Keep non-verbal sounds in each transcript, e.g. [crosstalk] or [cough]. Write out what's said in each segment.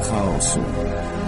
chaosu.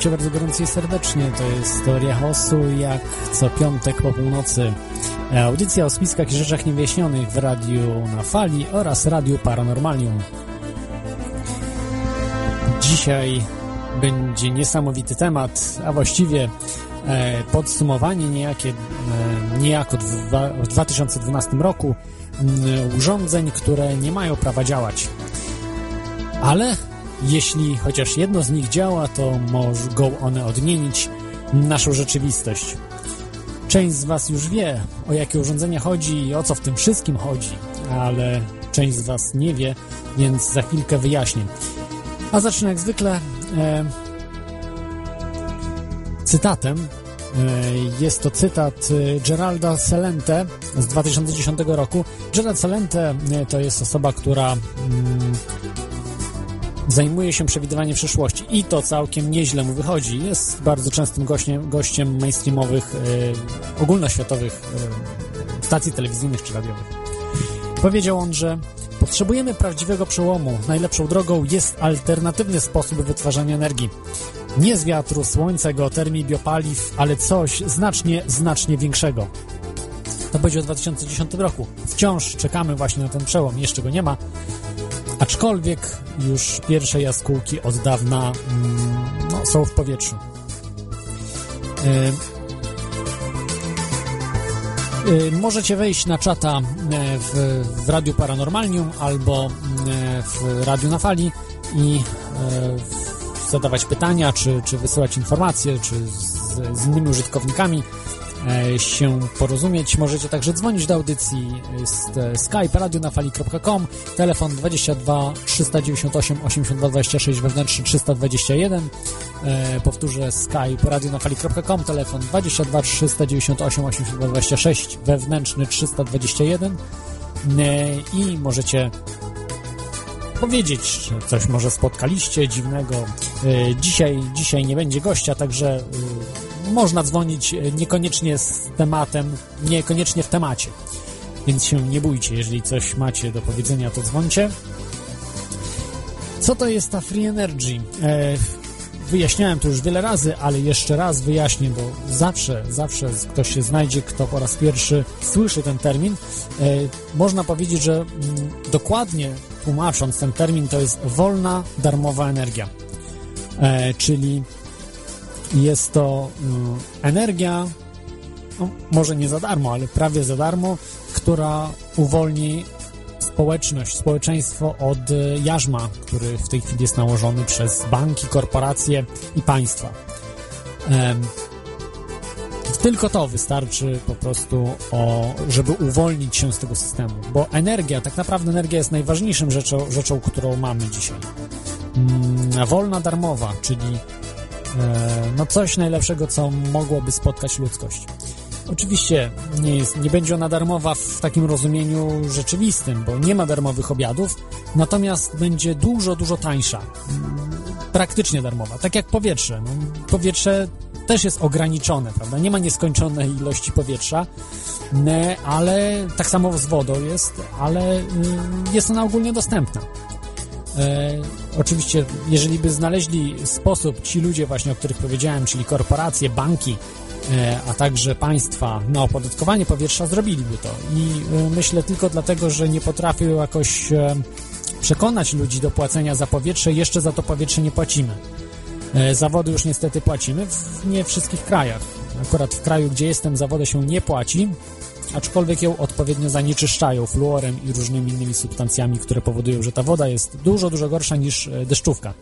Witajcie bardzo gorąco i serdecznie. To jest Teoria Chaosu, jak co piątek po północy. Audycja o spiskach i rzeczach niewyjaśnionych w Radiu na Fali oraz Radiu Paranormalium. Dzisiaj będzie niesamowity temat, a właściwie e, podsumowanie niejakie, niejako w 2012 roku urządzeń, które nie mają prawa działać. Ale jeśli chociaż jedno z nich działa, to mogą one odmienić naszą rzeczywistość. Część z Was już wie, o jakie urządzenie chodzi i o co w tym wszystkim chodzi, ale część z Was nie wie, więc za chwilkę wyjaśnię. A zacznę jak zwykle e, cytatem. E, jest to cytat e, Geralda Celente z 2010 roku. Gerald Celente e, to jest osoba, która mm, zajmuje się przewidywaniem przyszłości i to całkiem nieźle mu wychodzi. Jest bardzo częstym gościem, gościem mainstreamowych, e, ogólnoświatowych e, stacji telewizyjnych czy radiowych. Powiedział on, że potrzebujemy prawdziwego przełomu. Najlepszą drogą jest alternatywny sposób wytwarzania energii. Nie z wiatru, słońca, geotermii, biopaliw, ale coś znacznie, znacznie większego. To będzie w 2010 roku. Wciąż czekamy właśnie na ten przełom. Jeszcze go nie ma, Aczkolwiek już pierwsze jaskółki od dawna mm, no, są w powietrzu. Yy, yy, możecie wejść na czata e, w, w Radiu Paranormalium albo e, w Radiu na Fali i zadawać pytania, czy, czy wysyłać informacje, czy z, z innymi użytkownikami E, się porozumieć. Możecie także dzwonić do audycji z e, Skype radionafali.com telefon 22 398 82 26 wewnętrzny 321 e, powtórzę Skype radionafali.com telefon 22 398 82 26 wewnętrzny 321 i możecie powiedzieć, że coś może spotkaliście dziwnego. Dzisiaj, dzisiaj nie będzie gościa, także można dzwonić e, niekoniecznie z tematem, niekoniecznie w temacie. Więc się nie bójcie, jeżeli coś macie do powiedzenia, to dzwońcie. Co to jest ta Free Energy? E, wyjaśniałem to już wiele razy, ale jeszcze raz wyjaśnię, bo zawsze, zawsze ktoś się znajdzie, kto po raz pierwszy słyszy ten termin. E, można powiedzieć, że mm, dokładnie tłumacząc ten termin, to jest wolna, darmowa energia. Czyli jest to mm, energia, no, może nie za darmo, ale prawie za darmo, która uwolni społeczność, społeczeństwo od y, jarzma, który w tej chwili jest nałożony przez banki, korporacje i państwa. Tylko to wystarczy po prostu, o, żeby uwolnić się z tego systemu, bo energia, tak naprawdę energia jest najważniejszą rzeczą, rzeczą którą mamy dzisiaj. Mm, wolna, darmowa, czyli no coś najlepszego, co mogłoby spotkać ludzkość. Oczywiście nie, jest, nie będzie ona darmowa w takim rozumieniu rzeczywistym, bo nie ma darmowych obiadów, natomiast będzie dużo, dużo tańsza. Mm, praktycznie darmowa, tak jak powietrze. No, powietrze też jest ograniczone, prawda? Nie ma nieskończonej ilości powietrza, ale tak samo z wodą jest, ale y, jest ona ogólnie dostępna. E, oczywiście, jeżeli by znaleźli sposób ci ludzie właśnie, o których powiedziałem, czyli korporacje, banki, a także państwa na opodatkowanie powietrza zrobiliby to. I myślę tylko dlatego, że nie potrafią jakoś przekonać ludzi do płacenia za powietrze, jeszcze za to powietrze nie płacimy. Zawody już niestety płacimy w nie wszystkich krajach. Akurat w kraju, gdzie jestem, zawody się nie płaci, aczkolwiek ją odpowiednio zanieczyszczają fluorem i różnymi innymi substancjami, które powodują, że ta woda jest dużo, dużo gorsza niż e, deszczówka.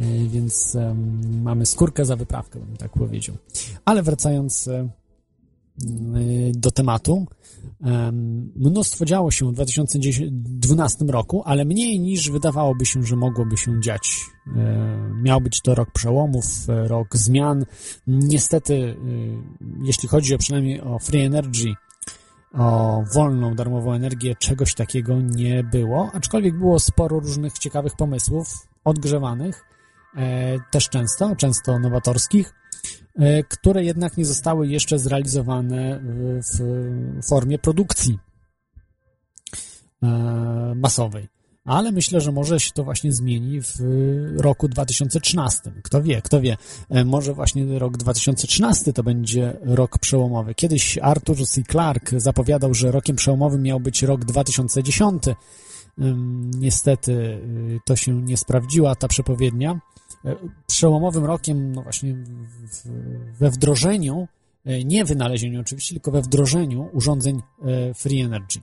E, więc mamy skórkę za wyprawkę, bym tak powiedział. Ale wracając um, do tematu, mnóstwo działo się w 2012 roku, ale mniej niż wydawałoby się, że mogłoby się dziać. Miał być to rok przełomów, rok zmian. Niestety, jeśli chodzi o przynajmniej o Free Energy, o wolną, darmową energię, czegoś takiego nie było, aczkolwiek było sporo różnych ciekawych pomysłów, odgrzewanych, e, też często, często nowatorskich, e, które jednak nie zostały jeszcze zrealizowane w, formie produkcji e, masowej ale myślę, że może się to właśnie zmieni w roku 2013. Kto wie, kto wie. E, może właśnie rok 2013 to będzie rok przełomowy. Kiedyś Arthur C. Clarke zapowiadał, że rokiem przełomowym miał być rok 2010. Niestety y, to się nie sprawdziła, ta przepowiednia. E, przełomowym rokiem, no właśnie we wdrożeniu, e, nie wynalezieniu oczywiście, tylko we wdrożeniu urządzeń Free Energy.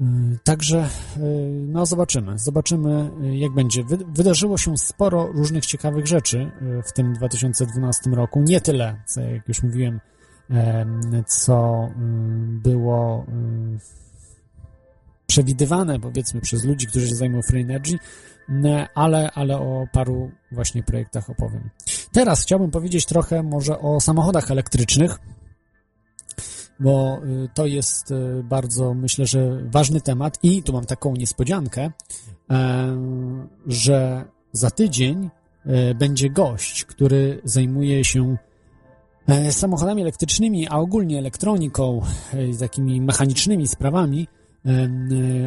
Y, także, y, no zobaczymy, zobaczymy y, jak będzie. Wydarzyło się sporo różnych ciekawych rzeczy w tym 2012 roku. Nie tyle, co jak już mówiłem, co było przewidywane, powiedzmy, przez ludzi, którzy się zajmują free energy, ale, ale o paru właśnie projektach opowiem. Teraz chciałbym powiedzieć trochę może o samochodach elektrycznych bo y, to jest y, bardzo, myślę, że ważny temat i tu mam taką niespodziankę, e, że za tydzień e, będzie gość, który zajmuje się e, samochodami elektrycznymi, a ogólnie elektroniką, takimi mechanicznymi sprawami.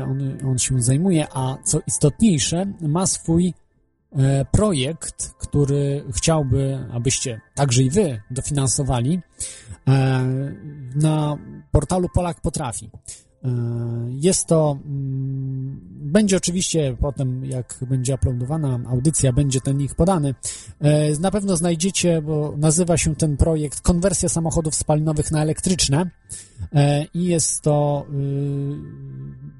On, on się zajmuje, a co istotniejsze, ma swój projekt, który chciałby, abyście także i wy dofinansowali na portalu Polak Potrafi. E, jest to, mm, będzie oczywiście potem, jak będzie uploadowana audycja, będzie ten link podany. E, na pewno znajdziecie, bo nazywa się ten projekt Konwersja samochodów spalinowych na elektryczne e, i jest to y,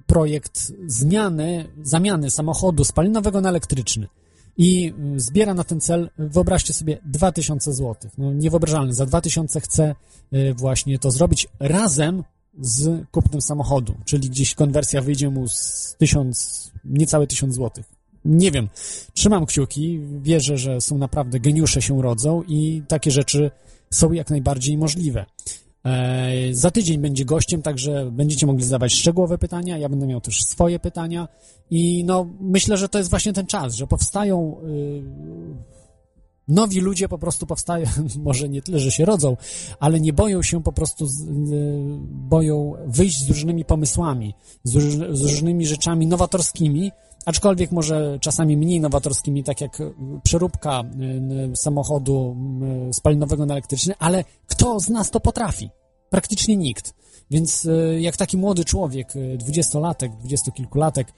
projekt zmiany, zamiany samochodu spalinowego na elektryczny i zbiera na ten cel, wyobraźcie sobie, 2000 zł. No niewyobrażalne, za 2000 chce y, właśnie to zrobić razem z kupnem samochodu, czyli gdzieś konwersja wyjdzie mu z 1000, niecałe 1000 zł. Nie wiem, trzymam kciuki, wierzę, że są naprawdę geniusze się rodzą i takie rzeczy są jak najbardziej możliwe. E, za tydzień będzie gościem, także będziecie mogli zadawać szczegółowe pytania, ja będę miał też swoje pytania. I no myślę, że to jest właśnie ten czas, że powstają y, nowi ludzie po prostu powstają, [laughs] może nie tyle, że się rodzą, ale nie boją się po prostu, y, boją wyjść z różnymi pomysłami, z, z różnymi rzeczami nowatorskimi, aczkolwiek może czasami mniej nowatorskimi, tak jak przeróbka y, samochodu spalinowego na elektryczny, ale kto z nas to potrafi? Praktycznie nikt. Więc jak taki młody człowiek, dwudziestolatek, dwudziestokilkulatek,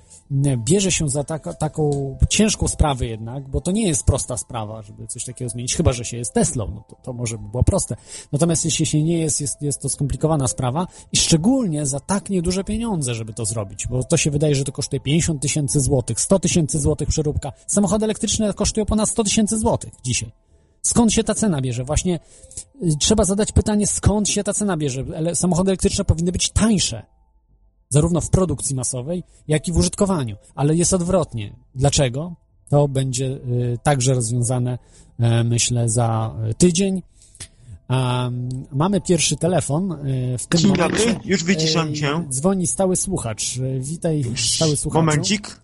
bierze się za tak, taką ciężką sprawę jednak, bo to nie jest prosta sprawa, żeby coś takiego zmienić, chyba, że się jest Teslą, no to, to może by było proste. Natomiast jeśli się nie jest, jest, jest to skomplikowana sprawa i szczególnie za tak nieduże pieniądze, żeby to zrobić, bo to się wydaje, że to kosztuje 50 tysięcy złotych, 100 tysięcy złotych przeróbka. Samochody elektryczne kosztują ponad 100 tysięcy złotych dzisiaj. Skąd się ta cena bierze? Właśnie y, trzeba zadać pytanie, skąd się ta cena bierze. Samochody elektryczne powinny być tańsze, zarówno w produkcji masowej, jak i w użytkowaniu, ale jest odwrotnie. Dlaczego? To będzie y, także rozwiązane, e, myślę, za tydzień. mamy pierwszy telefon y, w tym Dzień momencie. dobry, już wyciszam cię. Dzwoni stały słuchacz. Witaj, stały słuchacz. Momencik.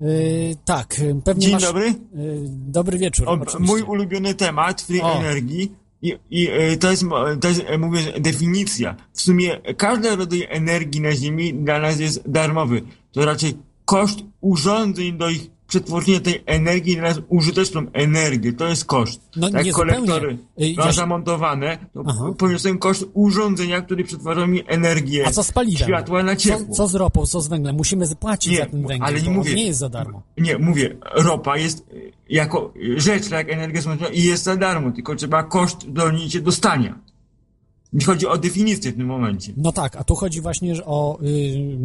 Yy, tak, pewnie Dzień masz... dobry. Yy, dobry wieczór. O, mój ulubiony temat free o. energii i, i yy, to, jest, to jest, e, mówię, definicja. W sumie każdy rodzaj energii na Ziemi dla nas jest darmowy. To raczej koszt urządzeń do ich przetworzenie tej energii na użyteczną energię. To jest koszt. No, tak kolektory. Y, ja ja- zamontowane, to Aha. poniosłem koszt urządzenia, które przetwarza mi energię A co z paliwem? światła na Co, ciepło. co z ropą, co z węglem? Musimy zapłacić Nie, za ten węgiel, ale nie mówię- nie jest za darmo. Nie, mówię, ropa jest y, jako y, rzecz, tak jak energia słoneczna i jest za darmo, tylko trzeba koszt do niej dostania. Nie chodzi o definicję w tym momencie. No tak, a tu chodzi właśnie o y,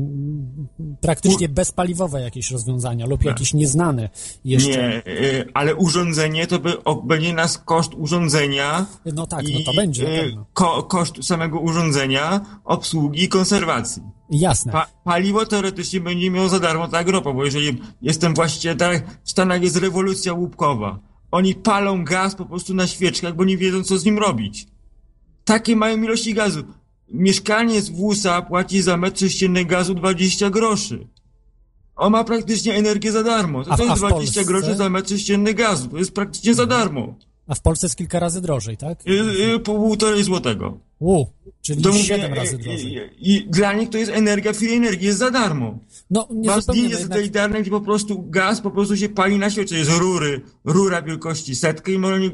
praktycznie bezpaliwowe jakieś rozwiązania lub jakieś nieznane jeszcze. Tak. Nie, y, ale urządzenie to by, będzie nas koszt urządzenia. No tak, no i, to będzie y. Ko, koszt samego urządzenia, obsługi i konserwacji. Jasne. Pa, paliwo teoretycznie będzie miał za darmo tak jak ropa, bo jeżeli jestem właścicielem, tak w Stanach jest rewolucja łupkowa. Oni palą gaz po prostu na świeczkach, bo nie wiedzą co z nim robić. Takie mają ilości gazu. Mieszkaniec w USA płaci za metr sześcienny gazu 20 groszy. On ma praktycznie energię za darmo. To, A to jest w 20 Polsce? groszy za metr sześcienny gazu. To jest praktycznie za darmo. A w Polsce jest kilka razy drożej, tak? Y, y, półtorej złotego. U, czyli To mówię, siedem y, razy y, drożej. y, I dla nich to jest energia, free energii, jest za darmo. No, nie zupełnie, no linie jednak, satelitarne, gdzie po prostu gaz po prostu się pali na świecie. Jest rury, rura wielkości setkę i może nie,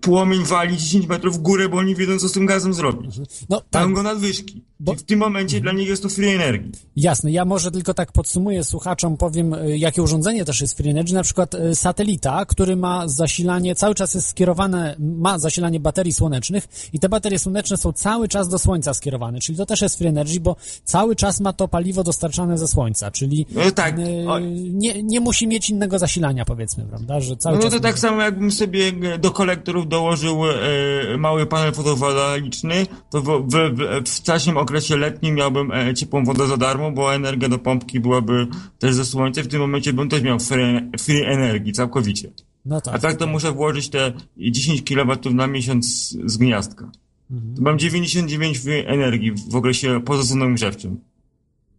płomień wali 10 metrów w górę, bo oni wiedzą, co z tym gazem zrobić. no tak, Tam go nadwyżki. Bo- I w tym momencie dla nich jest to free energii. jasne. Ja może tylko tak podsumuję słuchaczom, powiem, y, jakie urządzenie też jest Free Energy, na przykład satelita, który ma zasilanie, cały czas jest skierowane, ma zasilanie baterii słonecznych i te baterie słoneczne są cały czas do słońca skierowane, czyli to też jest Free Energy, bo cały czas ma to paliwo dostarczane ze słońca, czyli No tak. O- nie, nie musi mieć innego zasilania, powiedzmy, prawda, że cały No czas... to tak może- samo jakbym sobie do kolektorów dołożył e, mały panel fotowoltaiczny, to w, w, w, w czasie okresie letnim miałbym e, ciepłą wodę za darmo, bo energia do pompki byłaby też ze słońca. W tym momencie bym też miał free, free energii całkowicie. No A tak. tak to muszę włożyć te 10 kW na miesiąc z gniazdka. To mam 99 free energii w okresie poza sezonem grzewczym.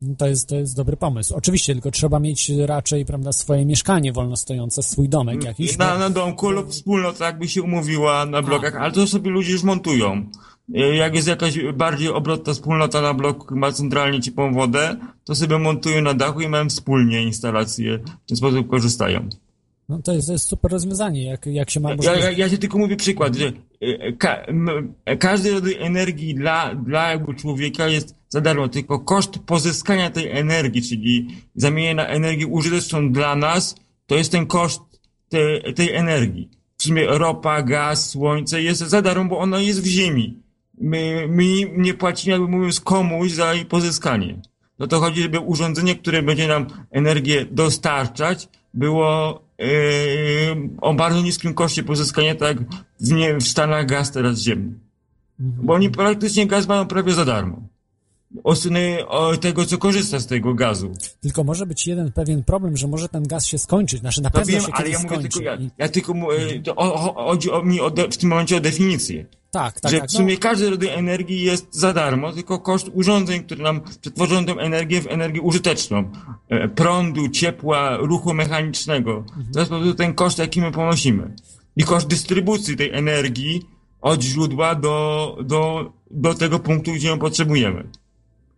No To jest, to jest dobry pomysł. Oczywiście, tylko trzeba mieć raczej, prawda, swoje mieszkanie wolno stojące, swój domek jakiś. Na, na domku lub wspólnota jakby się umówiła na blokach, ale to sobie ludzie już montują. E, Jak jest jakaś bardziej obrotna wspólnota na bloku, ma centralnie ciepłą wodę, to sobie montują na dachu i mają wspólnie instalacje, w ten sposób korzystają. No to jest, to jest super rozwiązanie, jak, jak się ma Ja, ja, ja ci tylko mówię przykład, że ka, każdy rodzaj energii dla, dla jakby człowieka jest za darmo, tylko koszt pozyskania tej energii, czyli zamienienia na energię użyteczną dla nas, to jest ten koszt te, tej energii. W sumie ropa, gaz, słońce jest za darmo, bo ono jest w ziemi. My, my nie płacimy, jakby mówiąc, komuś za jej pozyskanie. No to chodzi, żeby urządzenie, które będzie nam energię dostarczać, było o bardzo niskim koszcie pozyskania, tak w, nie, w Stanach gaz teraz ziemny. Bo oni praktycznie gaz mają prawie za darmo. Od strony o tego, co korzysta z tego gazu. Tylko może być jeden pewien problem, że może ten gaz się skończyć. Znaczy na To pewno wiem, się ale ja mówię skończy. tylko, ja, ja tylko e, to o, chodzi o mi o de, w tym momencie o definicję. Tak, tak, że tak. w sumie każdy rodzaj energii jest za darmo, tylko koszt urządzeń, które nam przetworzą tę energię w energię użyteczną. E, Prądu, ciepła, ruchu mechanicznego. To jest po prostu ten koszt, jaki my ponosimy. I koszt dystrybucji tej energii od źródła do, do, do tego punktu, gdzie ją potrzebujemy.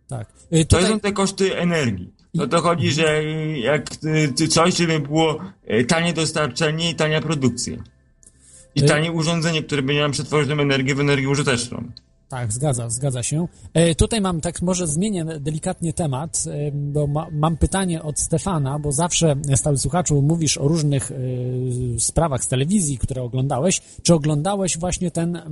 Tak. Y, To Tutaj, są te koszty energii. No to chodzi, że jak coś, żeby było y, tanie dostarczenie i tania produkcja. I Y- tanie urządzenie, które będzie nam przetworzyć energię w energię użyteczną. Tak, zgadza, zgadza się. E, tutaj mam, tak może zmienię delikatnie temat, e, bo ma, mam pytanie od Stefana, bo zawsze, e, stały słuchaczu, mówisz o różnych sprawach z telewizji, które oglądałeś. Czy oglądałeś właśnie ten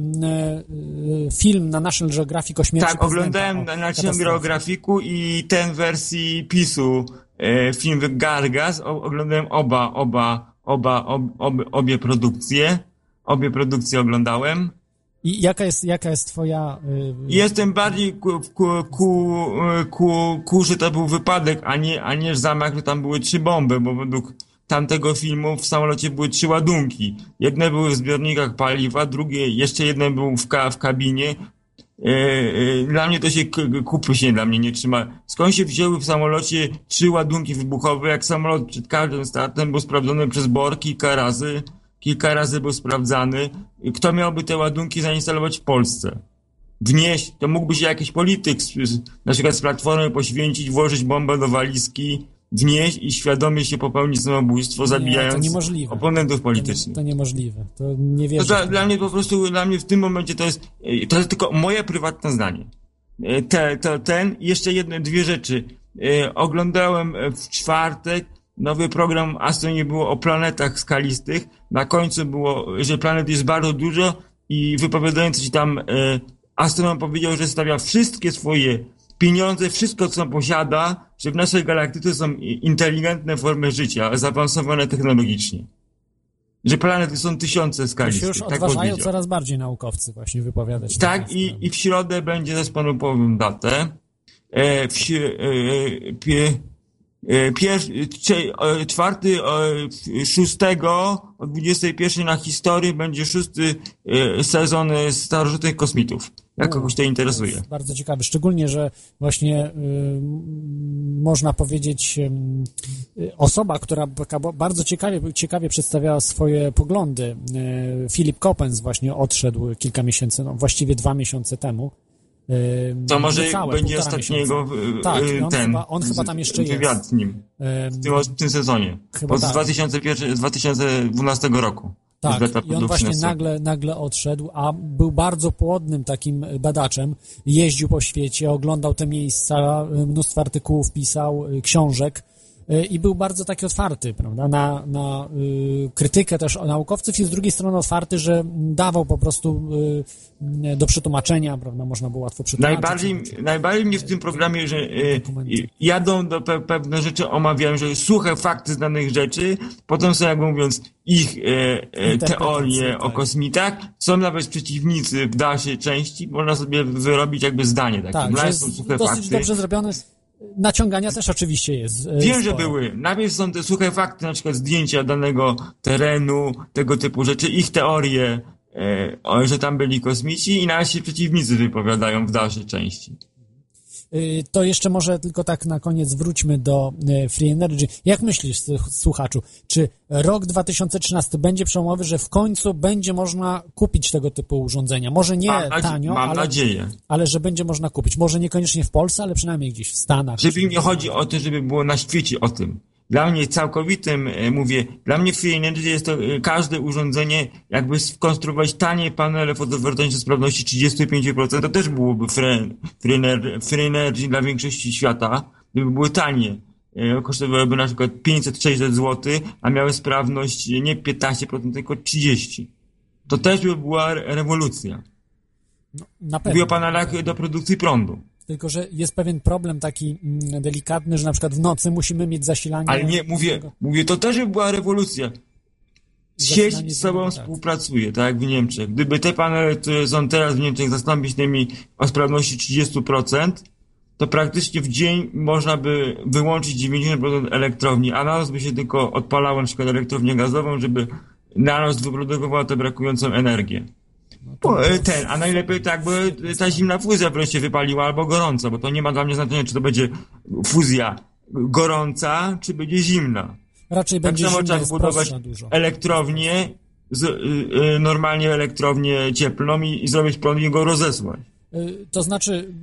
film na National Geographic o śmierci Tak, oglądałem na National. Geographicu i ten wersji PiSu film Gargas. Oglądałem oba, oba, oba, ob, ob, obie produkcje. Obie produkcje oglądałem. I jaka jest, jaka jest twoja... e, Jestem bardziej ku, ku, ku, ku, ku, że to był wypadek, a nie, a nie zamach, że tam były trzy bomby, bo według tamtego filmu w samolocie były trzy ładunki. Jedne były w zbiornikach paliwa, drugie, jeszcze jedne było w, ka, w kabinie. Dla mnie to się kupy się dla mnie nie trzyma. Skąd się wzięły w samolocie trzy ładunki wybuchowe, jak samolot przed każdym startem był sprawdzony przez BOR kilka razy, kilka razy był sprawdzany. Kto miałby te ładunki zainstalować w Polsce? Wnieść, to mógłby się jakiś polityk, z, na przykład z Platformy poświęcić, włożyć bombę do walizki, wnieść i świadomie się popełnić samobójstwo, zabijając to niemożliwe. oponentów To, nie, politycznych. to niemożliwe. To nie To wierzę. dla, dla mnie po prostu, dla mnie w tym momencie to jest, e, to jest tylko moje prywatne zdanie. E, Te, to, ten, jeszcze jedne, dwie rzeczy. E, Oglądałem w czwartek nowy program Astronomii było o planetach skalistych. Na końcu było, że planet jest bardzo dużo i wypowiadając się tam e, astronom powiedział, że stawia wszystkie swoje pieniądze, wszystko co posiada, że w naszej galaktyce są inteligentne formy życia, zaawansowane technologicznie. Że planety są tysiące To się skalistych. już tak odważają powiedział. coraz bardziej naukowcy właśnie wypowiadać. Tak, i, i w środę będzie, powiem datę. E, w, si- e, pie, e, pier, cze, e, czwarty, e, szóstego o 21 na historii będzie szósty sezon starożytnych kosmitów. Jak kogoś to interesuje. jest Bardzo ciekawy, szczególnie, że właśnie y, można powiedzieć y, osoba, która bardzo ciekawie, ciekawie przedstawiała swoje poglądy, y, Filip Kopens właśnie odszedł kilka miesięcy, no właściwie dwa miesiące temu. Y, To może niecałe, będzie miesiąca. e, Tak, i on ten chyba- on chyba tam jeszcze wywiad jest. z nim w tym, w tym sezonie. Chyba Od tak. 2001, 2012 roku. Tak, i on właśnie nagle, nagle odszedł, a był bardzo płodnym takim badaczem. Jeździł po świecie, oglądał te miejsca, y, mnóstwo artykułów pisał, y, książek y, i był bardzo taki otwarty, prawda, na, na y, krytykę też o naukowców i z drugiej strony otwarty, że dawał po prostu y, y, do przetłumaczenia, prawda, można było łatwo przetłumaczyć. Najbardziej, najbardziej mnie w tym programie, że e, e, jadą do pe, pewne rzeczy, omawiają, że suche fakty z danych rzeczy, potem są, jakby mówiąc, ich e, e, teorie o tak. kosmitach, są nawet przeciwnicy w dalszej części, można sobie wyrobić jakby zdanie takie. Tak, są jest dosyć fakty. dobrze zrobione. Naciągania też oczywiście jest. y, Wiem, że były. Najpierw są te suche fakty, na przykład zdjęcia danego terenu, tego typu rzeczy, ich teorie, e, że tam byli kosmici i nawet się przeciwnicy wypowiadają w dalszej części. Y, To jeszcze może tylko tak na koniec wróćmy do y, Free Energy. Jak myślisz, słuchaczu, czy rok 2013 będzie przełomowy, że w końcu będzie można kupić tego typu urządzenia? Może nie Mam, tanio, mam ale, nadzieję. ale że będzie można kupić. Może niekoniecznie w Polsce, ale przynajmniej gdzieś w Stanach. Żeby nie chodzi o to, żeby było na świecie o tym. Dla mnie całkowitym, e, mówię, dla mnie Free Energy jest to e, każde urządzenie, jakby skonstruować tanie panele fotowoltaiczne sprawności 35%, to też byłoby free, free, energy, free energy dla większości świata, gdyby były tanie. E, Kosztowałyby na przykład 500-600 zł, a miały sprawność nie 15%, tylko 30%. To też by była re- rewolucja. Na Mówię o pewno. panelach do produkcji prądu. Tylko, że jest pewien problem taki mm, delikatny, że na przykład w nocy musimy mieć zasilanie. Ale nie, mówię, mówię, to też by była rewolucja. Sieć z sobą tak. współpracuje, tak jak w Niemczech. Gdyby te panele, które są teraz w Niemczech, zastąpić tymi o sprawności 30%, to praktycznie w dzień można by wyłączyć 90% elektrowni, a na noc by się tylko odpalało na przykład elektrownię gazową, żeby na noc wyprodukowała tę brakującą energię. Po, e, ten, a najlepiej tak, by ta zimna fuzja wreszcie wypaliła albo gorąca, bo to nie ma dla mnie znaczenia, czy to będzie fuzja gorąca, czy będzie zimna. Raczej Tak będzie samo zimna, trzeba budować elektrownię, z, y, y, normalnie elektrownię cieplną i, i zrobić prąd i go rozesłać. Y, To znaczy,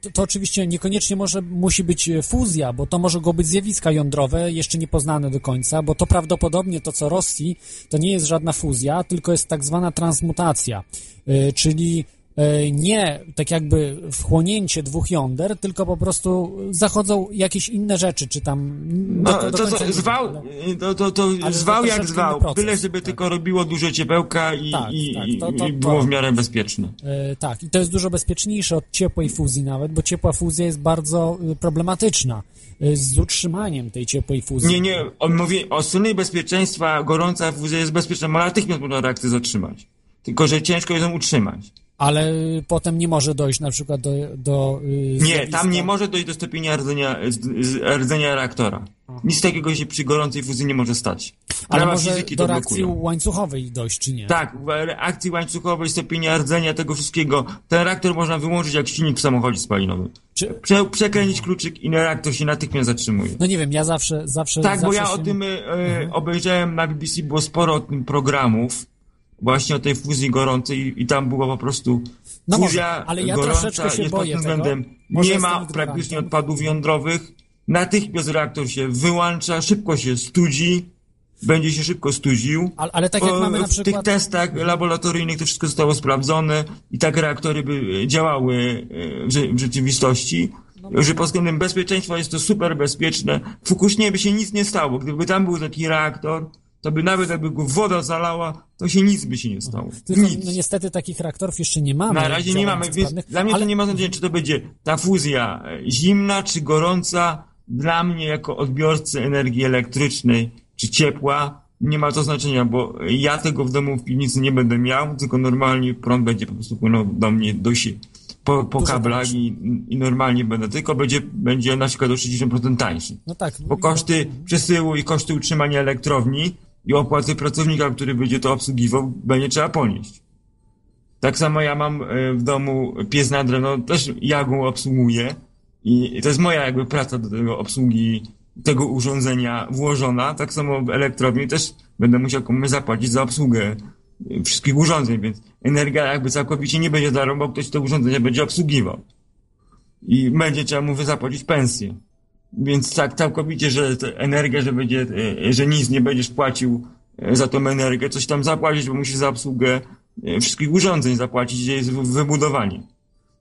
to, to oczywiście niekoniecznie może musi być e, fuzja, bo to mogą być zjawiska jądrowe, jeszcze niepoznane do końca, bo to prawdopodobnie to, co Rosji, to nie jest żadna fuzja, tylko jest tak zwana transmutacja, y, czyli e, nie tak jakby wchłonięcie dwóch jąder, tylko po prostu zachodzą jakieś inne rzeczy, czy tam... No, do- do to, to zwał, ale- to, to, to zwał jak zwał, proces, byle żeby tak. tylko robiło duże ciepełka i, Tak, i, tak, i, było w miarę bezpieczne. E, tak, i to jest dużo bezpieczniejsze od ciepłej fuzji nawet, bo ciepła fuzja jest bardzo y, problematyczna y, z utrzymaniem tej ciepłej fuzji. Nie, nie, on mówi o strony bezpieczeństwa, gorąca fuzja jest bezpieczna, bo natychmiast można reakcję zatrzymać. Tylko, że ciężko ją utrzymać. Ale y, potem nie może dojść na przykład do... do y, Nie, tam nie może dojść do stopienia rdzenia, rdzenia reaktora. Nic takiego się przy gorącej fuzji nie może stać. Ale Prawa może fizyki do reakcji blokują. łańcuchowej dojść, czy nie? Tak, reakcji łańcuchowej, stopienia rdzenia, tego wszystkiego. Ten reaktor można wyłączyć jak silnik w samochodzie spalinowym. Czy, Prze przekręcić kluczyk i reaktor się natychmiast zatrzymuje. no nie wiem, ja zawsze... zawsze Tak, bo zawsze ja się... o tym e, e, obejrzałem na BBC, było sporo o tym programów, właśnie o tej fuzji gorącej i, tam było po prostu No może, fuzja ale ja gorąca się jest boję pod względem, Może nie ma praktycznie odpadów jądrowych, natychmiast reaktor się wyłącza, szybko się studzi, będzie się szybko studził. Ale, ale tak jak mamy na w tych przykład... testach laboratoryjnych to wszystko zostało sprawdzone i tak reaktory by działały e, w rze- w rzeczywistości, No że pod względem bezpieczeństwa jest to super bezpieczne. W Fukushimie by się nic nie stało. Gdyby tam był taki reaktor, to by nawet jakby go woda zalała, to się nic by się nie stało. Tylko Nic. no, niestety takich reaktorów jeszcze nie mamy. Na razie nie mamy, więc dla mnie ale... to nie ma znaczenia, czy to będzie ta fuzja e, zimna, czy gorąca. Dla mnie, jako odbiorcy energii elektrycznej, czy ciepła, nie ma to znaczenia, bo ja tego w domu w piwnicy nie będę miał, tylko normalnie prąd będzie po prostu płynął do mnie do si po, po kablach i, i normalnie będę, tylko będzie, będzie na przykład o 60% tańszy. No tak. Bo koszty przesyłu i koszty utrzymania elektrowni i opłaty pracownika, który będzie to obsługiwał, będzie trzeba ponieść. Tak samo ja mam e, w domu pies na drewno, też ja go obsługuję i to jest moja jakby praca do tego obsługi tego urządzenia włożona. Tak samo w elektrowni też będę musiał komuś zapłacić za obsługę wszystkich urządzeń, więc energia jakby całkowicie nie będzie darmo, bo ktoś te urządzenia będzie obsługiwał. I będzie trzeba mu zapłacić pensję. Więc tak całkowicie, że energia, że będzie, e, że nic nie będziesz płacił e, za tą energię, coś tam zapłacić, bo musisz za obsługę e, wszystkich urządzeń zapłacić, gdzie jest wy- wybudowanie.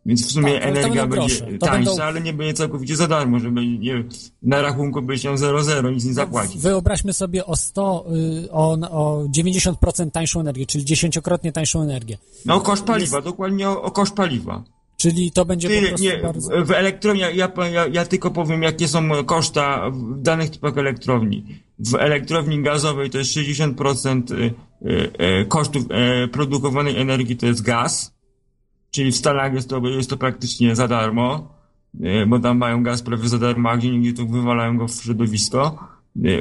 Więc w sumie Tak, energia będzie tańsza, będą- ale nie będzie całkowicie za darmo, żeby nie, na rachunku byś miał 0,0, nic nie zapłacić. Wyobraźmy sobie o 100, y, o, o 90% tańszą energię, czyli dziesięciokrotnie tańszą energię. No o koszt paliwa, dokładnie o, o koszt paliwa. Czyli to będzie po Ty, prostu nie, bardzo... w elektrowni, ja, ja, ja tylko powiem, jakie są koszta w danych typach elektrowni. W elektrowni gazowej to jest 60% y, y, y, kosztów produkowanej energii to jest gaz, czyli w Stanach jest to, jest to praktycznie za darmo, bo tam mają gaz prawie za darmo, a gdzie indziej to wywalają go w środowisko.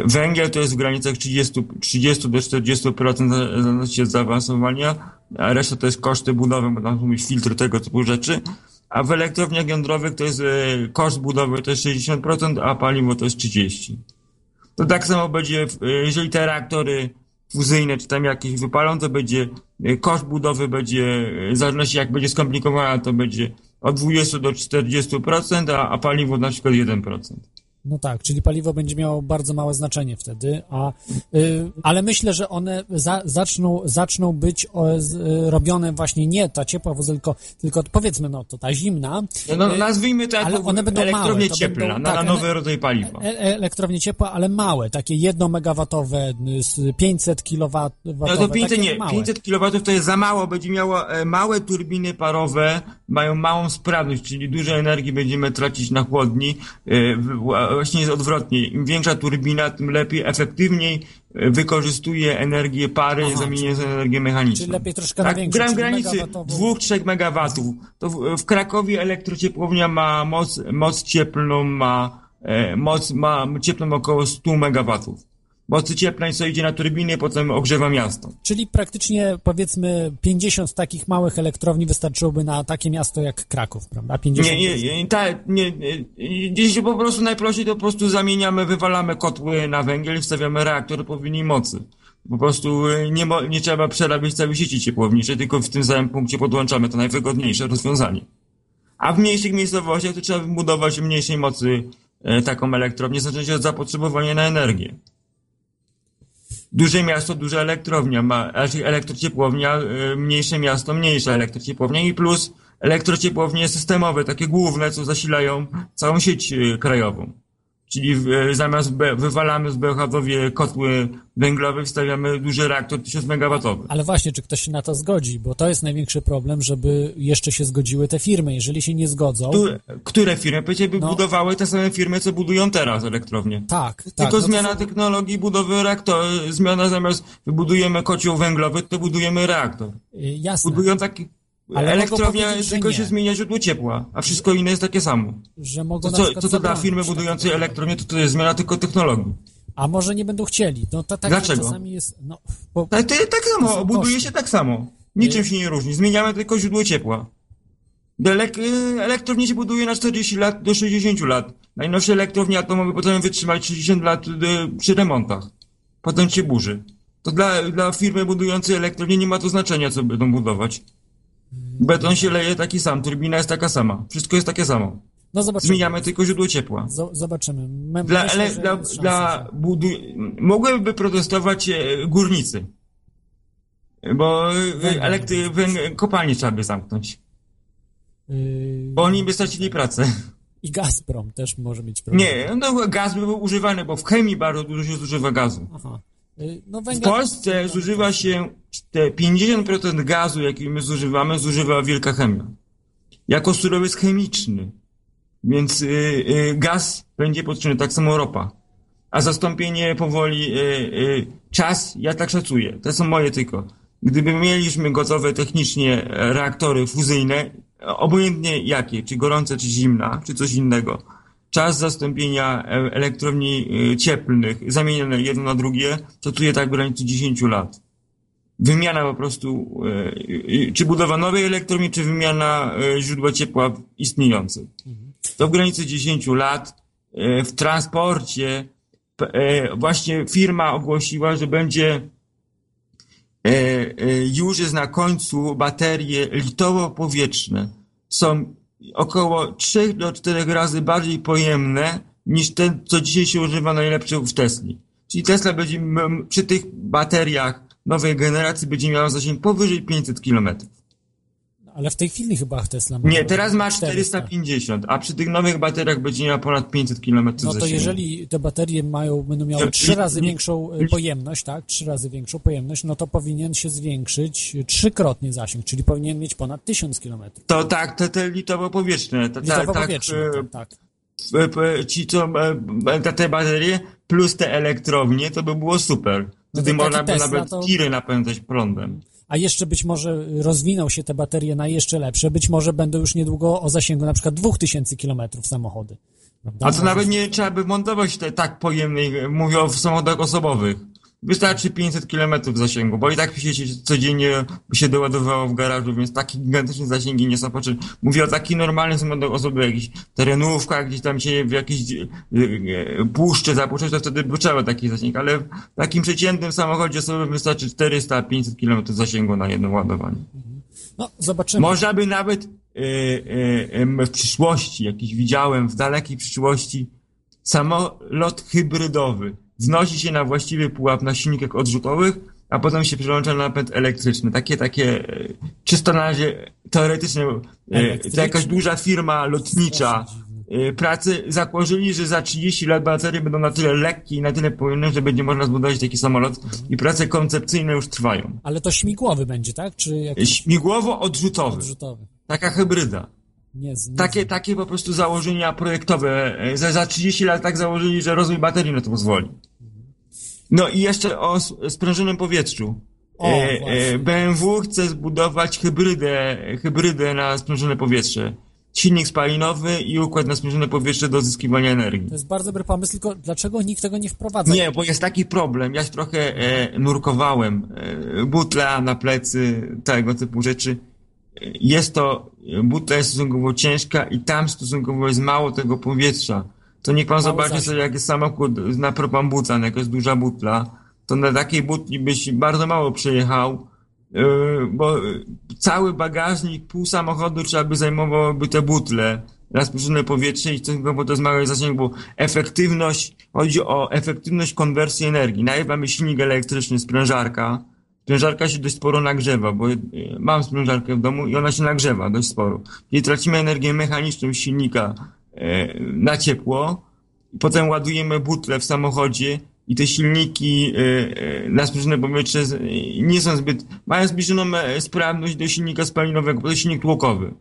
Węgiel to jest w granicach 30, 30 do 40% w zależności od zaawansowania, a reszta to jest koszty budowy, bo tam już filtry tego typu rzeczy. A w elektrowniach jądrowych to jest e, koszt budowy to jest 60%, a paliwo to jest 30%. To tak samo będzie, e, jeżeli te reaktory fuzyjne czy tam jakieś wypalą, to będzie e, koszt budowy będzie, w zależności jak będzie skomplikowana, to będzie od 20 do 40%, a, a paliwo na przykład 1%. No tak, czyli paliwo będzie miało bardzo małe znaczenie wtedy, a, y, ale myślę, że one za, zaczną, zaczną być o, z, y, robione właśnie nie ta ciepła woda, tylko, tylko powiedzmy, no to ta zimna. No, y, nazwijmy to ale one będą elektrownie małe, to cieplne, będą- na, tak, na nowy rodzaj paliwa. E, elektrownie ciepła, ale małe, takie jednomegawatowe, y, z 500 kW. No to 500 takie nie, małe. 500 kW to jest za mało, będzie miało e, małe turbiny parowe, mają małą sprawność, czyli dużo energii będziemy tracić na chłodni. E, Właśnie jest odwrotnie. Im większa turbina, tym lepiej, efektywniej e, wykorzystuje energię pary, Aha, zamieniając energię mechaniczną. czyli lepiej troszkę na tak, większą, gram granicy megawatową. 2-3 megawatów. To w, w Krakowie elektrociepłownia ma moc, moc cieplną, ma e, moc, ma cieplną około 100 megawatów. Mocy cieplnej, co idzie na turbiny, potem ogrzewa miasto. Czyli praktycznie powiedzmy 50 takich małych elektrowni wystarczyłoby na takie miasto jak Kraków, prawda? 50 Nie, nie, nie, ta, nie, nie, gdzieś po prostu najprościej to po prostu zamieniamy, wywalamy kotły na węgiel i wstawiamy reaktor odpowiedniej mocy. Po prostu y, nie, nie trzeba przerabiać całej sieci ciepłowniczej, tylko w tym samym punkcie podłączamy to najwygodniejsze rozwiązanie. A w mniejszych miejscowościach to trzeba wybudować mniejszej mocy e, taką elektrownię, zacząć od zapotrzebowania na energię. Duże miasto, duża elektrownia, ma, znaczy elektrociepłownia, y, mniejsze miasto, mniejsza elektrociepłownia i plus elektrociepłownie systemowe, takie główne, co zasilają całą sieć y, krajową. Czyli y, zamiast wywalamy z Bełchatowie kotły węglowe, wstawiamy duży reaktor 1000 megawatowy. Ale właśnie, czy ktoś się na to zgodzi? Bo to jest największy problem, żeby jeszcze się zgodziły te firmy. Jeżeli się nie zgodzą, Tu, które firmy? Przecież by No. budowały te same firmy, co budują teraz elektrownie. tak, tak. Tylko no to zmiana są- technologii budowy reaktora, zmiana zamiast wybudujemy kocioł węglowy, to budujemy reaktor. y, Jasne, Budują taki... Ale Elektrownia tylko się zmienia źródło ciepła, a wszystko inne jest takie samo. że mogą To co, przykład co to dla firmy budującej elektrownię, to to jest zmiana tylko technologii. A może nie będą chcieli. No to tak Dlaczego? czasami jest... No, bo, Tak, tak To samo, buduje się tak samo. Niczym się nie różni. Zmieniamy tylko źródło ciepła. Elek- y, elektrownie się buduje na 40 lat do 60 lat. Najnowsze elektrownie atomowe potrafią wytrzymać 60 lat y, przy remontach. Potem się burzy. To dla, dla firmy budującej elektrownię nie ma to znaczenia, co będą budować. Beton się leje taki sam, turbina jest taka sama. Wszystko jest takie samo. No zobaczymy. Zmieniamy tylko źródło ciepła. Z- zobaczymy. My, Dla, myślę, dla, dla budu... Mogłyby protestować e, górnicy. Bo Węgiel. elektry, węg- kopalnie trzeba by zamknąć. Yy, Bo oni by stracili pracę. I Gazprom też może mieć problem. Nie, no gaz by był używany, bo w chemii bardzo dużo się zużywa gazu. Aha. Yy, No W. Polsce zużywa się te 50% gazu, jaki my zużywamy, zużywa wielka chemia. Jako surowiec chemiczny. Więc y, y, gaz będzie potrzebny, tak samo ropa. A zastąpienie powoli, y, y, czas, ja tak szacuję, to są moje tylko. Gdyby mieliśmy gotowe technicznie reaktory fuzyjne, obojętnie jakie, czy gorące, czy zimna, czy coś innego, czas zastąpienia e- elektrowni y, cieplnych, zamienione jedno na drugie, to tu tak w granicy 10 lat. Wymiana po prostu, y, czy budowa nowej elektrowni, czy wymiana źródła ciepła istniejących. To w granicy 10 lat. W transporcie e, właśnie firma ogłosiła, że będzie e, e, już jest na końcu baterie litowo-powietrzne. Są około 3 do 4 razy bardziej pojemne niż ten, co dzisiaj się używa najlepsze w Tesli. Czyli Tesla będzie przy tych bateriach nowej generacji będzie miała zasięg powyżej 500 km. Ale w tej chwili chyba Tesla ma... Nie, teraz ma 400. 450, a przy tych nowych bateriach będzie miała ponad 500 km No to jeżeli te baterie mają, będą miały trzy razy większą e, pojemność, tak? Trzy razy większą pojemność, no to powinien się zwiększyć trzykrotnie zasięg, czyli powinien mieć ponad 1000 kilometrów. To tak, te, te litowo-powietrzne. Ta, ta, tak, Litowo-powietrzne, e, tak. p- p- ci co, e, te, te baterie plus te elektrownie, to by było super. Wtedy to taki można by nawet to- tiry napędzać prądem. A jeszcze być może rozwiną się te baterie na jeszcze lepsze, być może będą już niedługo o zasięgu na przykład 2000 kilometrów samochody. Prawda? A to nawet nie trzeba by montować te tak pojemnej, e, mówię o samochodach osobowych. Wystarczy 500 km zasięgu, bo i tak się się codziennie się doładowało w garażu, więc takie gigantyczne zasięgi nie są potrzebne. Mówię o takich normalnych samochodach osobowych, jakichś terenówkach, gdzieś tam się w jakiejś e, e, puszczy zapuszczać, to wtedy by trzeba taki zasięg, ale w takim przeciętnym samochodzie osobowym wystarczy 400-500 km zasięgu na jedno ładowanie. No, zobaczymy. Można by nawet e, em, w przyszłości, jakiś widziałem, w dalekiej przyszłości, samolot hybrydowy wznosi się na właściwy pułap na silnikach odrzutowych, a potem się przełącza na napęd elektryczny. Takie, takie, e, czysto na razie teoretycznie, e, to jakaś duża firma lotnicza, e, pracy zakłożyli, że za 30 lat baterie będą na tyle lekkie i na tyle pojemne, że będzie można zbudować taki samolot i prace koncepcyjne już trwają. Ale to śmigłowy będzie, tak? Czy jakiś Śmigłowo-odrzutowy. odrzutowy? Taka hybryda. Nie, z- nie Takie, takie po prostu założenia projektowe. e, Za, za 30 lat tak założyli, że rozwój baterii na to pozwoli. No i jeszcze o sprężonym powietrzu. O, E, e, BMW chce zbudować hybrydę, hybrydę na sprężone powietrze. Silnik spalinowy i układ na sprężone powietrze do uzyskiwania energii. To jest bardzo dobry pomysł, tylko dlaczego nikt tego nie wprowadza? Nie, bo jest taki problem. Ja się trochę e, nurkowałem. E, butla na plecy, tego typu rzeczy. Jest to, butla jest stosunkowo ciężka i tam stosunkowo jest mało tego powietrza. To niech pan zobaczy zasięg. sobie, jak jest samochód na propambucan, jak jest duża butla, to na takiej butli byś bardzo mało przejechał, e, bo cały bagażnik, pół samochodu trzeba by zajmowałoby te butle spóźnione powietrze i stosunkowo to jest mały zasięg, bo efektywność, chodzi o efektywność konwersji energii. Najpierw mamy silnik elektryczny, sprężarka. Sprężarka się dość sporo nagrzewa, bo e, mam sprężarkę w domu i ona się nagrzewa dość sporo. Czyli tracimy energię mechaniczną silnika e, na ciepło, potem ładujemy butle w samochodzie i te silniki e, na spóźnione powietrze nie są zbyt, mają zbliżoną sprawność do silnika spalinowego, bo to silnik tłokowy.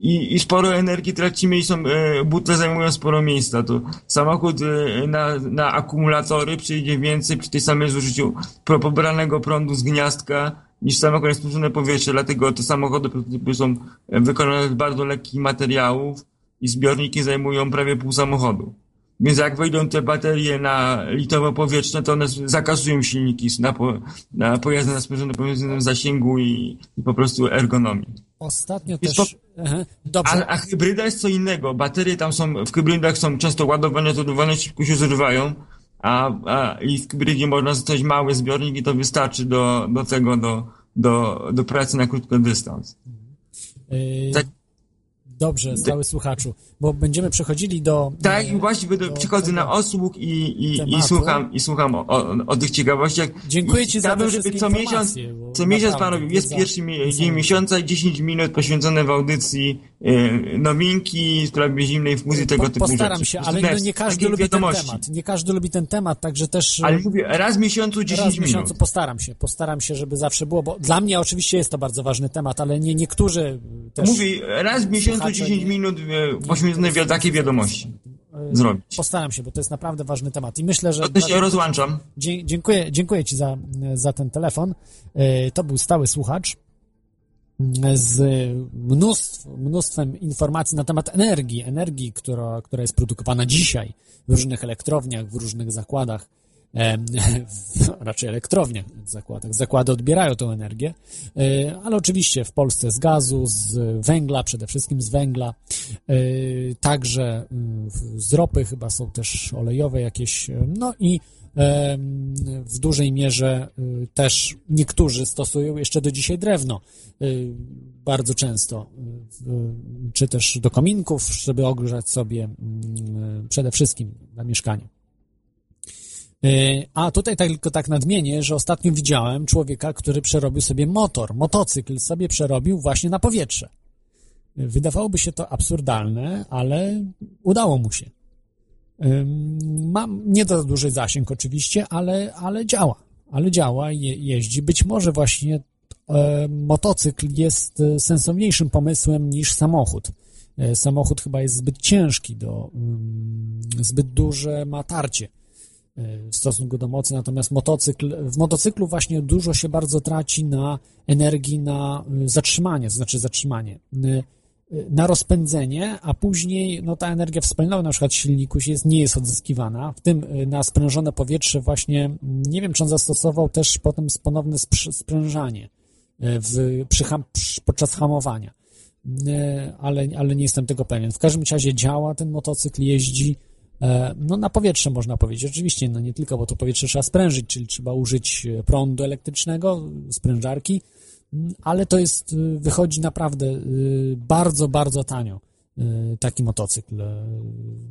I, I sporo energii tracimy i są, e, butle zajmują sporo miejsca. To samochód e, na, na akumulatory przyjdzie więcej przy tej samej zużyciu pobranego prądu z gniazdka niż samochód spóźnione powietrze. Dlatego te samochody są e, wykonane z bardzo lekkich materiałów i zbiorniki zajmują prawie pół samochodu. Więc jak wejdą te baterie na litowo-powietrzne, to one zakasują silniki na, po, na pojazdy na powietrznym zasięgu i, i po prostu ergonomii. Ostatnio Jest też... Aha, Dobrze, A, a hybryda jest co innego. Baterie tam są, w hybrydach są często ładowane, ładowane, szybko się zużywają, a, a i w hybrydzie można zostawić mały zbiornik i to wystarczy do, do tego, do, do, do pracy na krótki dystans. Yy, tak- Dobrze, stały słuchaczu, bo będziemy przechodzili do... Tak, i właśnie będę, do przychodzę na osług i, i, i słucham, i słucham o, o, tych ciekawościach. Dziękuję ci za chciałbym, żeby co miesiąc, co miesiąc panowie, jest pierwszy dzień miesiąca i 10 minut poświęcone w audycji e, nowinki, sprawy zimnej fuzji, tego typu postaram rzeczy. się, Po ale no nie każdy lubi ten temat. Nie każdy lubi ten temat, także też... Ale mówię, raz w miesiącu 10 Raz w minut. miesiącu postaram się, postaram się, żeby zawsze było, bo dla mnie oczywiście jest to bardzo ważny temat, ale nie niektórzy też Mówię, raz w miesiącu słuchacze 10 nie- minut e, poświęcone wi- takie wiadomości zrobić. postaram się, bo to jest naprawdę ważny temat i myślę, że... To się rozłączam. Dziękuję, dziękuję Ci za, za ten telefon. E, To był stały słuchacz mm, z mnóstw, mnóstwem informacji na temat energii, energii, która, która jest produkowana dzisiaj w różnych elektrowniach, w różnych zakładach, [laughs] raczej elektrowniach, w zakładach. Zakłady odbierają tę energię, e, ale oczywiście w Polsce z gazu, z węgla, przede wszystkim z węgla, e, także mm, z ropy chyba są też olejowe jakieś, e, no i w dużej mierze też niektórzy stosują jeszcze do dzisiaj drewno bardzo często, czy też do kominków, żeby ogrzać sobie mm, przede wszystkim na mieszkaniu. Y, A tutaj tak, tylko tak nadmienię, że ostatnio widziałem człowieka, który przerobił sobie motor, motocykl sobie przerobił właśnie na powietrze. Y, Wydawałoby się to absurdalne, ale udało mu się. Mam nie za duży zasięg oczywiście, ale, ale działa. Ale działa, je, jeździ. Być może właśnie e, motocykl jest e, sensowniejszym pomysłem niż samochód. E, samochód chyba jest zbyt ciężki, do, ym, zbyt duże ma tarcie e, w stosunku do mocy, natomiast motocykl, w motocyklu właśnie dużo się bardzo traci na energii na y, zatrzymanie, to znaczy zatrzymanie, y, y, na rozpędzenie, a później no, ta energia wspomniana na przykład silniku jest, nie jest odzyskiwana, w tym na sprężone powietrze właśnie, mm, nie wiem czy on zastosował też potem ponowne sprężanie w, przy, podczas hamowania, ale, ale nie jestem tego pewien. W każdym razie działa ten motocykl, jeździ, No na powietrze można powiedzieć. Oczywiście, no nie tylko, bo to powietrze trzeba sprężyć, czyli trzeba użyć e, prądu elektrycznego, sprężarki, m, ale to jest, e, wychodzi naprawdę e, bardzo, bardzo tanio e, taki motocykl. E,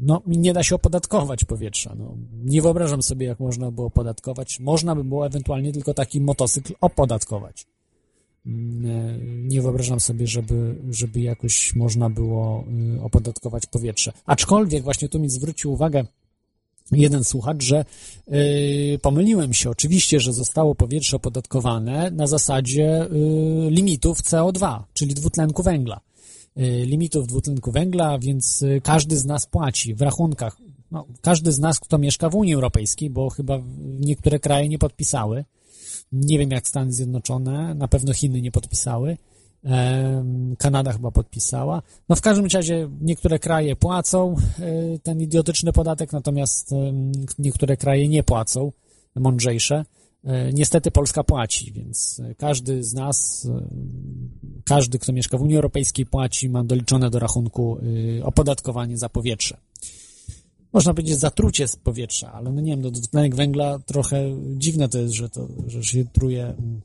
No nie da się opodatkować powietrza. No, nie wyobrażam sobie, jak można było opodatkować. Można by było ewentualnie tylko taki motocykl opodatkować. Mm, e, Nie wyobrażam sobie, żeby, żeby jakoś można było y, opodatkować powietrze. Aczkolwiek właśnie tu mi zwrócił uwagę jeden słuchacz, że y, pomyliłem się. Oczywiście, że zostało powietrze opodatkowane na zasadzie y, limitów CO2, czyli dwutlenku węgla. Y, limitów dwutlenku węgla, więc y, każdy z nas płaci w rachunkach. No, każdy z nas, kto mieszka w Unii Europejskiej, bo chyba niektóre kraje nie podpisały. Nie wiem, jak Stany Zjednoczone, na pewno Chiny nie podpisały. Kanada chyba podpisała. No w każdym razie niektóre kraje płacą e, ten idiotyczny podatek, natomiast niektóre kraje nie płacą, mądrzejsze. E, Niestety Polska płaci, więc e, każdy z nas, każdy, kto mieszka w Unii Europejskiej płaci, ma doliczone do rachunku e, opodatkowanie za powietrze można powiedzieć zatrucie z powietrza, ale no nie wiem, no dwutlenek węgla trochę dziwne to jest, że to, że się truje, mm,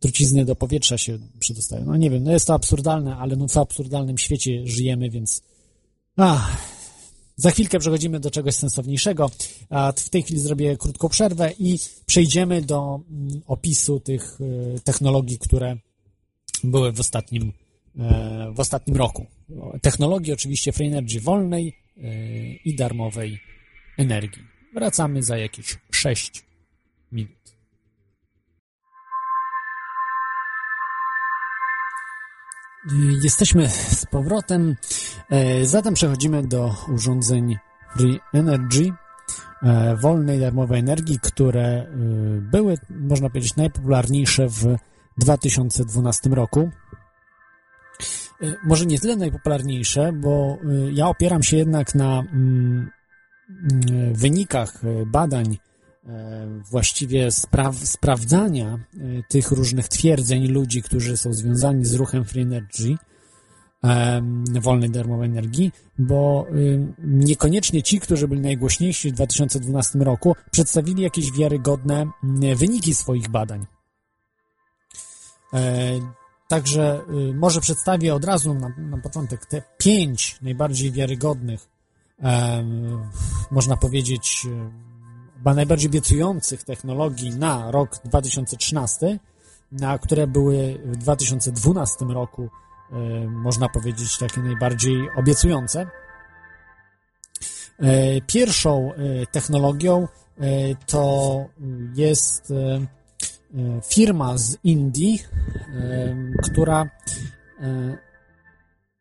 trucizny do powietrza się przedostają. No nie wiem, no jest to absurdalne, ale no w absurdalnym świecie żyjemy, więc ach, za chwilkę przechodzimy do czegoś sensowniejszego, a w tej chwili zrobię krótką przerwę i przejdziemy do mm, opisu tych e, technologii, które były w ostatnim, e, w ostatnim roku. Technologii oczywiście Free Energy wolnej i darmowej energii. Wracamy za jakieś 6 minut. Jesteśmy z powrotem. E, Zatem przechodzimy do urządzeń Free Energy, e, wolnej, darmowej energii, które e, były, można powiedzieć, najpopularniejsze w 2012 roku. E, Może nie tyle najpopularniejsze, bo e, ja opieram się jednak na mm, mm, wynikach e, badań, e, właściwie spraw, sprawdzania e, tych różnych twierdzeń ludzi, którzy są związani z ruchem Free Energy, wolnej darmowej energii, bo niekoniecznie ci, którzy byli najgłośniejsi w 2012 roku, przedstawili jakieś wiarygodne mm, wyniki swoich badań. E, także może przedstawię od razu na, na początek te pięć najbardziej wiarygodnych, można powiedzieć, chyba najbardziej obiecujących technologii na rok 2013, na które były w 2012 roku, można powiedzieć, takie najbardziej obiecujące. Pierwszą technologią to jest firma z Indii, która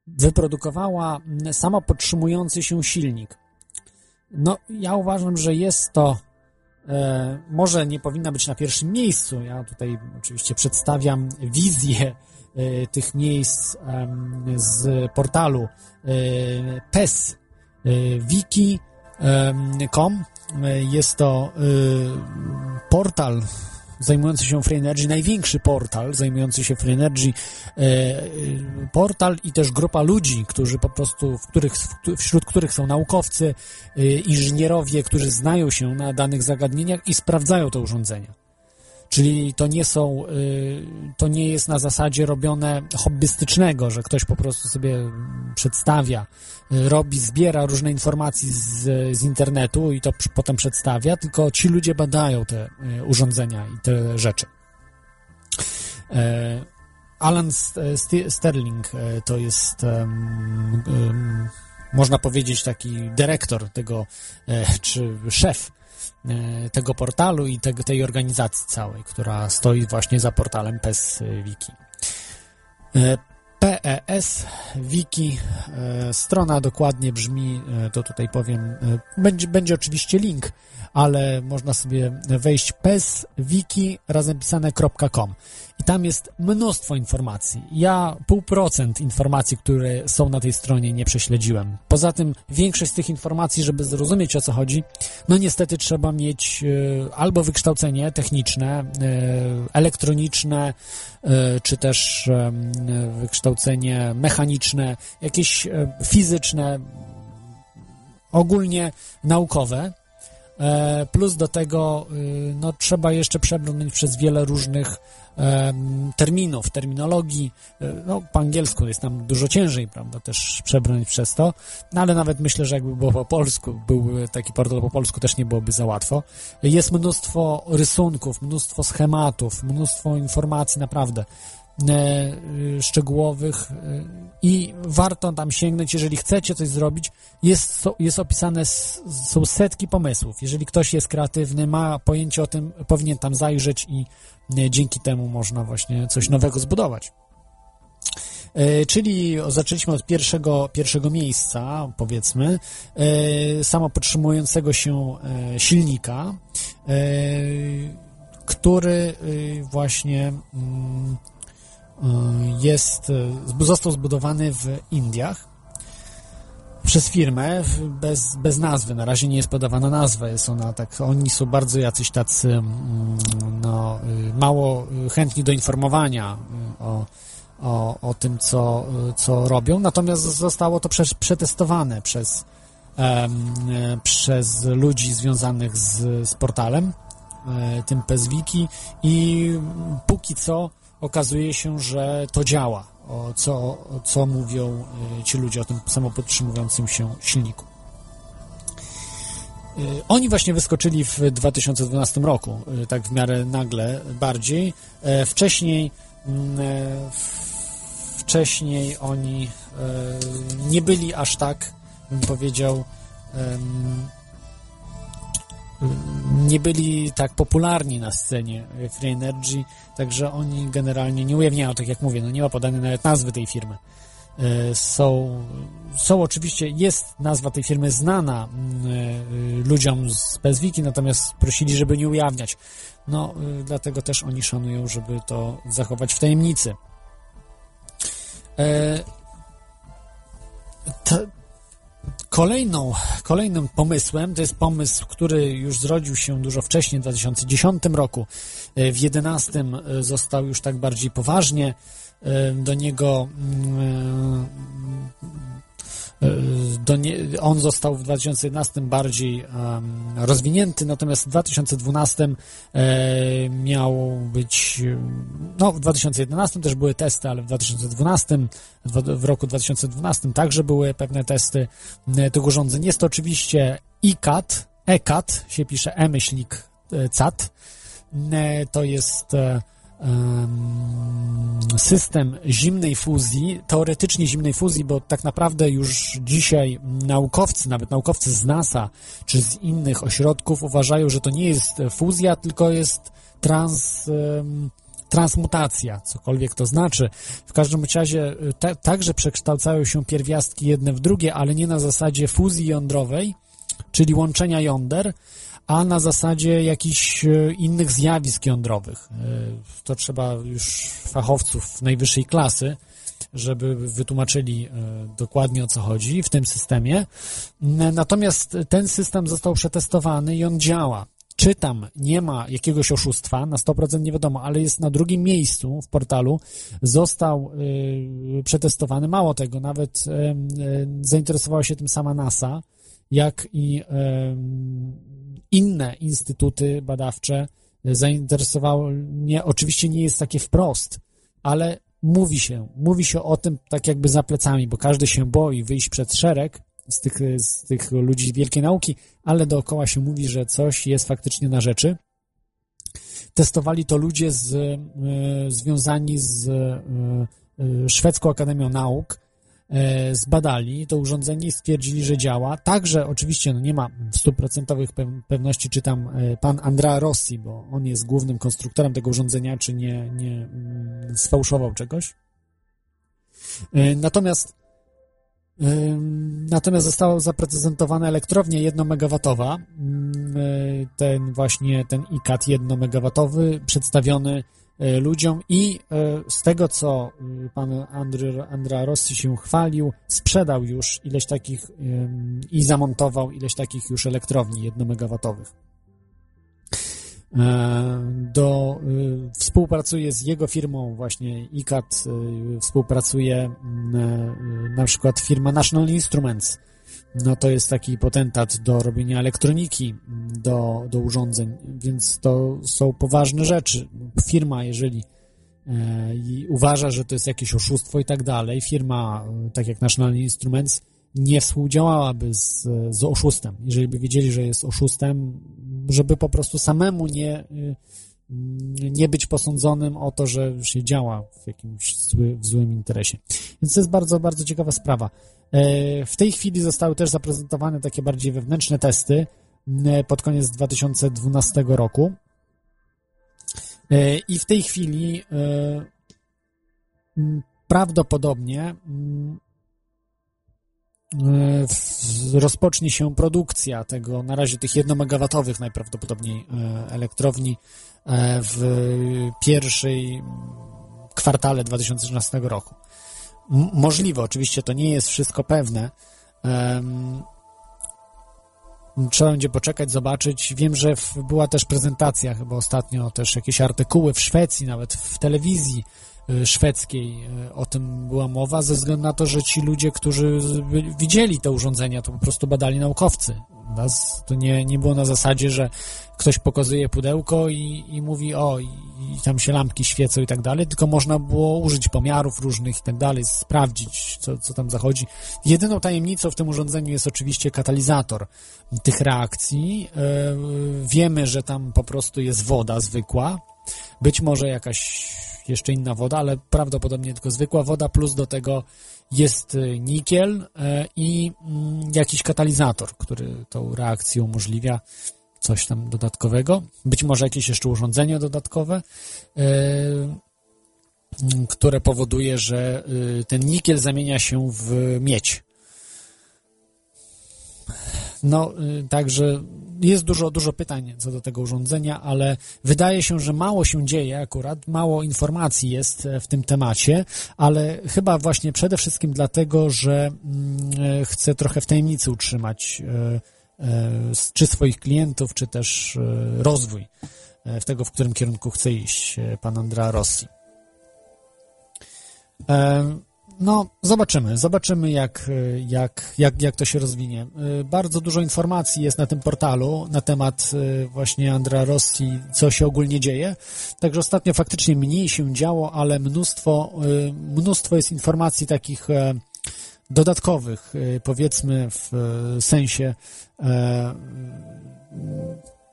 wyprodukowała samopodtrzymujący się silnik. No, ja uważam, że jest to może nie powinna być na pierwszym miejscu. Ja tutaj oczywiście przedstawiam wizję tych miejsc z portalu PES wiki.com. Jest to portal zajmujący się Free Energy, największy portal zajmujący się Free Energy, e, e, portal i też grupa ludzi, którzy po prostu, w których, wśród których są naukowcy, e, inżynierowie, którzy znają się na danych zagadnieniach i sprawdzają te urządzenia. Czyli to nie są, y, to nie jest na zasadzie robione hobbystycznego, że ktoś po prostu sobie przedstawia, y, robi, zbiera różne informacje z, z internetu i to potem przedstawia, tylko ci ludzie badają te y, urządzenia i te rzeczy. E, Alan Sterling to jest można powiedzieć taki dyrektor tego, e, czy szef E, tego portalu i te, tej organizacji całej, która stoi właśnie za portalem PES Wiki. E, PES Wiki, e, strona dokładnie brzmi, to tutaj powiem, będzie, będzie oczywiście link ale można sobie wejść peswiki razem pisane.com i tam jest mnóstwo informacji. Ja pół procent informacji, które są na tej stronie nie prześledziłem. Poza tym większość z tych informacji, żeby zrozumieć o co chodzi, no niestety trzeba mieć e, albo wykształcenie techniczne, e, elektroniczne, e, czy też wykształcenie mechaniczne, jakieś fizyczne, ogólnie naukowe, E, plus do tego y, no, trzeba jeszcze przebrnąć przez wiele różnych terminów, terminologii. E, no, po angielsku jest nam dużo ciężej, prawda, też przebrnąć przez to, no, ale nawet myślę, że jakby było po polsku, był taki portal po polsku, też nie byłoby za łatwo. Jest mnóstwo rysunków, mnóstwo schematów, mnóstwo informacji, naprawdę. E, szczegółowych e, i warto tam sięgnąć, jeżeli chcecie coś zrobić. Jest, jest opisane, są setki pomysłów. Jeżeli ktoś jest kreatywny, ma pojęcie o tym, powinien tam zajrzeć i e, dzięki temu można właśnie coś nowego zbudować. Czyli zaczęliśmy od pierwszego, pierwszego miejsca, powiedzmy, samopodtrzymującego się silnika, który właśnie mm, jest, e, został zbudowany w Indiach przez firmę bez, bez nazwy. Na razie nie jest podawana nazwa. Jest ona tak, oni są bardzo jacyś tacy mm, no, y, mało chętni do informowania y, o, o, o tym, co, co robią. Natomiast zostało to prze, przetestowane przez, przez ludzi związanych z, z portalem, e, tym PSWiki i póki co okazuje się, że to działa, o co, co mówią y, ci ludzie o tym samopodtrzymującym się silniku. Y, oni właśnie wyskoczyli w 2012 roku, y, tak w miarę nagle bardziej. E, wcześniej, mm, e, wcześniej oni e, nie byli aż tak, bym powiedział, nie byli tak popularni na scenie Free Energy, także oni generalnie nie ujawniają, tak jak mówię, no nie ma podanej nawet nazwy tej firmy. E, są, są oczywiście, jest nazwa tej firmy znana mm, e, ludziom z PSWiki, natomiast prosili, żeby nie ujawniać. No, e, dlatego też oni szanują, żeby to zachować w tajemnicy. Kolejną, kolejnym pomysłem to jest pomysł, który już zrodził się dużo wcześniej, w 2010 roku. E, w 2011 e, został już tak bardziej poważnie e, do niego nie, on został w 2011 bardziej rozwinięty, natomiast w 2012 e, miał być, no w 2011 też były testy, ale w 2012, w, w roku 2012 także były pewne testy e, tych urządzeń. Jest to oczywiście ICAT, ECAT, się pisze e-myślnik CAT, to jest system zimnej fuzji, teoretycznie zimnej fuzji, bo tak naprawdę już dzisiaj naukowcy, nawet naukowcy z NASA czy z innych ośrodków uważają, że to nie jest fuzja, tylko jest trans, transmutacja, cokolwiek to znaczy. W każdym razie te, także przekształcają się pierwiastki jedne w drugie, ale nie na zasadzie fuzji jądrowej, czyli łączenia jąder, a na zasadzie jakichś e, innych zjawisk jądrowych. E, to trzeba już fachowców najwyższej klasy, żeby wytłumaczyli e, dokładnie o co chodzi w tym systemie. Natomiast ten system został przetestowany i on działa. Czy tam nie ma jakiegoś oszustwa, na 100% nie wiadomo, ale jest na drugim miejscu w portalu, został przetestowany. Mało tego, nawet zainteresowała się tym sama NASA, jak i inne instytuty badawcze zainteresowało mnie. Oczywiście nie jest takie wprost, ale mówi się, mówi się o tym tak jakby za plecami, bo każdy się boi wyjść przed szereg z tych, z tych ludzi wielkiej nauki, ale dookoła się mówi, że coś jest faktycznie na rzeczy. Testowali to ludzie z, y, związani z y, Szwedzką Akademią Nauk, zbadali to urządzenie i stwierdzili, że działa. Także oczywiście no nie ma stuprocentowych pewności, czy tam e, pan Andrea Rossi, bo on jest głównym konstruktorem tego urządzenia, czy nie, nie mm, sfałszował czegoś. E, natomiast Natomiast została zaprezentowana elektrownia 1 MW. Mm, ten właśnie ten ICAT 1 MW przedstawiony E, ludziom i e, z tego, co e, pan Andry, Andra Rossi się chwalił, sprzedał już ileś takich i zamontował ileś takich już elektrowni jednomegawatowych. Do, współpracuje z jego firmą właśnie ICAT, współpracuje na przykład firma National Instruments, no to jest taki potentat do robienia elektroniki, do, do urządzeń, więc to są poważne rzeczy. Firma, jeżeli e, uważa, że to jest jakieś oszustwo i tak dalej, firma, e, tak jak National Instruments, nie współdziałałaby z, z oszustem. Jeżeli by wiedzieli, że jest oszustem, żeby po prostu samemu nie, e, nie być posądzonym o to, że się działa w jakimś zły, w złym interesie. Więc to jest bardzo, bardzo ciekawa sprawa. E, w tej chwili zostały też zaprezentowane takie bardziej wewnętrzne testy pod koniec 2012 roku. E, I w tej chwili e, prawdopodobnie rozpocznie się produkcja tego, na razie tych jednomegawatowych najprawdopodobniej elektrowni w pierwszej kwartale 2013 roku możliwe. Oczywiście to nie jest wszystko pewne. Um, trzeba będzie poczekać, zobaczyć. Wiem, że w, była też prezentacja, chyba ostatnio też jakieś artykuły w Szwecji, nawet w telewizji y, szwedzkiej y, o tym była mowa, ze względu na to, że ci ludzie, którzy widzieli te urządzenia, to po prostu badali naukowcy. To nie, nie było na zasadzie, że ktoś pokazuje pudełko i, i mówi o, i, tam się lampki świecą i tak dalej, tylko można było użyć pomiarów różnych i tak dalej, sprawdzić, co, co tam zachodzi. Jedyną tajemnicą w tym urządzeniu jest oczywiście katalizator tych reakcji. Yy, wiemy, że tam po prostu jest woda zwykła, być może jakaś jeszcze inna woda, ale prawdopodobnie tylko zwykła woda, plus do tego jest y, nikiel e, i mm, jakiś katalizator, który tą reakcję umożliwia, coś tam dodatkowego, być może jakieś jeszcze urządzenie dodatkowe, mm, które powoduje, że y, ten nikiel zamienia się w miedź. No, y, także jest dużo, dużo pytań co do tego urządzenia, ale wydaje się, że mało się dzieje akurat, mało informacji jest e, w tym temacie, ale chyba właśnie przede wszystkim dlatego, że mm, e, chcę trochę w tajemnicy utrzymać e, czy swoich klientów, czy też rozwój w tego, w którym kierunku chce iść pan Andrea Rossi. No, zobaczymy. Zobaczymy, jak, jak, jak, jak to się rozwinie. Bardzo dużo informacji jest na tym portalu na temat właśnie Andra Rossi, co się ogólnie dzieje. Także ostatnio faktycznie mniej się działo, ale mnóstwo, mnóstwo jest informacji takich dodatkowych, powiedzmy w sensie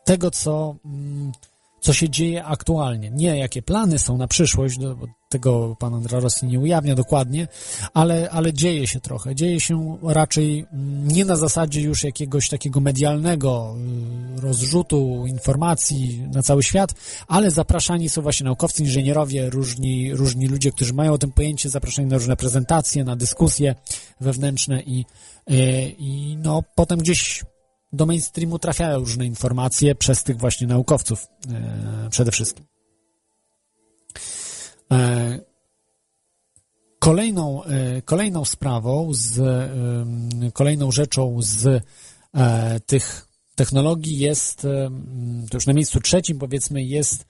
tego, co mm, co się dzieje aktualnie. Nie jakie plany są na przyszłość, bo tego pan Andra Rossi nie ujawnia dokładnie, ale, ale dzieje się trochę. Dzieje się raczej mm, nie na zasadzie już jakiegoś takiego medialnego y, rozrzutu informacji na cały świat, ale zapraszani są właśnie naukowcy, inżynierowie, różni, różni ludzie, którzy mają o tym pojęcie, zapraszani na różne prezentacje, na dyskusje wewnętrzne i, y, i no potem gdzieś do mainstreamu trafiają różne informacje przez tych właśnie naukowców e, przede wszystkim. E, kolejną, e, kolejną sprawą, z, e, kolejną rzeczą z tych technologii jest, to już na miejscu trzecim powiedzmy, jest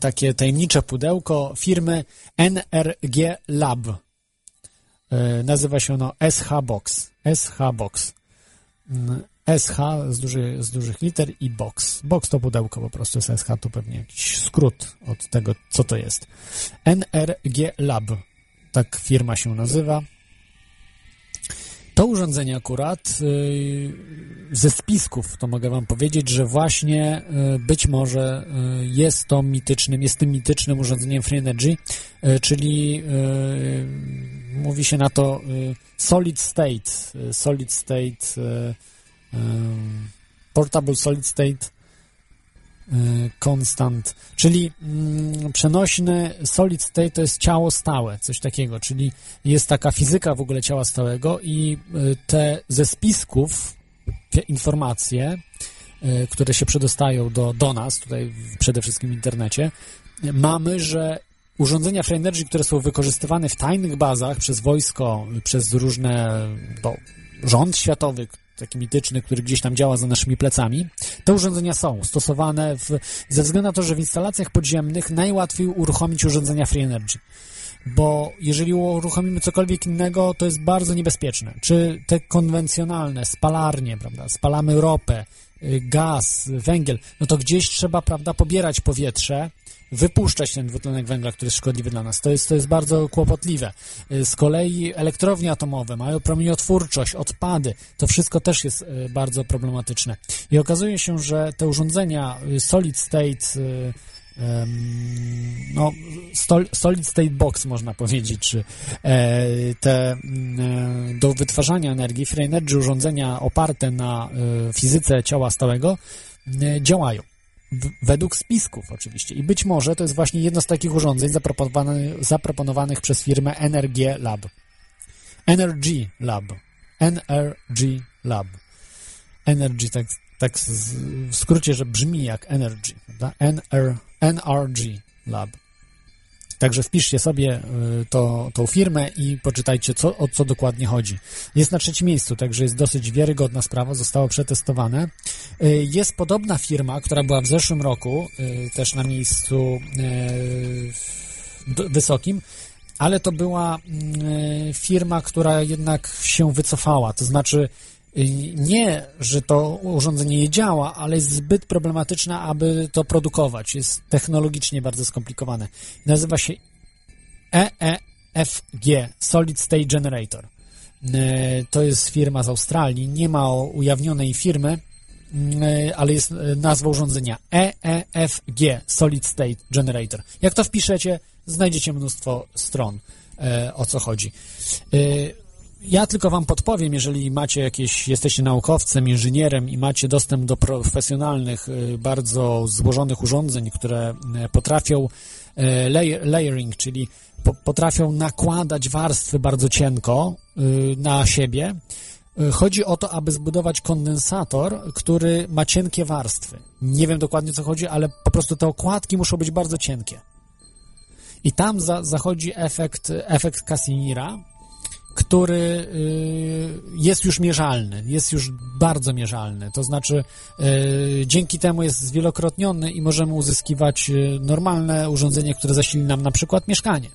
takie tajemnicze pudełko firmy NRG Lab. Nazywa się ono SH Box. SH Box. SH z, duży, z dużych liter i box. Box to pudełko po prostu SH, to pewnie jakiś skrót od tego, co to jest. NRG Lab, tak firma się nazywa. To urządzenie akurat yy, ze spisków, to mogę wam powiedzieć, że właśnie yy, być może yy, jest to mitycznym, jest tym mitycznym urządzeniem Free Energy, czyli mówi się na to solid state, solid state portable solid state constant, czyli mm, przenośny solid state to jest ciało stałe, coś takiego, czyli jest taka fizyka w ogóle ciała stałego i te ze spisków te informacje, które się przedostają do, do nas, tutaj przede wszystkim w internecie, mamy, że urządzenia Free Energy, które są wykorzystywane w tajnych bazach przez wojsko, przez różne bo, rząd światowy, taki mityczny, który gdzieś tam działa za naszymi plecami. Te urządzenia są stosowane w, ze względu na to, że w instalacjach podziemnych najłatwiej uruchomić urządzenia Free Energy. Bo jeżeli uruchomimy cokolwiek innego, to jest bardzo niebezpieczne. Czy te konwencjonalne, spalarnie, prawda, spalamy ropę, y, gaz, węgiel, no to gdzieś trzeba, prawda, pobierać powietrze, wypuszczać ten dwutlenek węgla, który jest szkodliwy dla nas. To jest, to jest bardzo kłopotliwe. Y, z kolei elektrownie atomowe mają promieniotwórczość, odpady. To wszystko też jest y, bardzo problematyczne. I okazuje się, że te urządzenia y, solid state no, solid state box można powiedzieć, czy e, te do wytwarzania energii, free energy urządzenia oparte na fizyce ciała stałego działają według spisków oczywiście. I być może to jest właśnie jedno z takich urządzeń zaproponowanych, zaproponowanych przez firmę NRG Lab. Energy Lab. NRG Lab. Energy, tak, tak w skrócie, że brzmi jak energy, NRG Lab. Także wpiszcie sobie y, to, tą firmę i poczytajcie, co, o co dokładnie chodzi. Jest na trzecim miejscu, także jest dosyć wiarygodna sprawa, zostało przetestowane. Y, jest podobna firma, która była w zeszłym roku, y, też na miejscu wysokim, ale to była firma, która jednak się wycofała, to znaczy nie, że to urządzenie nie działa, ale jest zbyt problematyczne, aby to produkować. Jest technologicznie bardzo skomplikowane. Nazywa się EEFG, Solid State Generator. E, to jest firma z Australii, nie ma ujawnionej firmy, e, ale jest nazwa urządzenia EEFG, Solid State Generator. Jak to wpiszecie, znajdziecie mnóstwo stron, o co chodzi. Ja tylko wam podpowiem, jeżeli macie jakieś, jesteście naukowcem, inżynierem i macie dostęp do profesjonalnych, y, bardzo złożonych urządzeń, które y, potrafią y, layering, czyli potrafią nakładać warstwy bardzo cienko na siebie. Chodzi o to, aby zbudować kondensator, który ma cienkie warstwy. Nie wiem dokładnie co chodzi, ale po prostu te okładki muszą być bardzo cienkie. I tam za, zachodzi efekt, efekt Casimira, który y, jest już mierzalny, jest już bardzo mierzalny. To znaczy, y, dzięki temu jest zwielokrotniony i możemy uzyskiwać y, normalne urządzenie, które zasili nam na przykład mieszkanie.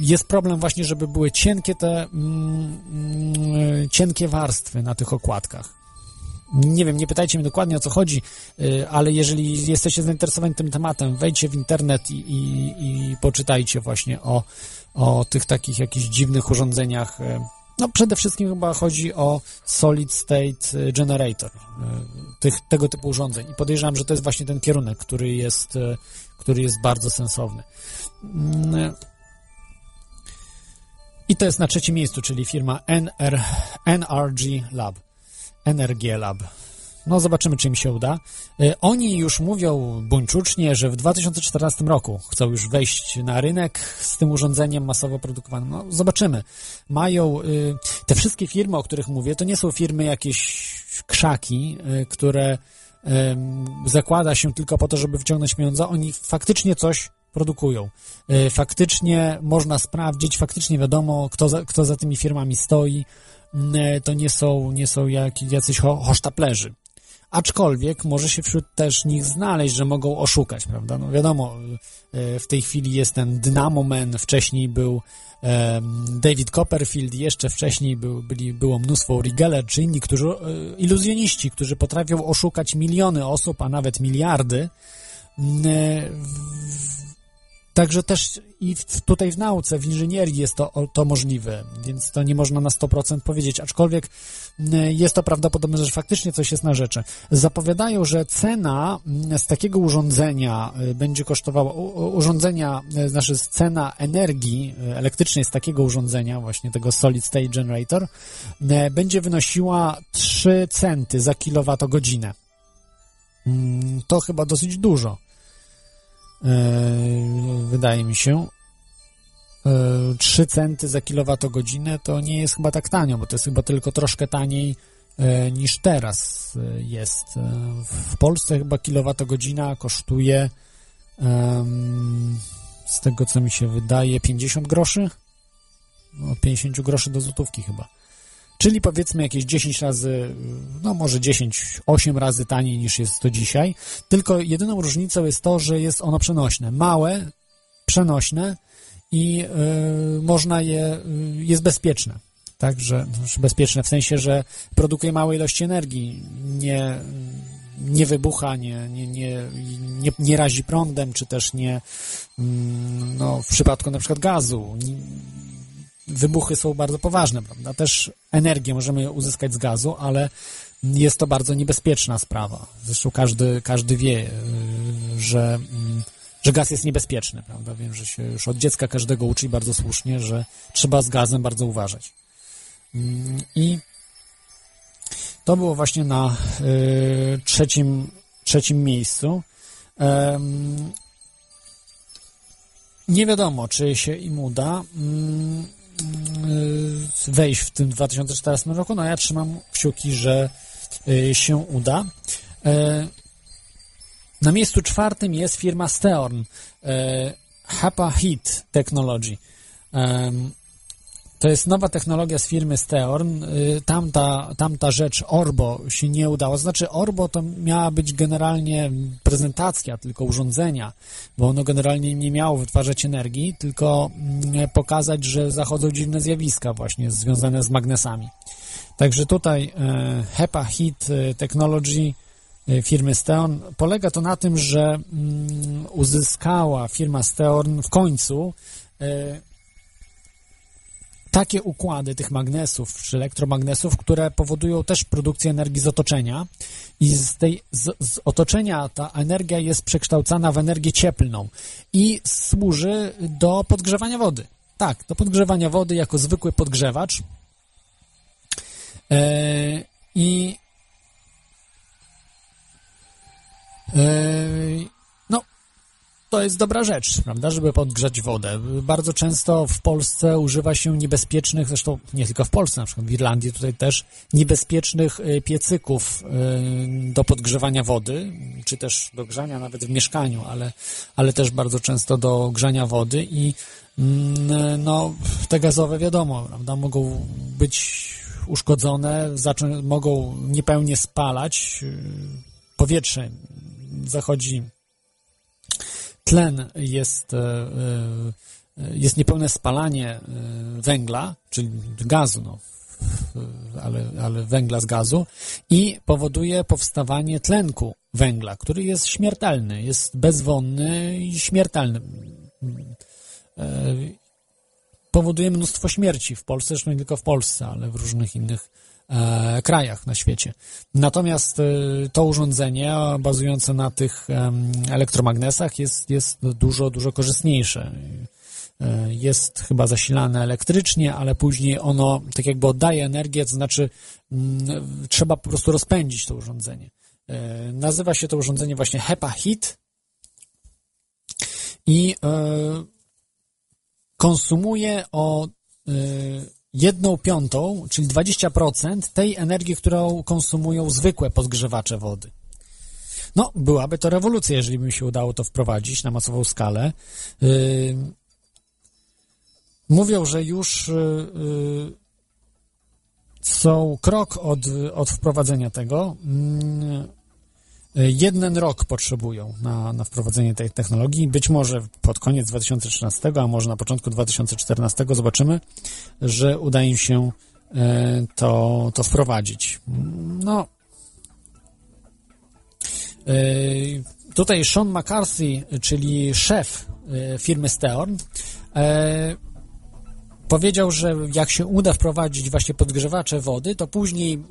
jest problem właśnie, żeby były cienkie te mm, mm, cienkie warstwy na tych okładkach. Nie wiem, nie pytajcie mnie dokładnie o co chodzi, ale jeżeli jesteście zainteresowani tym tematem, wejdźcie w internet i, i, i poczytajcie właśnie o, o tych takich jakichś dziwnych urządzeniach no przede wszystkim chyba chodzi o Solid State Generator, e, tych, tego typu urządzeń i podejrzewam, że to jest właśnie ten kierunek, który jest, e, który jest bardzo sensowny. Mm, I to jest na trzecim miejscu, czyli firma NR, NRG Lab. NRG Lab. No, zobaczymy, czy mi się uda. E, oni już mówią buńczucznie, że w 2014 roku chcą już wejść na rynek z tym urządzeniem masowo produkowanym. No, zobaczymy. Mają y, te wszystkie firmy, o których mówię, to nie są firmy jakieś krzaki, y, które zakłada się tylko po to, żeby wyciągnąć pieniądze. Oni faktycznie coś produkują. Y, faktycznie można sprawdzić, faktycznie wiadomo, kto za, kto za tymi firmami stoi. To nie są, nie są jak, jacyś ho, hosztaplerzy aczkolwiek może się wśród też nich znaleźć, że mogą oszukać, prawda? No wiadomo, e, w tej chwili jest ten Dynamo Man, wcześniej był David Copperfield, jeszcze wcześniej był, byli, było mnóstwo Rigeller czy inni, którzy, e, iluzjoniści, którzy potrafią oszukać miliony osób, a nawet miliardy. Mm, e, także też i w, tutaj w nauce, w inżynierii jest to, to możliwe, więc to nie można na 100% powiedzieć, aczkolwiek jest to prawdopodobne, że faktycznie coś jest na rzeczy. Zapowiadają, że cena z takiego urządzenia y, będzie kosztowała, urządzenia, y, znaczy cena energii y, elektrycznej z takiego urządzenia, właśnie tego Solid State Generator, będzie wynosiła 3 centy za kilowatogodzinę. Mm, to chyba dosyć dużo. Wydaje mi się. 3 e, centy za kilowatogodzinę to nie jest chyba tak tanio, bo to jest chyba tylko troszkę taniej e, niż teraz e, jest. W Polsce chyba kilowatogodzina kosztuje z tego co mi się wydaje 50 groszy? No, od 50 groszy do złotówki chyba. Czyli powiedzmy jakieś 10 razy, no może 10, 8 razy taniej niż jest to dzisiaj. Tylko jedyną różnicą jest to, że jest ono przenośne. Małe, przenośne, i y, można je, y, jest bezpieczne. Także znaczy bezpieczne w sensie, że produkuje małe ilości energii, nie, nie wybucha, nie, nie, nie, nie, nie razi prądem, czy też nie, mm, no, w przypadku na przykład gazu, wybuchy są bardzo poważne, prawda? Też energię możemy uzyskać z gazu, ale jest to bardzo niebezpieczna sprawa. Zresztą każdy, każdy wie, y, że mm, że gaz jest niebezpieczny, prawda? Wiem, że się już od dziecka każdego uczy bardzo słusznie, że trzeba z gazem bardzo uważać. Mm, I to było właśnie na y, trzecim, trzecim miejscu. nie wiadomo, czy się im uda mm, wejść w tym 2014 roku. No ja trzymam kciuki, że y, się uda. E, na miejscu czwartym jest firma Steorn, HAPA Heat Technology. To jest nowa technologia z firmy Steorn. E, tamta, tamta rzecz Orbo się nie udała. Znaczy Orbo to miała być generalnie prezentacja tylko urządzenia, bo ono generalnie nie miało wytwarzać energii, tylko mm, pokazać, że zachodzą dziwne zjawiska właśnie związane z magnesami. Także tutaj e, HEPA Heat Technology E, firmy Steon. Polega to na tym, że mm, uzyskała firma Steon w końcu takie układy tych magnesów czy elektromagnesów, które powodują też produkcję energii z otoczenia i z, tej, z, z, otoczenia ta energia jest przekształcana w energię cieplną i służy do podgrzewania wody. Tak, do podgrzewania wody jako zwykły podgrzewacz. E, I Yy, to jest dobra rzecz, prawda, żeby podgrzać wodę. Bardzo często w Polsce używa się niebezpiecznych, zresztą nie tylko w Polsce, na przykład w Irlandii tutaj też, niebezpiecznych y, piecyków y, do podgrzewania wody, czy też do grzania nawet w mieszkaniu, ale, ale też bardzo często do grzania wody i mm, no, te gazowe wiadomo, prawda, mogą być uszkodzone, mogą niepełnie spalać, y, powietrze zachodzi tlen jest, e, jest niepełne spalanie węgla, czyli gazu, no, ale, ale węgla z gazu i powoduje powstawanie tlenku węgla, który jest śmiertelny, jest bezwonny i śmiertelny. Powoduje mnóstwo śmierci w Polsce, zresztą nie tylko w Polsce, ale w różnych innych E, krajach na świecie. Natomiast e, to urządzenie bazujące na tych elektromagnesach jest, jest dużo, dużo korzystniejsze. E, jest chyba zasilane elektrycznie, ale później ono tak jakby oddaje energię, to znaczy trzeba po prostu rozpędzić to urządzenie. Nazywa się to urządzenie właśnie HEPA HIT i konsumuje o jedną piątą, czyli 20% tej energii, którą konsumują zwykłe podgrzewacze wody. No, byłaby to rewolucja, jeżeli by mi się udało to wprowadzić na masową skalę. Yy, mówią, że już yy, są krok od, od wprowadzenia tego. Yy, Jeden rok potrzebują na, na wprowadzenie tej technologii. Być może pod koniec 2013, a może na początku 2014 zobaczymy, że uda im się e, to, to wprowadzić. No. E, tutaj Sean McCarthy, czyli szef e, firmy Steorn, powiedział, że jak się uda wprowadzić właśnie podgrzewacze wody, to później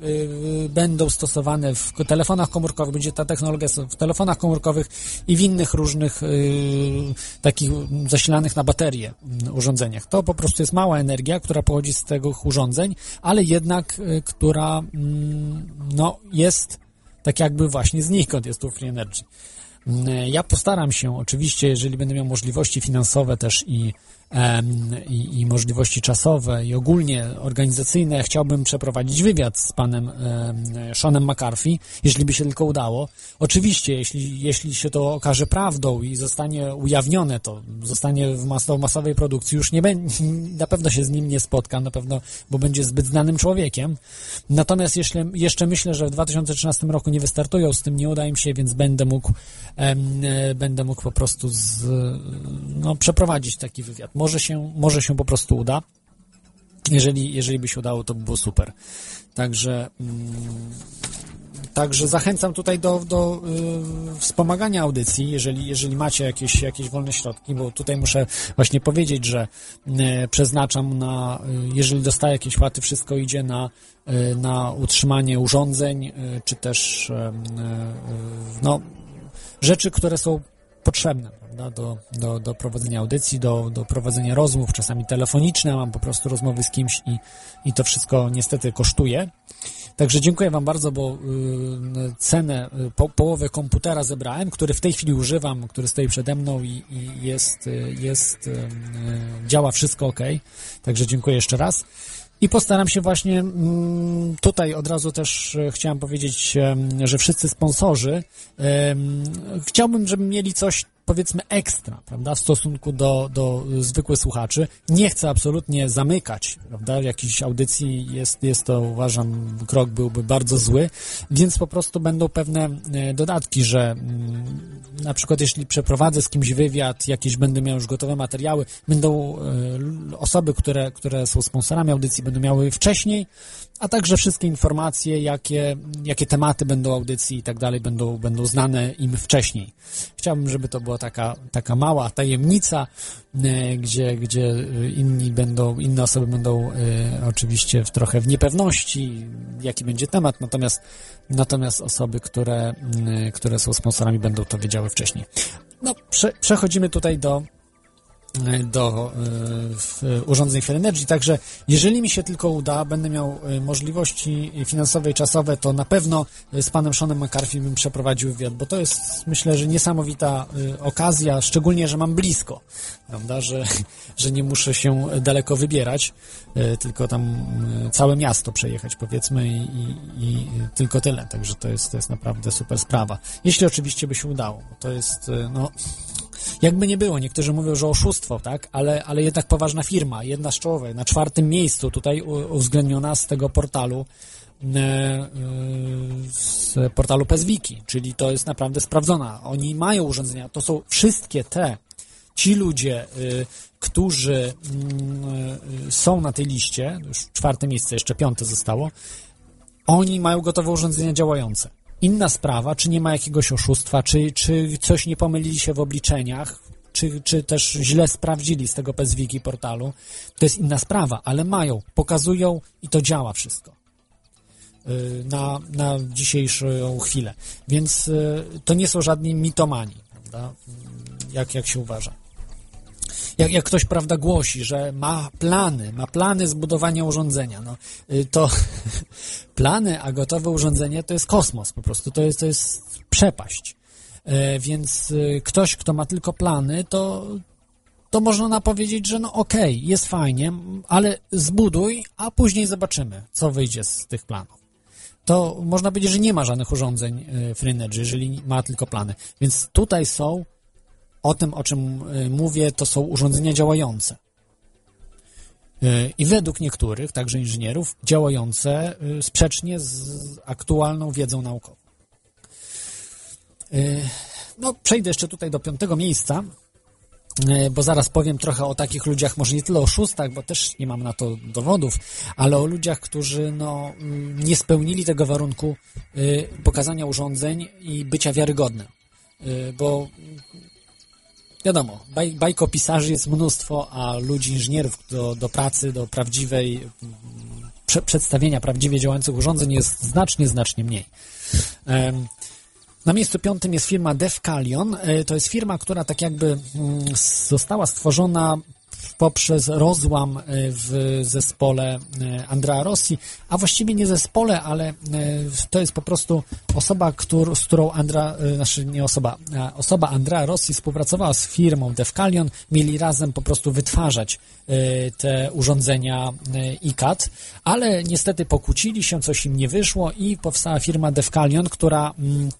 y, będą stosowane w telefonach komórkowych, będzie ta technologia w telefonach komórkowych i w innych różnych y, takich zasilanych na baterie y, urządzeniach. To po prostu jest mała energia, która pochodzi z tego urządzeń, ale jednak, y, która mm, no, jest tak jakby właśnie znikąd, jest tu free energy. Y, ja postaram się oczywiście, jeżeli będę miał możliwości finansowe też i i, i, możliwości czasowe i ogólnie organizacyjne, chciałbym przeprowadzić wywiad z panem Seanem McCarthy, jeśli by się tylko udało. Oczywiście, jeśli, jeśli się to okaże prawdą i zostanie ujawnione, to zostanie w mas masowej produkcji, już nie na pewno się z nim nie spotkam, na pewno, bo będzie zbyt znanym człowiekiem. Natomiast jeśli, jeszcze myślę, że w 2013 roku nie wystartują z tym, nie uda im się, więc będę mógł, e, będę mógł po prostu z, no, przeprowadzić taki wywiad. Może się, może się po prostu uda. Jeżeli, jeżeli by się udało, to by było super. Także, mm, także zachęcam tutaj do, do y, wspomagania audycji, jeżeli, jeżeli macie jakieś, jakieś wolne środki, bo tutaj muszę właśnie powiedzieć, że y, przeznaczam na, y, jeżeli dostaję jakieś płaty, wszystko idzie na, na utrzymanie urządzeń, czy też no, rzeczy, które są potrzebne prawda, do, do, do prowadzenia audycji, do, do prowadzenia rozmów, czasami telefoniczne, mam po prostu rozmowy z kimś i, i to wszystko niestety kosztuje. Także dziękuję Wam bardzo, bo y, cenę, y, po, połowę komputera zebrałem, który w tej chwili używam, który stoi przede mną i, i jest, y, jest y, y, działa wszystko ok. Także dziękuję jeszcze raz. I postaram się właśnie mm, tutaj od razu też chciałem powiedzieć, że wszyscy sponsorzy chciałbym, żeby mieli coś powiedzmy ekstra, prawda, w stosunku do, do zwykłych słuchaczy. Nie chcę absolutnie zamykać, prawda, jakiejś audycji, jest, jest to, uważam, krok byłby bardzo zły, więc po prostu będą pewne e, dodatki, że mm, na przykład jeśli przeprowadzę z kimś wywiad, jakieś będę miał już gotowe materiały, będą e, osoby, które, które są sponsorami audycji, będą miały wcześniej, a także wszystkie informacje, jakie, jakie tematy będą audycji i tak dalej, będą, będą znane im wcześniej. Chciałbym, żeby to była taka, taka mała tajemnica, e, gdzie, gdzie inni będą, inne osoby będą e, oczywiście w, trochę w niepewności, jaki będzie temat, natomiast, natomiast osoby, które, które są sponsorami, będą to wiedziały wcześniej. No, prze, przechodzimy tutaj do do y, urządzeń Fair Energy, także jeżeli mi się tylko uda, będę miał y, możliwości finansowe i czasowe, to na pewno z panem Seanem McCarthy bym przeprowadził wywiad, bo to jest myślę, że niesamowita okazja, szczególnie, że mam blisko, prawda, że, że nie muszę się daleko wybierać, tylko tam całe miasto przejechać powiedzmy i, i, i tylko tyle, także to jest, to jest naprawdę super sprawa. Jeśli oczywiście by się udało, bo to jest, no jakby nie było, niektórzy mówią, że oszustwo, tak, ale, ale jednak poważna firma, jedna z czołowych, na czwartym miejscu tutaj uwzględniona z tego portalu e, e, z portalu PSWiki, czyli to jest naprawdę sprawdzona. Oni mają urządzenia, to są wszystkie te ci ludzie, którzy mm, są na tej liście, już czwarte miejsce, jeszcze piąte zostało, oni mają gotowe urządzenia działające. Inna sprawa, czy nie ma jakiegoś oszustwa, czy, czy coś nie pomylili się w obliczeniach, czy, czy też źle sprawdzili z tego PSWiki portalu, to jest inna sprawa, ale mają, pokazują i to działa wszystko y, na, na dzisiejszą chwilę. Więc y, to nie są żadni mitomani, prawda? Jak, jak się uważa. Jak, jak ktoś, prawda, głosi, że ma plany, ma plany zbudowania urządzenia, no y, to [laughs] plany, a gotowe urządzenie to jest kosmos po prostu, to jest, to jest przepaść. E, więc y, ktoś, kto ma tylko plany, to, to można powiedzieć, że no okej, okay, jest fajnie, ale zbuduj, a później zobaczymy, co wyjdzie z tych planów. To można powiedzieć, że nie ma żadnych urządzeń y, Free Energy, jeżeli ma tylko plany. Więc tutaj są, o tym, o czym y, mówię, to są urządzenia działające. I według niektórych, także inżynierów, działające sprzecznie z aktualną wiedzą naukową. No, przejdę jeszcze tutaj do piątego miejsca, bo zaraz powiem trochę o takich ludziach, może nie tyle o szóstach, bo też nie mam na to dowodów, ale o ludziach, którzy no, mm, nie spełnili tego warunku pokazania urządzeń i bycia wiarygodnym. Bo wiadomo, baj, bajkopisarzy jest mnóstwo, a ludzi, inżynierów do, do pracy, do prawdziwej mm, prze, przedstawienia prawdziwie działających urządzeń jest znacznie, znacznie mniej. Na miejscu piątym jest firma Defcalion. E, to jest firma, która tak jakby mm, została stworzona poprzez rozłam e, w zespole e, Andrea Rossi, a właściwie nie zespole, ale to jest po prostu osoba, który, z którą Andra, znaczy nie osoba, osoba Andrea Rossi współpracowała z firmą Defcalion, mieli razem po prostu wytwarzać te urządzenia ICAT, ale niestety pokłócili się, coś im nie wyszło i powstała firma Defcalion, która mm,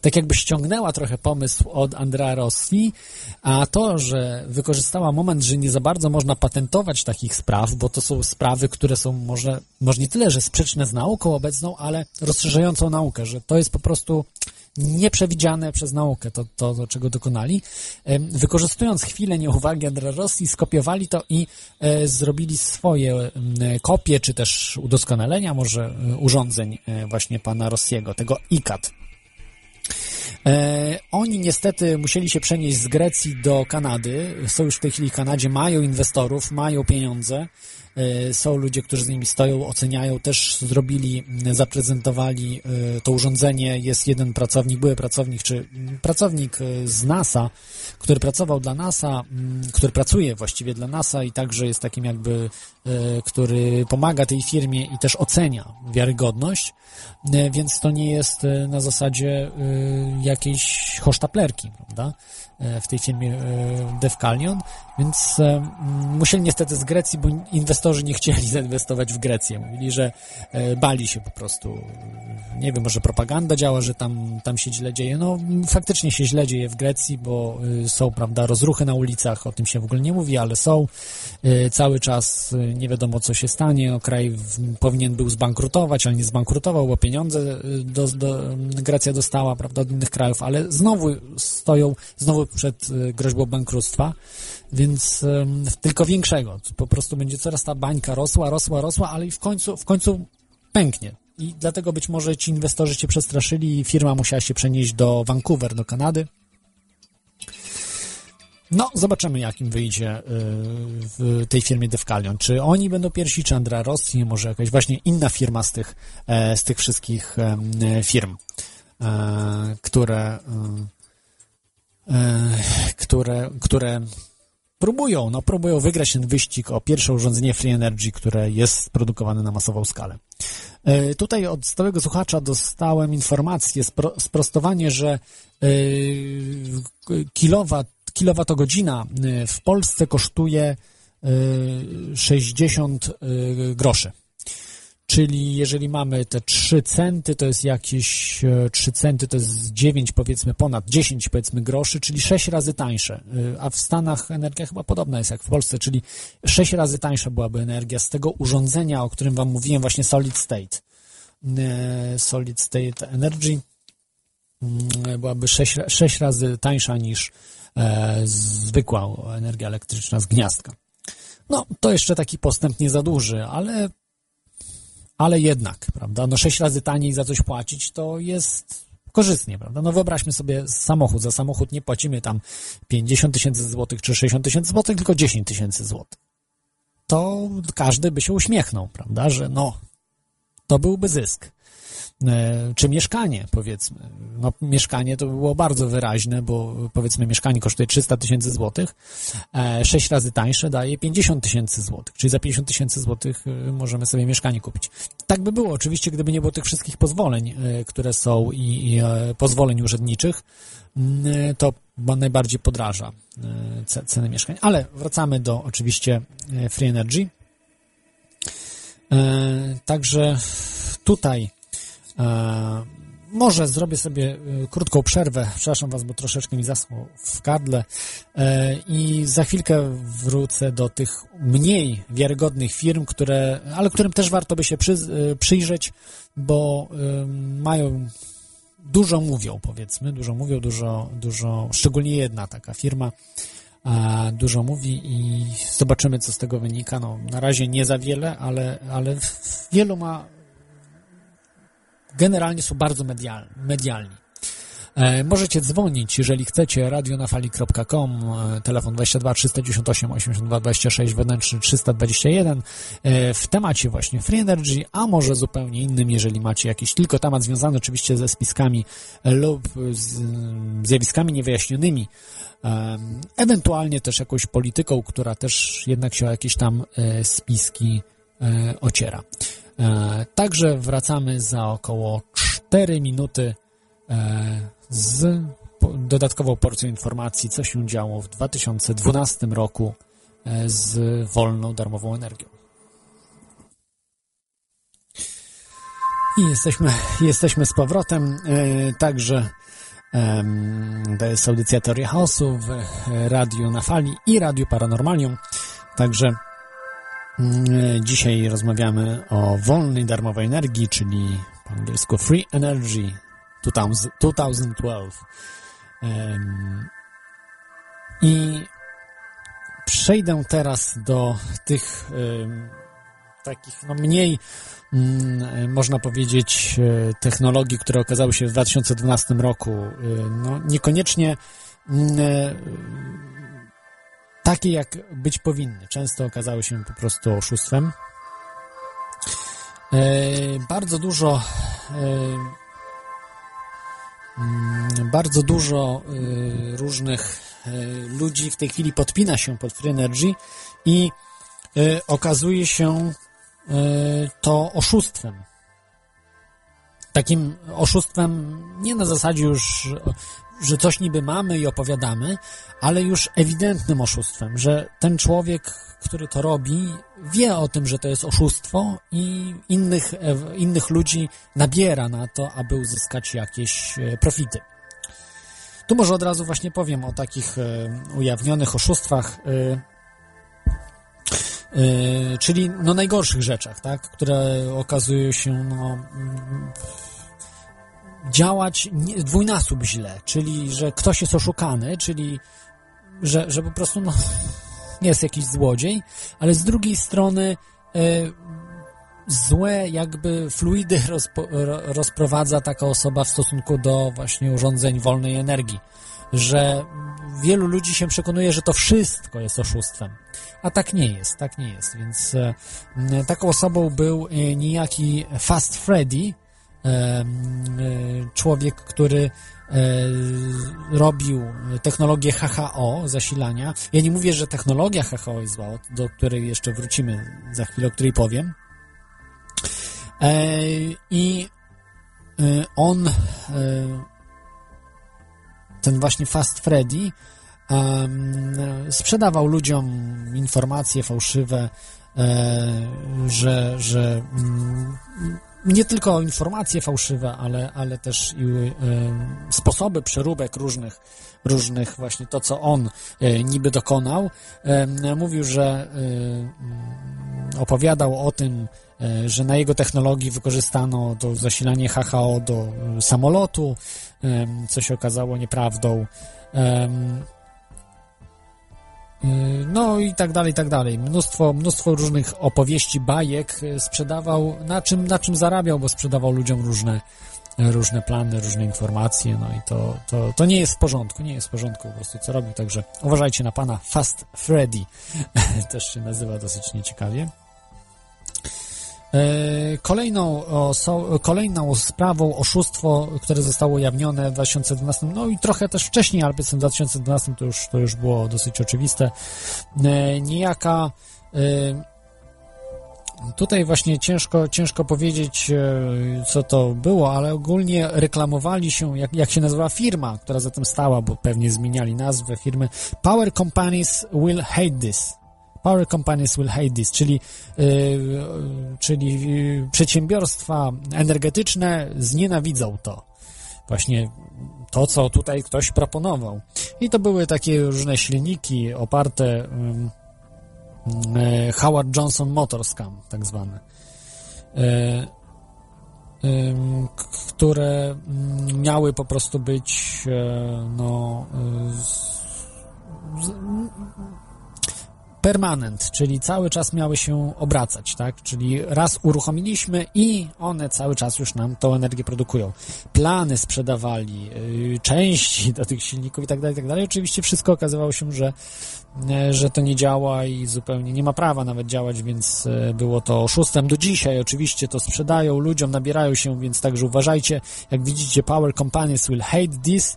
tak jakby ściągnęła trochę pomysł od Andrea Rossi, a to, że wykorzystała moment, że nie za bardzo można patentować takich spraw, bo to są sprawy, które są może, może nie tyle, że sprzeczne z nauką obecną, ale rozszerzającą naukę, że to jest po prostu nieprzewidziane przez naukę, to, to, to czego dokonali. Wykorzystując chwilę nieuwagi Andrea Rossi, skopiowali to i e, zrobili swoje kopie, czy też udoskonalenia może e, urządzeń e, właśnie pana Rossiego, tego ICAT. E, oni niestety musieli się przenieść z Grecji do Kanady. Są już w tej chwili w Kanadzie, mają inwestorów, mają pieniądze. E, są ludzie, którzy z nimi stoją, oceniają, też zrobili, zaprezentowali e, to urządzenie. Jest jeden pracownik, były pracownik, czy pracownik e, z NASA, który pracował dla NASA, który pracuje właściwie dla NASA i także jest takim jakby, który pomaga tej firmie i też ocenia wiarygodność, więc to nie jest na zasadzie jakiejś hosztaplerki, prawda? E, w tej firmie e, Defcalion, więc e, musieli niestety z Grecji, bo inwestorzy nie chcieli [laughs] zainwestować w Grecję. Mówili, że bali się po prostu. Nie wiem, może propaganda działa, że tam, tam się źle dzieje. No, faktycznie się źle dzieje w Grecji, bo są, prawda, rozruchy na ulicach, o tym się w ogóle nie mówi, ale są. Cały czas nie wiadomo, co się stanie. No, kraj powinien był zbankrutować, ale nie zbankrutował, bo pieniądze do, do, Grecja dostała, prawda, od innych krajów, ale znowu stoją, znowu przed e, groźbą bankructwa, więc tylko większego. Po prostu będzie coraz ta bańka rosła, rosła, rosła, ale i w końcu, w końcu pęknie. I dlatego być może ci inwestorzy się przestraszyli i firma musiała się przenieść do Vancouver, do Kanady. No, zobaczymy, jak im wyjdzie e, w tej firmie Defcalion. Czy oni będą pierwsi, czy Andrea Rossi, może jakaś właśnie inna firma z tych, e, z tych wszystkich firm, które które, które próbują, no próbują wygrać ten wyścig o pierwsze urządzenie Free Energy, które jest produkowane na masową skalę. E, tutaj od stałego słuchacza dostałem informację, spro, sprostowanie, że e, kilowat, kilowatogodzina w Polsce kosztuje 60 groszy. Czyli jeżeli mamy te 3 centy, to jest jakieś 3 e, centy, to jest 9 powiedzmy, ponad 10 powiedzmy groszy, czyli 6 razy tańsze. E, a w Stanach energia chyba podobna jest jak w Polsce, czyli 6 razy tańsza byłaby energia z tego urządzenia, o którym Wam mówiłem, właśnie Solid State. E, Solid State Energy mm, byłaby 6, 6 razy tańsza niż zwykła energia elektryczna z gniazdka. No, to jeszcze taki postęp nie za duży, ale, ale jednak, prawda? No, sześć razy taniej za coś płacić to jest korzystnie, prawda? No wyobraźmy sobie samochód. Za samochód nie płacimy tam 50 tysięcy złotych czy 60 tysięcy złotych, tylko 10 tysięcy złotych. To każdy by się uśmiechnął, prawda? Że no, to byłby zysk. E, czy mieszkanie, powiedzmy. No, mieszkanie to było bardzo wyraźne, bo powiedzmy mieszkanie kosztuje 300 tysięcy złotych, 6 e, razy tańsze daje 50 tysięcy złotych, czyli za 50 tysięcy złotych e, możemy sobie mieszkanie kupić. Tak by było oczywiście, gdyby nie było tych wszystkich pozwoleń, które są i, i pozwoleń urzędniczych, to najbardziej podraża ceny mieszkań. Ale wracamy do oczywiście Free Energy. Także tutaj może zrobię sobie e, krótką przerwę. Przepraszam Was, bo troszeczkę mi zaschło w gardle. E, I za chwilkę wrócę do tych mniej wiarygodnych firm, które, ale którym też warto by się przy, przyjrzeć, bo mają dużo mówią, powiedzmy, dużo mówią, dużo, dużo, szczególnie jedna taka firma, dużo mówi i zobaczymy, co z tego wynika. No, na razie nie za wiele, ale, ale wielu ma generalnie są bardzo medialni. E, możecie dzwonić, jeżeli chcecie, radionafali.com, e, telefon 22 398 82 26, wewnętrzny 321, e, w temacie właśnie Free Energy, a może zupełnie innym, jeżeli macie jakiś tylko temat związany oczywiście ze spiskami lub z zjawiskami niewyjaśnionymi, ewentualnie też jakąś polityką, która też jednak się o jakieś tam spiski ociera. E, także wracamy za około 4 minuty e, z dodatkową porcją informacji, co się działo w 2012 roku e, z wolną, darmową energią. I jesteśmy, jesteśmy z powrotem. Także to jest audycja Teoria Chaosu w Radiu na Fali i Radiu Paranormalium. Także dzisiaj rozmawiamy o wolnej, darmowej energii, czyli po angielsku Free Energy 2012. I przejdę teraz do tych takich no mniej, mm, można powiedzieć, e, technologii, które okazały się w 2012 roku. E, no, niekoniecznie mm, e, takie, jak być powinny. Często okazały się po prostu oszustwem. E, bardzo dużo e, mm, bardzo dużo e, różnych ludzi w tej chwili podpina się pod Free Energy i okazuje się to oszustwem. Takim oszustwem nie na zasadzie już że coś niby mamy i opowiadamy, ale już ewidentnym oszustwem, że ten człowiek, który to robi, wie o tym, że to jest oszustwo i innych, e, innych ludzi nabiera na to, aby uzyskać jakieś e, profity. Tu może od razu właśnie powiem o takich e, ujawnionych oszustwach, czyli no najgorszych rzeczach, tak, które okazują się no, działać dwójnasób źle, czyli że ktoś jest oszukany, czyli że, że po prostu no, [laughs] jest jakiś złodziej, ale z drugiej strony e, złe jakby fluidy [laughs] rozpo, rozprowadza taka osoba w stosunku do właśnie urządzeń wolnej energii, że wielu ludzi się przekonuje, że to wszystko jest oszustwem, a tak nie jest, tak nie jest, więc e, taką osobą był e, niejaki Fast Freddy, człowiek, który e, robił technologię HHO zasilania. Ja nie mówię, że technologia HHO jest zła, do której jeszcze wrócimy za chwilę, o której powiem. E, I on, ten właśnie Fast Freddy, sprzedawał ludziom informacje fałszywe, że, że mm, nie tylko informacje fałszywe, ale, ale też i y, sposoby przeróbek różnych, różnych właśnie to, co on y, niby dokonał. Y, mówił, że opowiadał o tym, że na jego technologii wykorzystano do zasilania HHO do samolotu, co się okazało nieprawdą. No i tak dalej, i tak dalej. Mnóstwo, mnóstwo różnych opowieści, bajek sprzedawał, na czym, na czym zarabiał, bo sprzedawał ludziom różne, różne plany, różne informacje, no i to, to, to nie jest w porządku, nie jest w porządku po prostu, co robił, także uważajcie na pana Fast Freddy, [laughs] też się nazywa dosyć nieciekawie. E, kolejną, kolejną sprawą oszustwo, które zostało ujawnione w 2012, no i trochę też wcześniej, ale w 2012 to już, to już było dosyć oczywiste, e, niejaka e, Tutaj właśnie ciężko, ciężko powiedzieć, co to było, ale ogólnie reklamowali się, jak, jak się nazywa firma, która za tym stała, bo pewnie zmieniali nazwę firmy. Power Companies will hate this. Power companies will hate this, czyli, yy, czyli yy, przedsiębiorstwa energetyczne znienawidzą to. Właśnie to, co tutaj ktoś proponował. I to były takie różne silniki oparte yy, Howard Johnson Motorscam, tak zwane, które mm, miały po prostu być e, no, permanent, czyli cały czas miały się obracać, tak? Czyli raz uruchomiliśmy i one cały czas już nam tą energię produkują. Plany sprzedawali, yy, części do tych silników i tak dalej, tak dalej. Oczywiście wszystko okazywało się, że, yy, że to nie działa i zupełnie nie ma prawa nawet działać, więc yy, było to oszustwem. Do dzisiaj oczywiście to sprzedają ludziom, nabierają się, więc także uważajcie. Jak widzicie, Power Companies will hate this,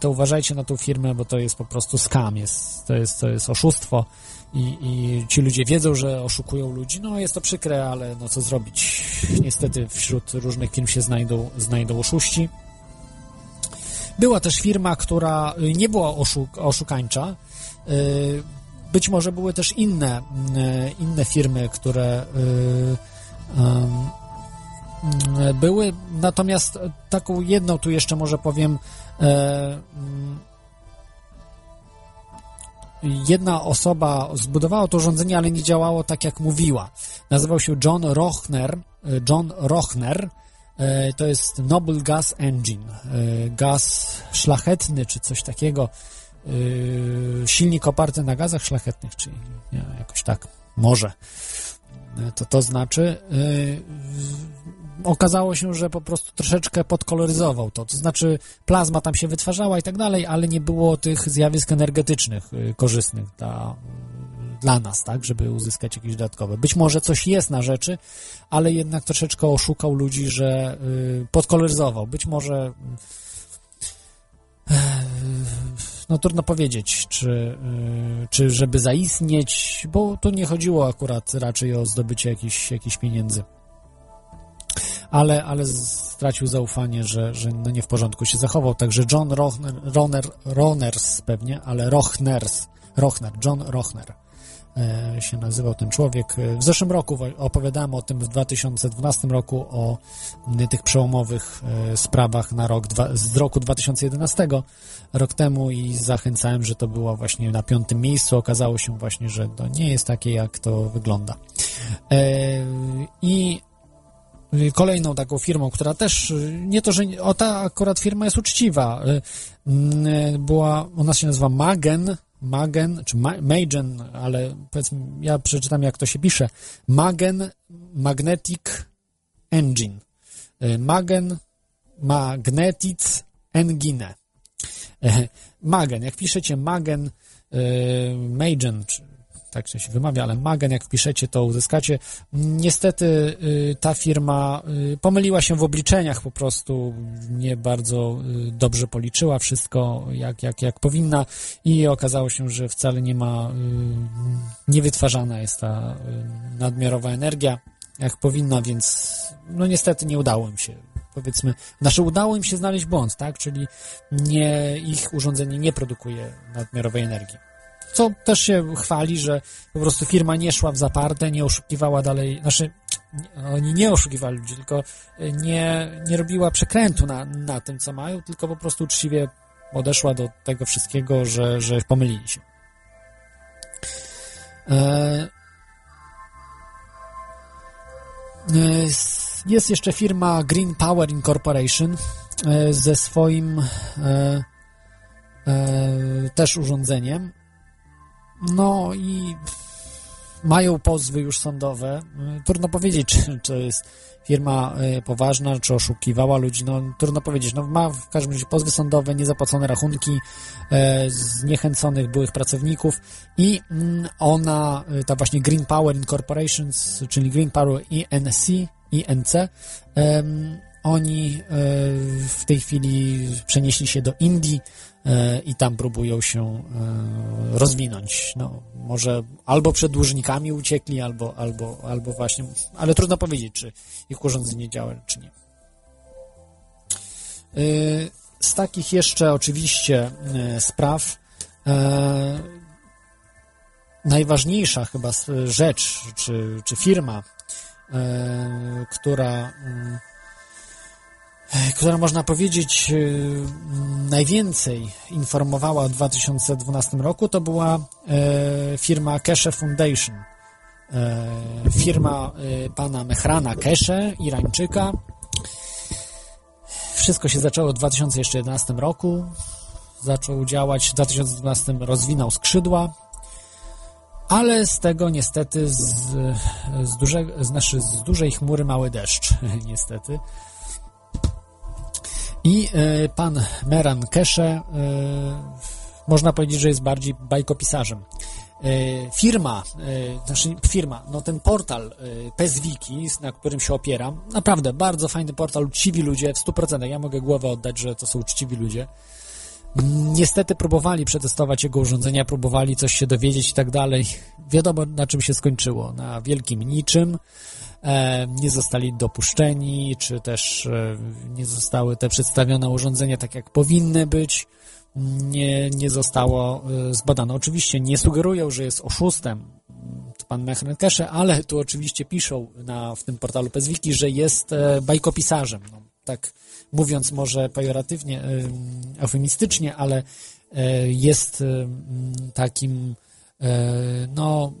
to uważajcie na tą firmę, bo to jest po prostu skam, jest, to, jest, to jest oszustwo i, i ci ludzie wiedzą, że oszukują ludzi. No jest to przykre, ale no co zrobić? Niestety wśród różnych firm się znajdą, znajdą oszuści. Była też firma, która nie była oszuk oszukańcza. E, być może były też inne, e, inne firmy, które były, natomiast taką jedną tu jeszcze może powiem E, jedna osoba zbudowała to urządzenie, ale nie działało tak, jak mówiła. Nazywał się John Rochner. E, John Rochner. E, to jest Noble Gas Engine. Gaz szlachetny, czy coś takiego. Silnik oparty na gazach szlachetnych, czyli jakoś tak, może. To to znaczy okazało się, że po prostu troszeczkę podkoloryzował to. To znaczy plazma tam się wytwarzała i tak dalej, ale nie było tych zjawisk energetycznych y, korzystnych dla, dla nas, tak, żeby uzyskać jakieś dodatkowe. Być może coś jest na rzeczy, ale jednak troszeczkę oszukał ludzi, że y, podkoloryzował. Być może no trudno powiedzieć, czy, y, czy żeby zaistnieć, bo tu nie chodziło akurat raczej o zdobycie jakichś, jakichś pieniędzy ale, ale stracił zaufanie, że, że no nie w porządku się zachował. Także John Rochner, Roner, Roners pewnie, ale Rochners, Rochner, John Rochner e, się nazywał ten człowiek. W zeszłym roku opowiadałem o tym, w 2012 roku, o tych przełomowych e, sprawach na rok, z roku 2011, rok temu i zachęcałem, że to było właśnie na piątym miejscu. Okazało się właśnie, że to nie jest takie, jak to wygląda. E, I kolejną taką firmą, która też, y, nie to, że o ta akurat firma jest uczciwa, y, była, ona się nazywa Magen, Magen, czy Magen, ale powiedzmy, ja przeczytam jak to się pisze, Magen Magnetic Engine, Magen Magnetic Engine, Magen, jak piszecie Magen Magen, czy tak się wymawia, ale Magen, jak wpiszecie, to uzyskacie. Niestety y, ta firma y, pomyliła się w obliczeniach, po prostu nie bardzo y, dobrze policzyła wszystko, jak, jak, jak powinna i okazało się, że wcale nie ma, niewytwarzana jest ta nadmiarowa energia, jak powinna, więc no niestety nie udało im się powiedzmy, znaczy udało im się znaleźć błąd, tak, czyli nie, ich urządzenie nie produkuje nadmiarowej energii co też się chwali, że po prostu firma nie szła w zaparte, nie oszukiwała dalej, znaczy oni nie oszukiwali ludzi, tylko nie, nie robiła przekrętu na, na tym, co mają, tylko po prostu uczciwie odeszła do tego wszystkiego, że, że pomylili się. E, e jest jeszcze firma Green Power Incorporation e, ze swoim e, e, też urządzeniem No i mają pozwy już sądowe. Trudno powiedzieć, czy, [laughs] czy jest firma y, poważna, czy oszukiwała ludzi, no trudno powiedzieć. No, ma w każdym razie pozwy sądowe, niezapłacone rachunki e, zniechęconych byłych pracowników i mm, ona, y, ta właśnie Green Power Incorporations, czyli Green Power INC, INC, oni e, w tej chwili przenieśli się do Indii e, i tam próbują się e, rozwinąć. No, może albo przed dłużnikami uciekli, albo, albo, albo właśnie, ale trudno powiedzieć, czy ich urządzenie działa, czy nie. Z takich jeszcze oczywiście spraw najważniejsza chyba rzecz, czy, czy firma, która E, która można powiedzieć e, najwięcej informowała w 2012 roku, to była e, firma Keshe Foundation. Firma pana Mehrana Keshe, Irańczyka. Wszystko się zaczęło w 2011 roku. Zaczął działać w 2012, rozwinął skrzydła, ale z tego niestety z, z, duże, znaczy z dużej chmury mały deszcz, [laughs] niestety. I e, pan Meran Kesze e, można powiedzieć, że jest bardziej bajkopisarzem. E, firma, znaczy firma, no ten portal PSWiki, na którym się opieram, naprawdę bardzo fajny portal, uczciwi ludzie w 100%. Ja mogę głowę oddać, że to są uczciwi ludzie. Niestety próbowali przetestować jego urządzenia, próbowali coś się dowiedzieć i tak dalej. Wiadomo, na czym się skończyło. Na wielkim niczym. E, nie zostali dopuszczeni, czy też e, nie zostały te przedstawione urządzenia tak, jak powinny być, nie, nie zostało e, zbadane. Oczywiście nie sugerują, że jest oszustem pan Mechrenkesze, ale tu oczywiście piszą na, w tym portalu Pezwiki, że jest bajkopisarzem. No, tak mówiąc może pejoratywnie, eufemistycznie, ale jest takim no,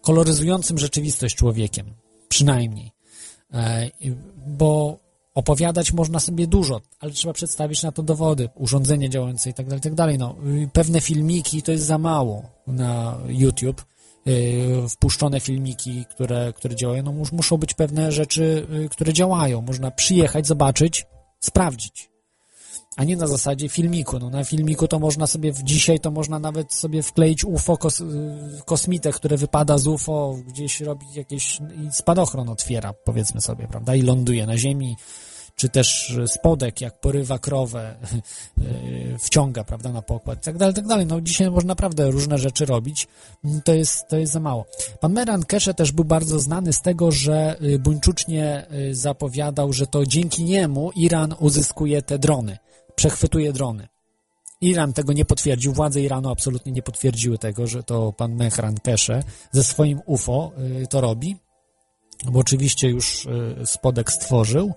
koloryzującym rzeczywistość człowiekiem przynajmniej. E, bo opowiadać można sobie dużo, ale trzeba przedstawić na to dowody, urządzenie działające i tak dalej, tak. No, pewne filmiki to jest za mało na YouTube. E, wpuszczone filmiki, które, które działają, no muszą być pewne rzeczy, e, które działają. Można przyjechać, zobaczyć, sprawdzić a nie na zasadzie filmiku. No, na filmiku to można sobie, dzisiaj to można nawet sobie wkleić UFO, kos, y, kosmitę, które wypada z UFO, gdzieś robi jakieś spadochron otwiera, powiedzmy sobie, prawda, i ląduje na ziemi, czy też spodek, jak porywa krowę, y, [laughs] wciąga, prawda, na pokład, tak dalej, tak dalej. No dzisiaj można naprawdę różne rzeczy robić, to jest, to jest za mało. Pan Meran Kesze też był bardzo znany z tego, że y, buńczucznie zapowiadał, że to dzięki niemu Iran uzyskuje te drony przechwytuje drony. Iran tego nie potwierdził, władze Iranu absolutnie nie potwierdziły tego, że to pan Mehran Kesze ze swoim UFO y, to robi, bo oczywiście już y, spodek stworzył, e,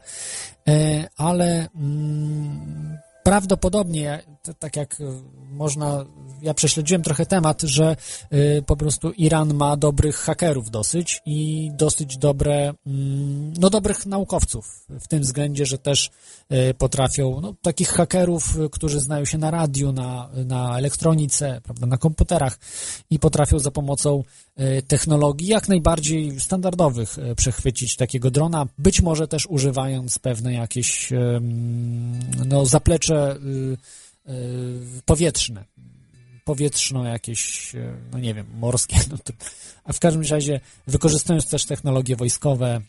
ale mm, prawdopodobnie, tak jak można, ja prześledziłem trochę temat, że y, po prostu Iran ma dobrych hakerów dosyć i dosyć dobre, mm, no dobrych naukowców, w tym względzie, że też y, potrafią, no takich hakerów, którzy znają się na radiu, na, na elektronice, prawda, na komputerach i potrafią za pomocą technologii jak najbardziej standardowych przechwycić takiego drona, być może też używając pewne jakieś no, zaplecze Y, powietrzne, powietrzno jakieś, y, no nie wiem, morskie, [laughs] no to, a w każdym razie wykorzystując też technologie wojskowe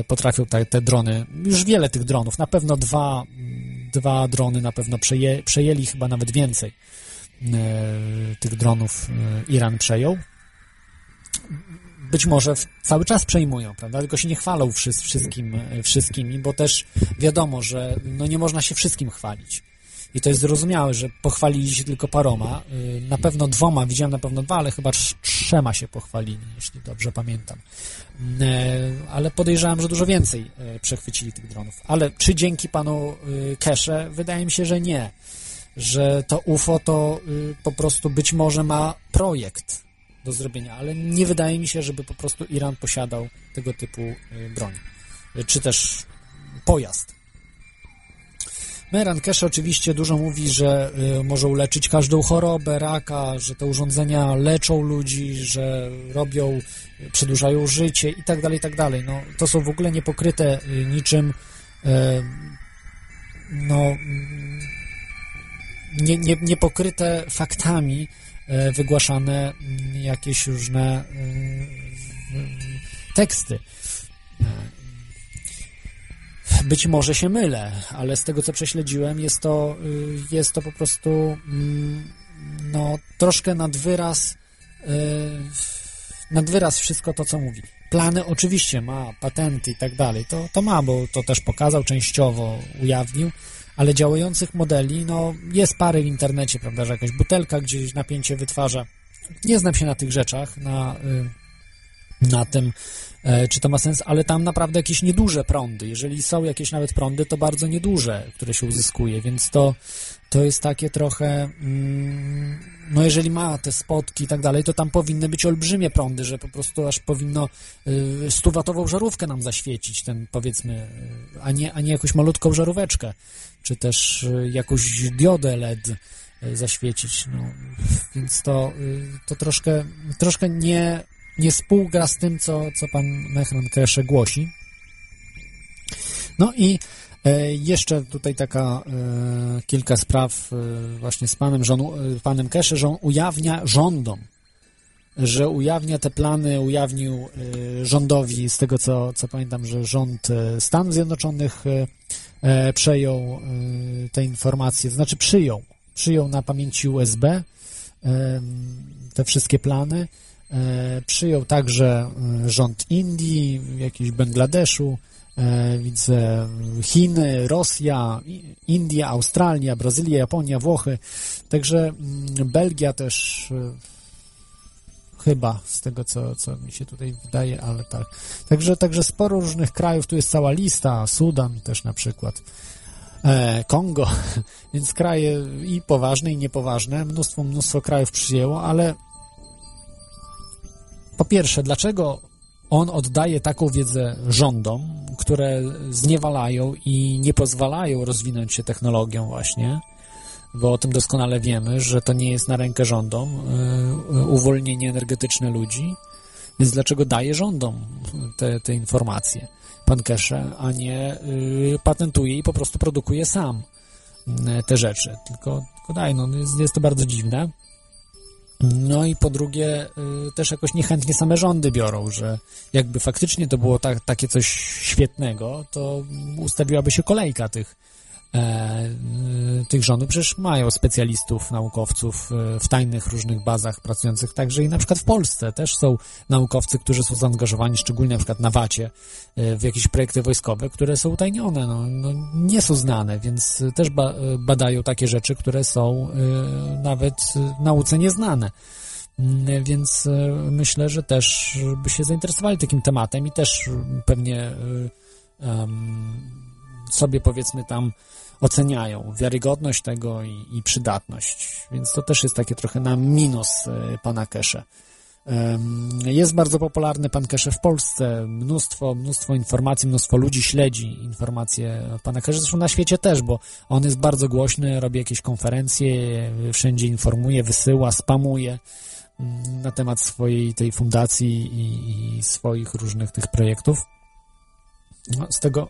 y, potrafią te, te drony, już wiele tych dronów, na pewno dwa, dwa drony na pewno przeję, przejęli, chyba nawet więcej tych dronów Iran przejął. Być może cały czas przejmują, prawda? Tylko się nie chwalą wszystkim, wszystkimi, bo też wiadomo, że no nie można się wszystkim chwalić. I to jest zrozumiałe, że pochwalili się tylko paroma. Y, na pewno dwoma, widziałem na pewno dwa, ale chyba trzema się pochwalili, jeśli dobrze pamiętam. Y, ale podejrzewam, że dużo więcej y, przechwycili tych dronów. Ale czy dzięki panu Kesze? Wydaje mi się, że nie. Że to UFO to po prostu być może ma projekt do zrobienia, ale nie wydaje mi się, żeby po prostu Iran posiadał tego typu broń. Czy też pojazd Meran Keshe oczywiście dużo mówi, że y, może uleczyć każdą chorobę, raka, że te urządzenia leczą ludzi, że robią, przedłużają życie i tak dalej, i tak dalej. No, to są w ogóle niepokryte y, niczym y, no mm, nie, nie, niepokryte faktami wygłaszane mm, jakieś różne teksty. Być może się mylę, ale z tego co prześledziłem, jest to, y, jest to po prostu mm, no, troszkę nad wyraz, y, nad wyraz wszystko to, co mówi. Plany oczywiście ma, patenty i tak dalej, to, to ma, bo to też pokazał, częściowo ujawnił, ale działających modeli, no jest parę w internecie, prawda, że jakaś butelka gdzieś napięcie wytwarza. Nie znam się na tych rzeczach, na, y, na tym, E, czy to ma sens, ale tam naprawdę jakieś nieduże prądy. Jeżeli są jakieś nawet prądy, to bardzo nieduże, które się uzyskuje, więc to, to jest takie trochę, mm, no jeżeli ma te spotki i tak dalej, to tam powinny być olbrzymie prądy, że po prostu aż powinno y, stuwatową żarówkę nam zaświecić, ten powiedzmy, y, a nie, a nie jakąś malutką żaróweczkę, czy też y, jakąś diodę LED zaświecić, no, więc to, to troszkę, troszkę nie nie współgra z tym, co, co pan Mechran Kresze głosi. No i e, jeszcze tutaj taka e, kilka spraw e, właśnie z panem, żon, e, panem Kesze, że on ujawnia rządom, że ujawnia te plany, ujawnił e, rządowi, z tego co, co pamiętam, że rząd e, Stanów Zjednoczonych przejął te informacje, to znaczy przyjął, przyjął na pamięci USB te wszystkie plany, przyjął także e, rząd Indii, jakiś Bangladeszu, e, widzę Chiny, Rosja, India, Australia, Brazylia, Japonia, Włochy, także mm, Belgia też chyba z tego, co, co mi się tutaj wydaje, ale tak. Także, także sporo różnych krajów, tu jest cała lista, Sudan też na przykład, e, Kongo, [laughs] więc kraje i poważne, i niepoważne, mnóstwo, mnóstwo krajów przyjęło, ale po pierwsze, dlaczego on oddaje taką wiedzę rządom, które zniewalają i nie pozwalają rozwinąć się technologią właśnie, bo o tym doskonale wiemy, że to nie jest na rękę rządom yy, uwolnienie energetyczne ludzi, więc dlaczego daje rządom te, te informacje, pan Kesze, a nie yy, patentuje i po prostu produkuje sam yy, te rzeczy, tylko, tylko daj, no jest, jest to bardzo dziwne. No i po drugie, y, też jakoś niechętnie same rządy biorą, że jakby faktycznie to było tak, takie coś świetnego, to ustawiłaby się kolejka tych tych rządów przecież mają specjalistów, naukowców e, w tajnych różnych bazach pracujących także i na przykład w Polsce też są naukowcy, którzy są zaangażowani szczególnie na przykład na wacie e, w jakieś projekty wojskowe, które są utajnione, no, no nie są znane, więc też ba badają takie rzeczy, które są nawet nauce nieznane. Mm, więc myślę, że też by się zainteresowali takim tematem i też pewnie um, sobie powiedzmy tam oceniają wiarygodność tego i, i, przydatność. Więc to też jest takie trochę na minus e, pana Kesze. Jest bardzo popularny pan Kesze w Polsce. Mnóstwo, mnóstwo informacji, mnóstwo ludzi śledzi informacje pana Kesze. Zresztą na świecie też, bo on jest bardzo głośny, robi jakieś konferencje, wszędzie informuje, wysyła, spamuje mm, na temat swojej tej fundacji i, i swoich różnych tych projektów. No, z tego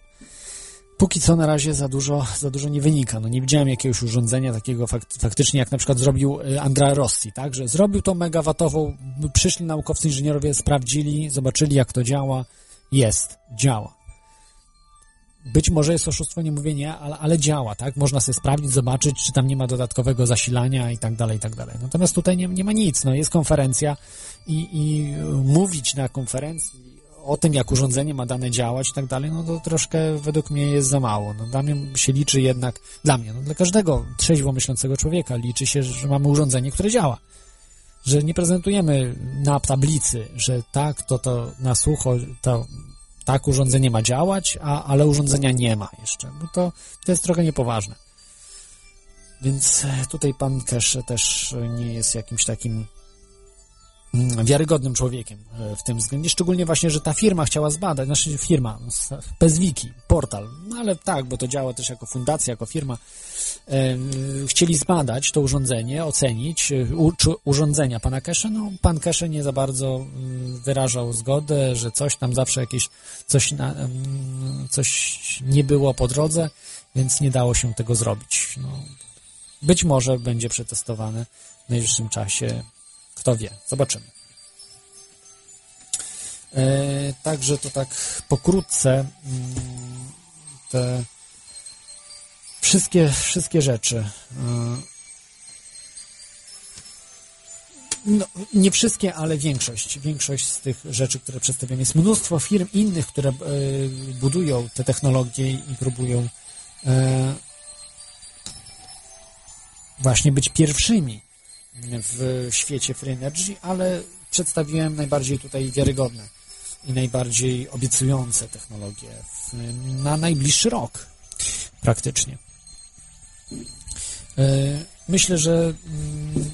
póki co na razie za dużo, za dużo nie wynika. No nie widziałem jakiegoś urządzenia takiego fakt, faktycznie, jak na przykład zrobił y, Andrea Rossi, tak, że zrobił tą megawatową, przyszli naukowcy, inżynierowie, sprawdzili, zobaczyli jak to działa, jest, działa. Być może jest oszustwo, nie mówię nie, ale, ale działa, tak? Można sobie sprawdzić, zobaczyć, czy tam nie ma dodatkowego zasilania i tak dalej, i tak dalej. Natomiast tutaj nie, nie ma nic, no jest konferencja i, i mówić na konferencji o tym, jak urządzenie ma dane działać i tak dalej, no to troszkę według mnie jest za mało. No, dla mnie się liczy jednak, dla mnie, no, dla każdego trzeźwo myślącego człowieka liczy się, że mamy urządzenie, które działa. Że nie prezentujemy na tablicy, że tak, to to na sucho, to tak urządzenie ma działać, a, ale urządzenia nie ma jeszcze, bo to, to jest trochę niepoważne. Więc tutaj pan też, też nie jest jakimś takim wiarygodnym człowiekiem e, w tym względzie, szczególnie właśnie, że ta firma chciała zbadać, znaczy firma, Bezwiki, portal, no ale tak, bo to działa też jako fundacja, jako firma, chcieli zbadać to urządzenie, ocenić e, urządzenia pana Kesze, no pan Kesze nie za bardzo mm, wyrażał zgodę, że coś tam zawsze jakieś, coś, na, coś nie było po drodze, więc nie dało się tego zrobić. No, być może będzie przetestowane w najbliższym czasie. Kto wie, zobaczymy. E, także to tak pokrótce mm, te wszystkie, wszystkie rzeczy. E, no, nie wszystkie, ale większość. Większość z tych rzeczy, które przedstawiam. Jest mnóstwo firm innych, które e, budują te technologie i próbują właśnie być pierwszymi w świecie Free Energy, ale przedstawiłem najbardziej tutaj wiarygodne i najbardziej obiecujące technologie na najbliższy rok praktycznie. E, myślę, że mm,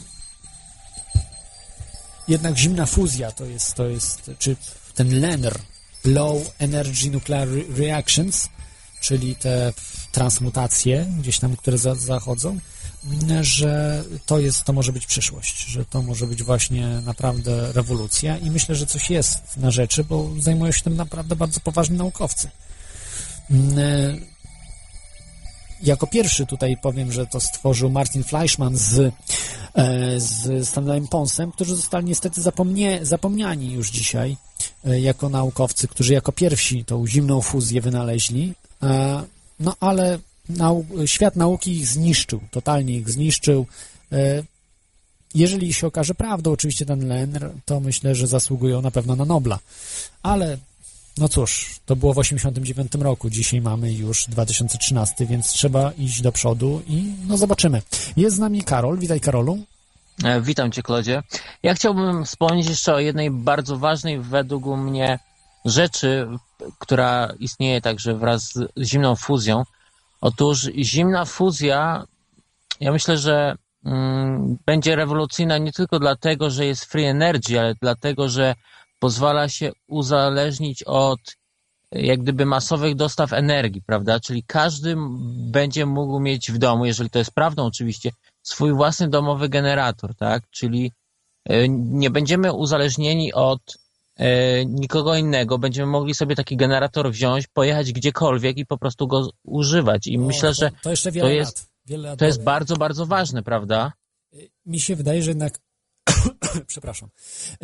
jednak zimna fuzja to jest, to jest czy ten LENR, Low Energy Nuclear Reactions, czyli te transmutacje gdzieś tam, które za, zachodzą, że to jest, to może być przyszłość, że to może być właśnie naprawdę rewolucja i myślę, że coś jest na rzeczy, bo zajmują się tym naprawdę bardzo poważni naukowcy. Mm, e, jako pierwszy tutaj powiem, że to stworzył Martin Fleischmann z, e, z Stanleyem Ponsem, którzy zostali niestety zapomnie, zapomniani już dzisiaj e, jako naukowcy, którzy jako pierwsi tą zimną fuzję wynaleźli. No ale nau świat nauki ich zniszczył, totalnie ich zniszczył. E, jeżeli się okaże prawdą, oczywiście ten Lenr, to myślę, że zasługują na pewno na Nobla. Ale no cóż, to było w 89 roku, dzisiaj mamy już 2013, więc trzeba iść do przodu i no zobaczymy. Jest z nami Karol, witaj Karolu. E, witam Cię, Klodzie. Ja chciałbym wspomnieć jeszcze o jednej bardzo ważnej według mnie rzeczy, która istnieje także wraz z zimną fuzją, Otóż zimna fuzja, ja myślę, że mm, będzie rewolucyjna nie tylko dlatego, że jest free energy, ale dlatego, że pozwala się uzależnić od jak gdyby masowych dostaw energii, prawda? Czyli każdy będzie mógł mieć w domu, jeżeli to jest prawdą oczywiście, swój własny domowy generator, tak? Czyli e, nie będziemy uzależnieni od nikogo innego, będziemy mogli sobie taki generator wziąć, pojechać gdziekolwiek i po prostu go używać. I o, myślę, to, że to, jeszcze wiele to jest, lat, wiele lat to jest bardzo, bardzo ważne, prawda? Mi się wydaje, że jednak [coughs] przepraszam,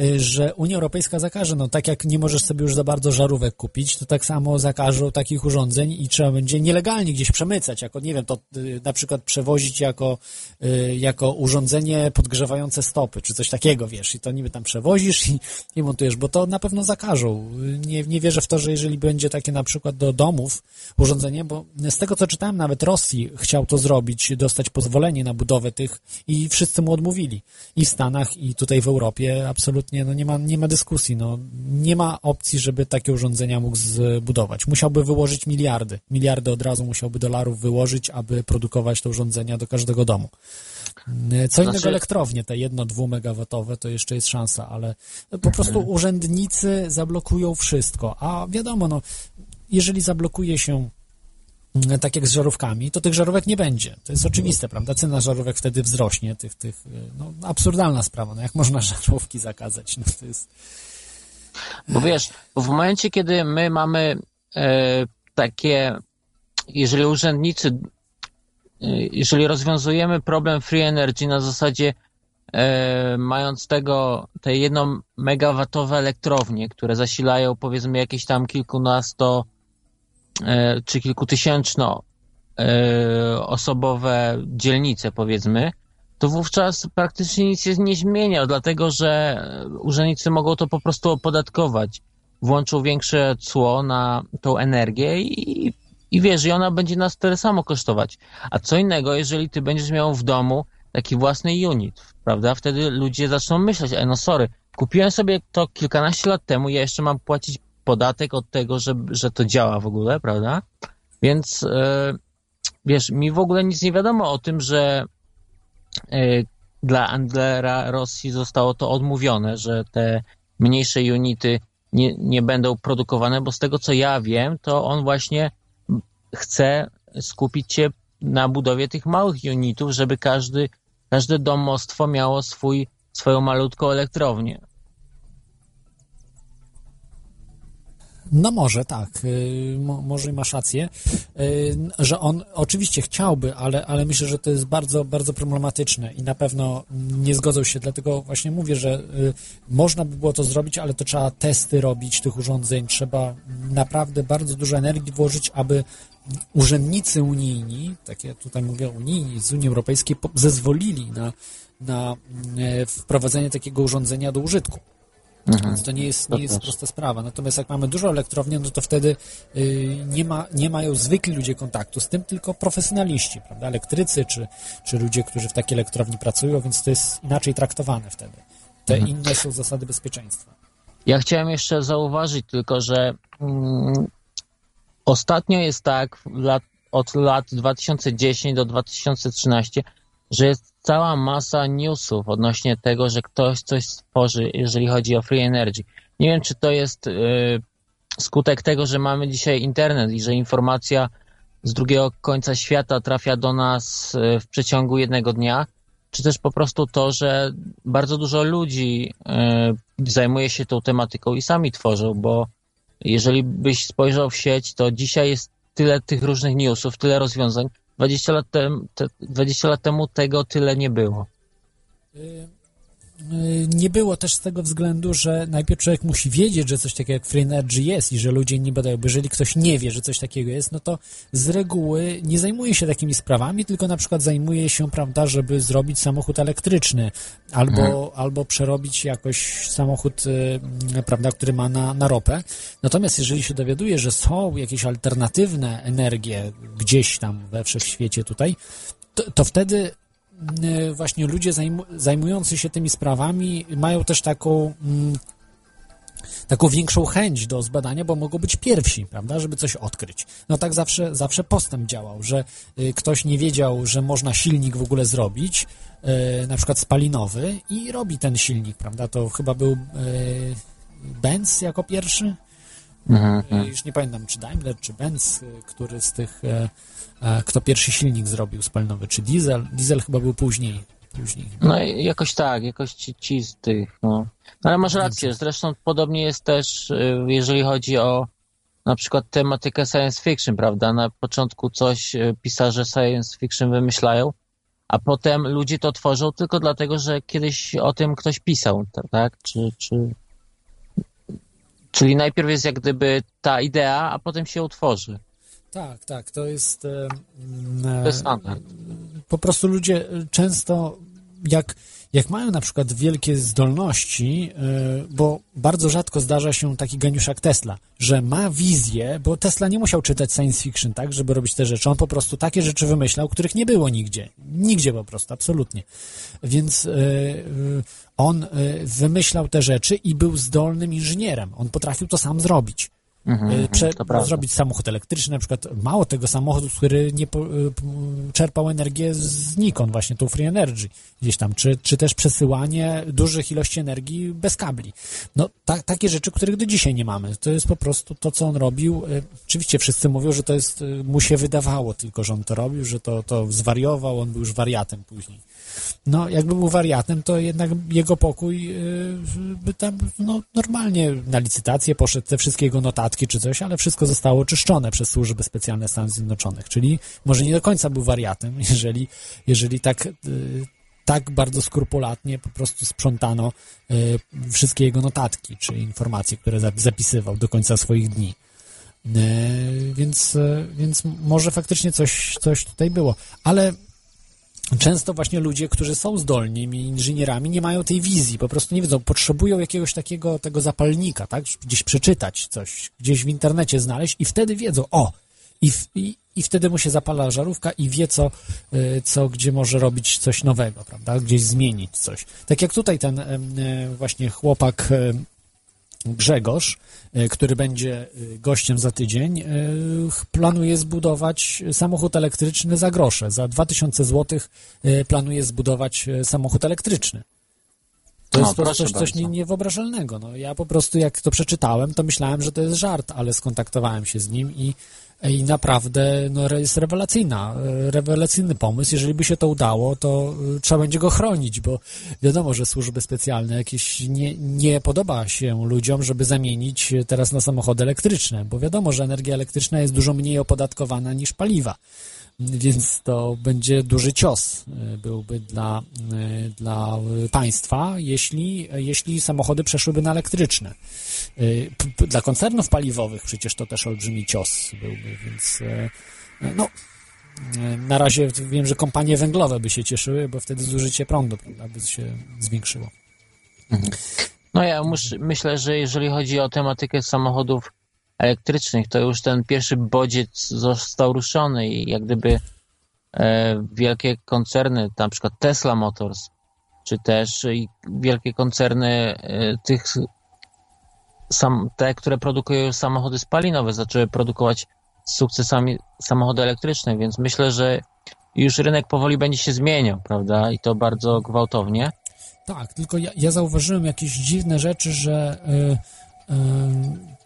y, że Unia Europejska zakaże, no tak jak nie możesz sobie już za bardzo żarówek kupić, to tak samo zakażą takich urządzeń i trzeba będzie nielegalnie gdzieś przemycać, jako, nie wiem, to y, na przykład przewozić jako, y, jako urządzenie podgrzewające stopy, czy coś takiego, wiesz, i to niby tam przewozisz i, i montujesz, bo to na pewno zakażą. Nie, nie wierzę w to, że jeżeli będzie takie na przykład do domów urządzenie, bo z tego, co czytałem, nawet Rosji chciał to zrobić, dostać pozwolenie na budowę tych i wszyscy mu odmówili. I w Stanach, i tutaj w Europie absolutnie no nie, ma, nie ma dyskusji. No, nie ma opcji, żeby takie urządzenia mógł zbudować. Musiałby wyłożyć miliardy. Miliardy od razu musiałby dolarów wyłożyć, aby produkować te urządzenia do każdego domu. Co innego znaczy... elektrownie, te jedno, dwumegawatowe, to jeszcze jest szansa, ale po prostu urzędnicy zablokują wszystko. A wiadomo, no, jeżeli zablokuje się tak jak z żarówkami, to tych żarówek nie będzie. To jest oczywiste, prawda? Cena żarówek wtedy wzrośnie, tych, tych, no, absurdalna sprawa. No, jak można [laughs] żarówki zakazać? No, to jest... Bo wiesz, w momencie, kiedy my mamy e, takie, jeżeli urzędnicy, e, jeżeli rozwiązujemy problem free energy na zasadzie e, mając tego, te jedno megawatowe elektrownie, które zasilają powiedzmy jakieś tam kilkunasto E, czy kilkutysięczno e, osobowe dzielnice, powiedzmy, to wówczas praktycznie nic się nie zmienia, dlatego że urzędnicy mogą to po prostu opodatkować. Włączą większe cło na tą energię i, i wiesz, i ona będzie nas tyle samo kosztować. A co innego, jeżeli ty będziesz miał w domu taki własny unit, prawda? Wtedy ludzie zaczną myśleć, e no sorry, kupiłem sobie to kilkanaście lat temu, ja jeszcze mam płacić podatek od tego, że, że to działa w ogóle, prawda? Więc e, wiesz, mi w ogóle nic nie wiadomo o tym, że e, dla Andlera Rossi zostało to odmówione, że te mniejsze unity nie, nie będą produkowane, bo z tego co ja wiem, to on właśnie chce skupić się na budowie tych małych unitów, żeby każdy, każde domostwo miało swój, swoją malutką elektrownię. No może tak, y, mo, może masz rację, y, że on oczywiście chciałby, ale, ale myślę, że to jest bardzo, bardzo problematyczne i na pewno nie zgodzą się, dlatego właśnie mówię, że y, można by było to zrobić, ale to trzeba testy robić tych urządzeń, trzeba naprawdę bardzo dużo energii włożyć, aby urzędnicy unijni, takie tutaj mówię unijni z Unii Europejskiej, zezwolili na, na wprowadzenie takiego urządzenia do użytku. Mhm. Więc to nie jest, nie jest prosta sprawa. Natomiast jak mamy dużo elektrowni, no to wtedy y, nie, ma, nie mają zwykli ludzie kontaktu z tym, tylko profesjonaliści, prawda? Elektrycy czy, czy ludzie, którzy w takiej elektrowni pracują, więc to jest inaczej traktowane wtedy. Te mhm. inne są zasady bezpieczeństwa. Ja chciałem jeszcze zauważyć tylko, że mm, ostatnio jest tak, lat, od lat 2010 do 2013, że jest cała masa newsów odnośnie tego, że ktoś coś stworzy, jeżeli chodzi o free energy. Nie wiem, czy to jest y, skutek tego, że mamy dzisiaj internet i że informacja z drugiego końca świata trafia do nas y, w przeciągu jednego dnia, czy też po prostu to, że bardzo dużo ludzi y, zajmuje się tą tematyką i sami tworzą, bo jeżeli byś spojrzał w sieć, to dzisiaj jest tyle tych różnych newsów, tyle rozwiązań, 20 lat, te, 20 lat temu tego tyle nie było. Y, nie było też z tego względu, że najpierw człowiek musi wiedzieć, że coś takiego jak free energy jest i że ludzie nie badają, bo jeżeli ktoś nie wie, że coś takiego jest, no to z reguły nie zajmuje się takimi sprawami, tylko na przykład zajmuje się, prawda, żeby zrobić samochód elektryczny albo, mhm. albo przerobić jakoś samochód, y, prawda, który ma na, na ropę. Natomiast jeżeli się dowiaduje, że są jakieś alternatywne energie gdzieś tam we wszechświecie tutaj, to, to wtedy właśnie ludzie zajmujący się tymi sprawami mają też taką mm, taką większą chęć do zbadania, bo mogą być pierwsi, prawda, żeby coś odkryć. No tak zawsze, zawsze postęp działał, że y, ktoś nie wiedział, że można silnik w ogóle zrobić, y, na przykład spalinowy i robi ten silnik, prawda, to chyba był Benz jako pierwszy, mhm, mhm. już nie pamiętam, czy Daimler, czy Benz, który z tych kto pierwszy silnik zrobił spalinowy, czy diesel? Diesel chyba był później. później. No jakoś tak, jakoś ci, ci z tych, no. no. Ale masz rację, zresztą podobnie jest też, jeżeli chodzi o na przykład tematykę science fiction, prawda? Na początku coś pisarze science fiction wymyślają, a potem ludzie to tworzą tylko dlatego, że kiedyś o tym ktoś pisał, tak? Czy, czy... Czyli najpierw jest jak gdyby ta idea, a potem się utworzy. Tak, tak, to jest. To jest po prostu ludzie często, jak, jak mają na przykład wielkie zdolności, e, bo bardzo rzadko zdarza się taki geniusz jak Tesla, że ma wizję, bo Tesla nie musiał czytać science fiction, tak, żeby robić te rzeczy. On po prostu takie rzeczy wymyślał, których nie było nigdzie. Nigdzie po prostu, absolutnie. Więc e, on wymyślał te rzeczy i był zdolnym inżynierem. On potrafił to sam zrobić. Mhm, y, Prze zrobić samochód elektryczny, na przykład mało tego samochodu, który nie po, y, czerpał energię z Nikon, właśnie tą free energy gdzieś tam, czy, czy też przesyłanie dużych ilości energii bez kabli. No, ta, takie rzeczy, których do dzisiaj nie mamy. To jest po prostu to, co on robił. Y, oczywiście wszyscy mówią, że to jest, mu się wydawało tylko, że on to robił, że to, to zwariował, on był już wariatem później no jakby był wariatem, to jednak jego pokój y, by tam no, normalnie na licytację poszedł, te wszystkie jego notatki czy coś, ale wszystko zostało czyszczone przez służby specjalne Stanów Zjednoczonych, czyli może nie do końca był wariatem, [laughs] jeżeli, jeżeli tak y, tak bardzo skrupulatnie po prostu sprzątano y, wszystkie jego notatki czy informacje, które zapisywał do końca swoich dni. Więc, więc może faktycznie coś, coś tutaj było. Ale często właśnie ludzie, którzy są zdolnymi inżynierami, nie mają tej wizji, po prostu nie wiedzą, potrzebują jakiegoś takiego tego zapalnika, tak? Gdzieś przeczytać coś, gdzieś w internecie znaleźć i wtedy wiedzą, o, i, i, i wtedy mu się zapala żarówka i wie, co, y, co, gdzie może robić coś nowego, prawda? Gdzieś zmienić coś. Tak jak tutaj ten właśnie chłopak Grzegorz, e, który będzie e, gościem za tydzień, planuje zbudować samochód elektryczny za grosze. Za 2000 zł planuje zbudować samochód elektryczny. To no, jest coś, coś niewyobrażalnego. No, ja po prostu jak to przeczytałem, to myślałem, że to jest żart, ale skontaktowałem się z nim i i naprawdę no, jest rewelacyjna, rewelacyjny pomysł. Jeżeli by się to udało, to y, trzeba będzie go chronić, bo wiadomo, że służby specjalne jakieś nie, nie podoba się ludziom, żeby zamienić teraz na samochody elektryczne, bo wiadomo, że energia elektryczna jest dużo mniej opodatkowana niż paliwa więc to będzie duży cios y, byłby dla, dla państwa, jeśli, jeśli samochody przeszłyby na elektryczne. Y, dla koncernów paliwowych przecież to też olbrzymi cios byłby, więc no, na razie wiem, że kompanie węglowe by się cieszyły, bo wtedy zużycie prądu prawda, by się zwiększyło. Mhm. No ja myślę, że jeżeli chodzi o tematykę samochodów elektrycznych, to już ten pierwszy bodziec został ruszony i jak gdyby e, wielkie koncerny, na przykład Tesla Motors, czy też wielkie koncerny e, tych sam, te, które produkują samochody spalinowe, zaczęły produkować z sukcesami samochody elektryczne, więc myślę, że już rynek powoli będzie się zmieniał, prawda? I to bardzo gwałtownie. Tak, tylko ja, ja zauważyłem jakieś dziwne rzeczy, że y, y,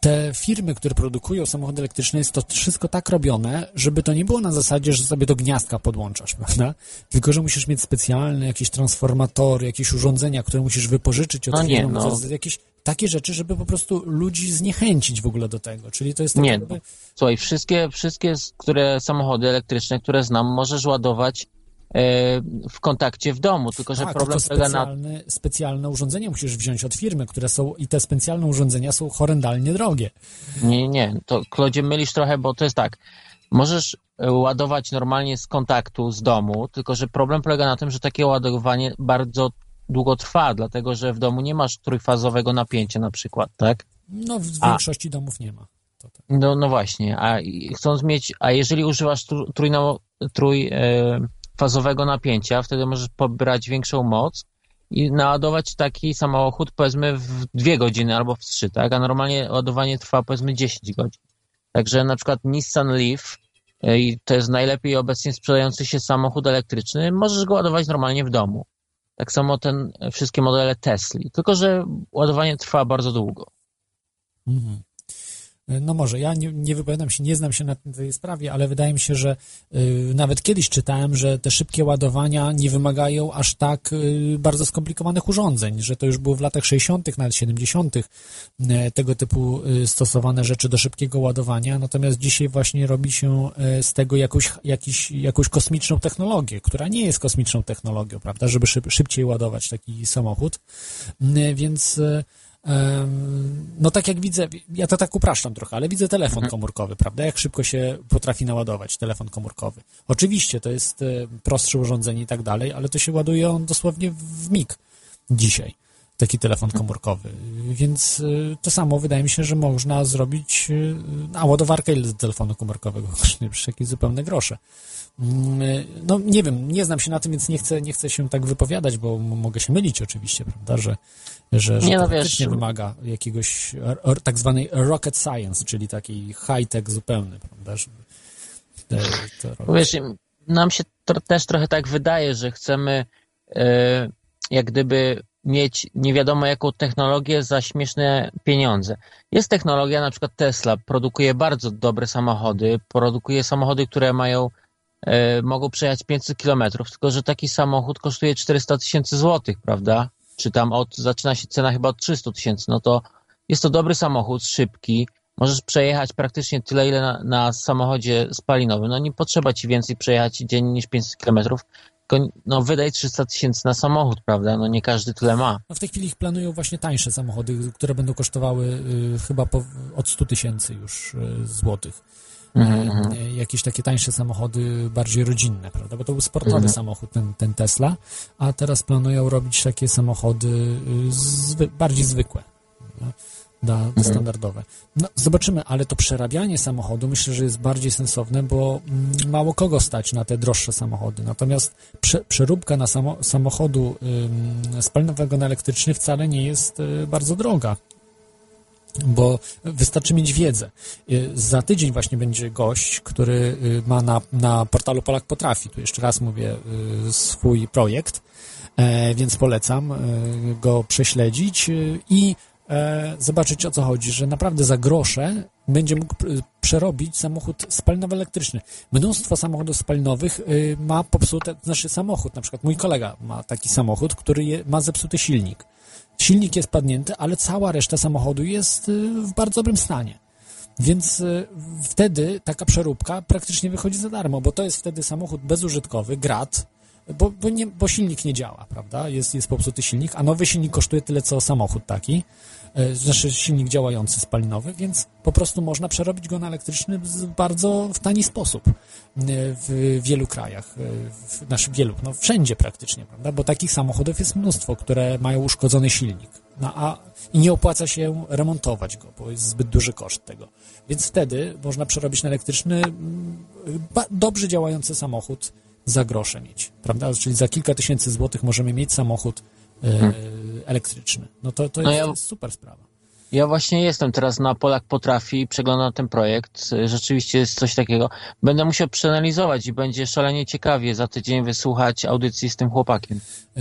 te firmy, które produkują samochody elektryczne, jest to wszystko tak robione, żeby to nie było na zasadzie, że sobie do gniazdka podłączasz, [laughs] prawda? Tylko, że musisz mieć specjalne jakieś transformatory, jakieś urządzenia, które musisz wypożyczyć od no firm, no. jakieś takie rzeczy, żeby po prostu ludzi zniechęcić w ogóle do tego. Czyli to jest tak Nie, jakby... słuchaj, wszystkie, wszystkie które samochody elektryczne, które znam, możesz ładować E, w kontakcie w domu, tylko że tak, problem polega na... Specjalne urządzenia musisz wziąć od firmy, które są i te specjalne urządzenia są horrendalnie drogie. Nie, nie, to Klodzie mylisz trochę, bo to jest tak, możesz e, ładować normalnie z kontaktu z domu, tylko że problem polega na tym, że takie ładowanie bardzo długo trwa, dlatego że w domu nie masz trójfazowego napięcia na przykład, tak? No w większości a, domów nie ma. Tak. No, no właśnie, a chcąc mieć, a jeżeli używasz trój, trój e, napięcia, wtedy możesz pobrać większą moc i naładować taki samochód powiedzmy w dwie godziny albo w trzy, tak? A normalnie ładowanie trwa powiedzmy 10 godzin. Także na przykład Nissan Leaf e, i to jest najlepiej obecnie sprzedający się samochód elektryczny, możesz go ładować normalnie w domu. Tak samo ten, wszystkie modele Tesli, tylko że ładowanie trwa bardzo długo. Mhm. No może, ja nie, nie wypowiadam się, nie znam się na tej sprawie, ale wydaje mi się, że y, nawet kiedyś czytałem, że te szybkie ładowania nie wymagają aż tak y, bardzo skomplikowanych urządzeń, że to już było w latach 60., nawet 70. Y, tego typu y, stosowane rzeczy do szybkiego ładowania, natomiast dzisiaj właśnie robi się y, z tego jakąś, jakiś, jakąś kosmiczną technologię, która nie jest kosmiczną technologią, prawda, żeby szyb, szybciej ładować taki samochód, y, więc no tak jak widzę, ja to tak upraszczam trochę, ale widzę telefon mhm. komórkowy, prawda? Jak szybko się potrafi naładować telefon komórkowy. Oczywiście to jest e, prostsze urządzenie i tak dalej, ale to się ładuje on dosłownie w mig dzisiaj, taki telefon mhm. komórkowy. Więc e, to samo wydaje mi się, że można zrobić, e, a ładowarkę ile do telefonu komórkowego? [laughs] Przecież jakieś zupełne grosze. Mm, no nie wiem, nie znam się na tym, więc nie chcę, nie chcę się tak wypowiadać, bo mogę się mylić oczywiście, prawda, że, że, że nie, no, wiesz, wymaga jakiegoś tak zwanej rocket science, czyli takiej high-tech zupełny, prawda, żeby to Wiesz, nam się to też trochę tak wydaje, że chcemy e, jak gdyby mieć nie wiadomo jaką technologię za śmieszne pieniądze. Jest technologia, na przykład Tesla produkuje bardzo dobre samochody, produkuje samochody, które mają mogą przejechać 500 kilometrów, tylko że taki samochód kosztuje 400 tysięcy złotych, prawda? Czy tam od, zaczyna się cena chyba od 300 tysięcy, no to jest to dobry samochód, szybki, możesz przejechać praktycznie tyle, ile na, na samochodzie spalinowym. No nie potrzeba ci więcej przejechać dziennie niż 500 kilometrów, tylko no, wydaj 300 tysięcy na samochód, prawda? No nie każdy tyle ma. No w tej chwili planują właśnie tańsze samochody, które będą kosztowały y, chyba po, od 100 tysięcy już y, złotych. Mm-hmm. Jakieś takie tańsze samochody, bardziej rodzinne, prawda? Bo to był sportowy mm-hmm. samochód, ten, ten Tesla, a teraz planują robić takie samochody y, zwy, bardziej zwykłe. Da, mhm. standardowe. No, zobaczymy, ale to przerabianie samochodu myślę, że jest bardziej sensowne, bo mm, mało kogo stać na te droższe samochody. Natomiast prze, przeróbka na samo, samochodu y, spalinowego na elektryczny wcale nie jest y, bardzo droga. Bo wystarczy mieć wiedzę. Y, za tydzień właśnie będzie gość, który y, ma na, na portalu Polak Potrafi, tu jeszcze raz mówię, y, swój projekt, e, więc polecam go prześledzić i e, zobaczyć o co chodzi, że naprawdę za grosze będzie mógł przerobić samochód spalinowo-elektryczny. Mnóstwo samochodów spalinowych ma popsute, znaczy samochód, na przykład mój kolega ma taki samochód, który ma zepsuty silnik Silnik jest padnięty, ale cała reszta samochodu jest y, w bardzo dobrym stanie. Więc y, wtedy taka przeróbka praktycznie wychodzi za darmo, bo to jest wtedy samochód bezużytkowy, grat, bo, bo, nie, bo silnik nie działa, prawda? Jest, jest popsuty silnik, a nowy silnik kosztuje tyle co samochód taki. E, znaczy silnik działający spalinowy, więc po prostu można przerobić go na elektryczny bardzo w tani sposób e, w wielu krajach, e, w, znaczy wielu, no wszędzie praktycznie, prawda, bo takich samochodów jest mnóstwo, które mają uszkodzony silnik, no, a i nie opłaca się remontować go, bo jest zbyt duży koszt tego. Więc wtedy można przerobić na elektryczny dobrze działający samochód za grosze mieć, prawda, czyli za kilka tysięcy złotych możemy mieć samochód. Elektryczny. No to, to jest, no ja, super sprawa. Ja właśnie jestem teraz na Polak Potrafi, przeglądam ten projekt. Rzeczywiście jest coś takiego. Będę musiał przeanalizować i będzie szalenie ciekawie za tydzień wysłuchać audycji z tym chłopakiem. E,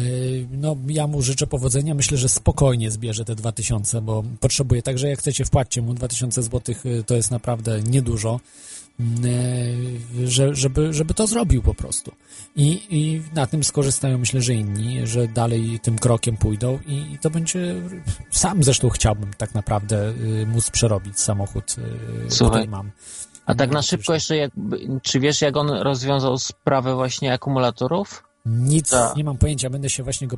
no, ja mu życzę powodzenia. Myślę, że spokojnie zbierze te 2000, bo potrzebuje. Także jak chcecie, wpłaccie mu 2000 zł, to jest naprawdę niedużo. Że, żeby, żeby to zrobił po prostu. I, I na tym skorzystają, myślę, że inni, że dalej tym krokiem pójdą i, i to będzie, sam zresztą chciałbym tak naprawdę y, móc przerobić samochód, y, Słuchaj. który mam. A tak na szybko jeszcze, jak, czy wiesz, jak on rozwiązał sprawę właśnie akumulatorów? Nic, nie mam pojęcia, będę się właśnie go,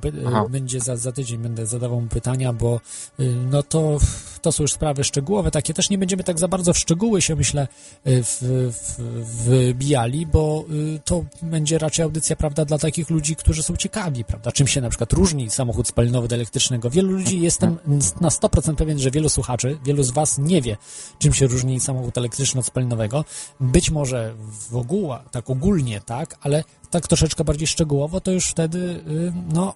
będzie za, za tydzień będę zadawał mu pytania, bo y, no to, to są już sprawy szczegółowe, takie. Też nie będziemy tak za bardzo w szczegóły się, myślę, y, w, w, wbijali, bo y, to będzie raczej audycja, prawda, dla takich ludzi, którzy są ciekawi, prawda, czym się na przykład różni samochód spalinowy od elektrycznego. Wielu ludzi, jestem na 100% pewien, że wielu słuchaczy, wielu z Was nie wie, czym się różni samochód elektryczny od spalinowego. Być może w ogóle, tak ogólnie, tak, ale tak troszeczkę bardziej szczegółowo, to już wtedy, y, no,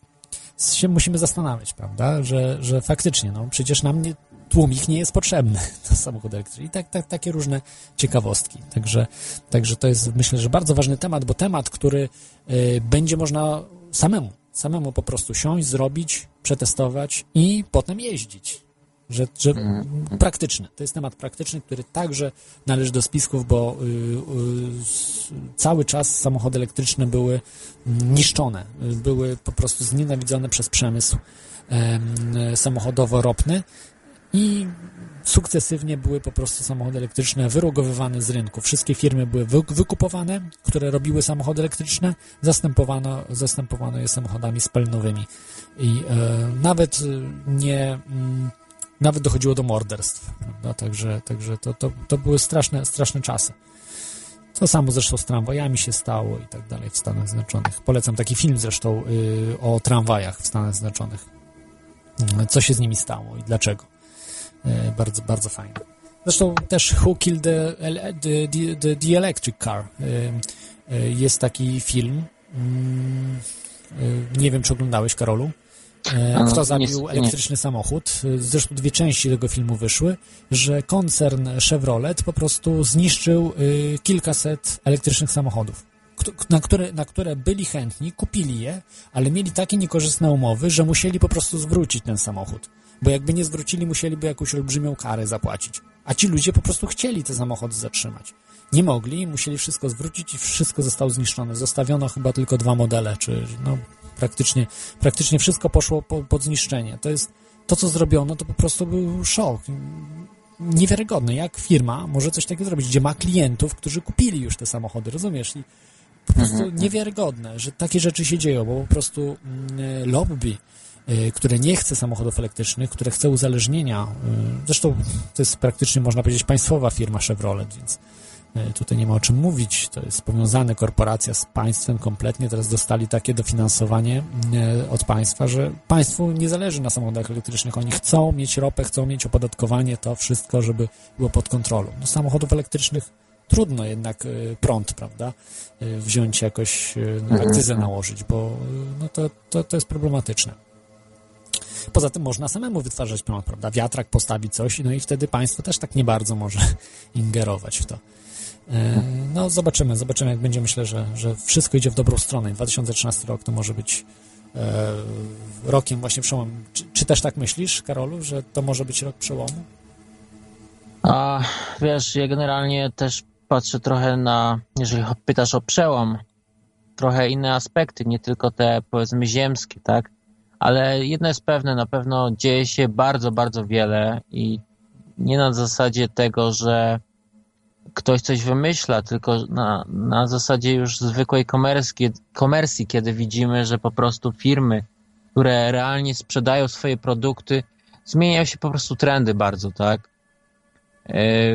się musimy zastanawiać, prawda, że, że faktycznie, no, przecież nam nie, tłumik nie jest potrzebny [laughs] do samochodu elektrycznego. I tak, tak, takie różne ciekawostki. Także, także to jest, myślę, że bardzo ważny temat, bo temat, który y, będzie można samemu, samemu po prostu siąść, zrobić, przetestować i potem jeździć że, że mhm. praktyczny. To jest temat praktyczny, który także należy do spisków, bo y, y, cały czas samochody elektryczne były niszczone, były po prostu znienawidzone przez przemysł y, samochodowo-ropny i sukcesywnie były po prostu samochody elektryczne wyrugowywane z rynku. Wszystkie firmy były wy, wykupowane, które robiły samochody elektryczne, zastępowano, zastępowano je samochodami spalinowymi. I e, nawet nie... Mm, nawet dochodziło do morderstw, prawda? Także, także to, to, to były straszne, straszne czasy. To samo zresztą z tramwajami się stało i tak dalej w Stanach Zjednoczonych. Polecam taki film zresztą y, o tramwajach w Stanach Zjednoczonych. Y, co się z nimi stało i dlaczego. Y, bardzo, bardzo fajnie. Zresztą też Who Killed the, the, the, the Electric Car. Y, y, jest taki film. Mm, y, nie wiem, czy oglądałeś, Karolu? E, kto zabił elektryczny samochód. Zresztą dwie części tego filmu wyszły, że koncern Chevrolet po prostu zniszczył y, kilkaset elektrycznych samochodów, na które, na które byli chętni, kupili je, ale mieli takie niekorzystne umowy, że musieli po prostu zwrócić ten samochód. Bo jakby nie zwrócili, musieliby jakąś olbrzymią karę zapłacić. A ci ludzie po prostu chcieli te samochody zatrzymać. Nie mogli, musieli wszystko zwrócić i wszystko zostało zniszczone. Zostawiono chyba tylko dwa modele, czy no, praktycznie, praktycznie wszystko poszło po, pod zniszczenie. To jest, to co zrobiono, to po prostu był szok. Niewiarygodny, jak firma może coś takiego zrobić, gdzie ma klientów, którzy kupili już te samochody, rozumiesz? I po prostu mhm. niewiarygodne, że takie rzeczy się dzieją, bo po prostu mm, lobby, y, które nie chce samochodów elektrycznych, które chce uzależnienia, y, zresztą to jest praktycznie, można powiedzieć, państwowa firma Chevrolet, więc tutaj nie ma o czym mówić, to jest powiązane korporacja z państwem kompletnie, teraz dostali takie dofinansowanie e, od państwa, że państwu nie zależy na samochodach elektrycznych, oni chcą mieć ropę, chcą mieć opodatkowanie, to wszystko, żeby było pod kontrolą. Do samochodów elektrycznych trudno jednak e, prąd, prawda, wziąć jakoś, no, akcyzę nałożyć, bo no to, to, to jest problematyczne. Poza tym można samemu wytwarzać prąd, prawda? Wiatrak postawi coś, no i wtedy państwo też tak nie bardzo może [laughs] ingerować w to. E, no, zobaczymy, zobaczymy, jak będzie. Myślę, że, że wszystko idzie w dobrą stronę. 2013 rok to może być e, rokiem właśnie przełomu. Czy, czy, też tak myślisz, Karolu, że to może być rok przełomu? A wiesz, ja generalnie też patrzę trochę na, jeżeli pytasz o przełom, trochę inne aspekty, nie tylko te powiedzmy ziemskie, tak? Ale jedno jest pewne, na pewno dzieje się bardzo, bardzo wiele i nie na zasadzie tego, że ktoś coś wymyśla, tylko na, na zasadzie już zwykłej komersji, komersji, kiedy widzimy, że po prostu firmy, które realnie sprzedają swoje produkty, zmieniają się po prostu trendy bardzo, tak?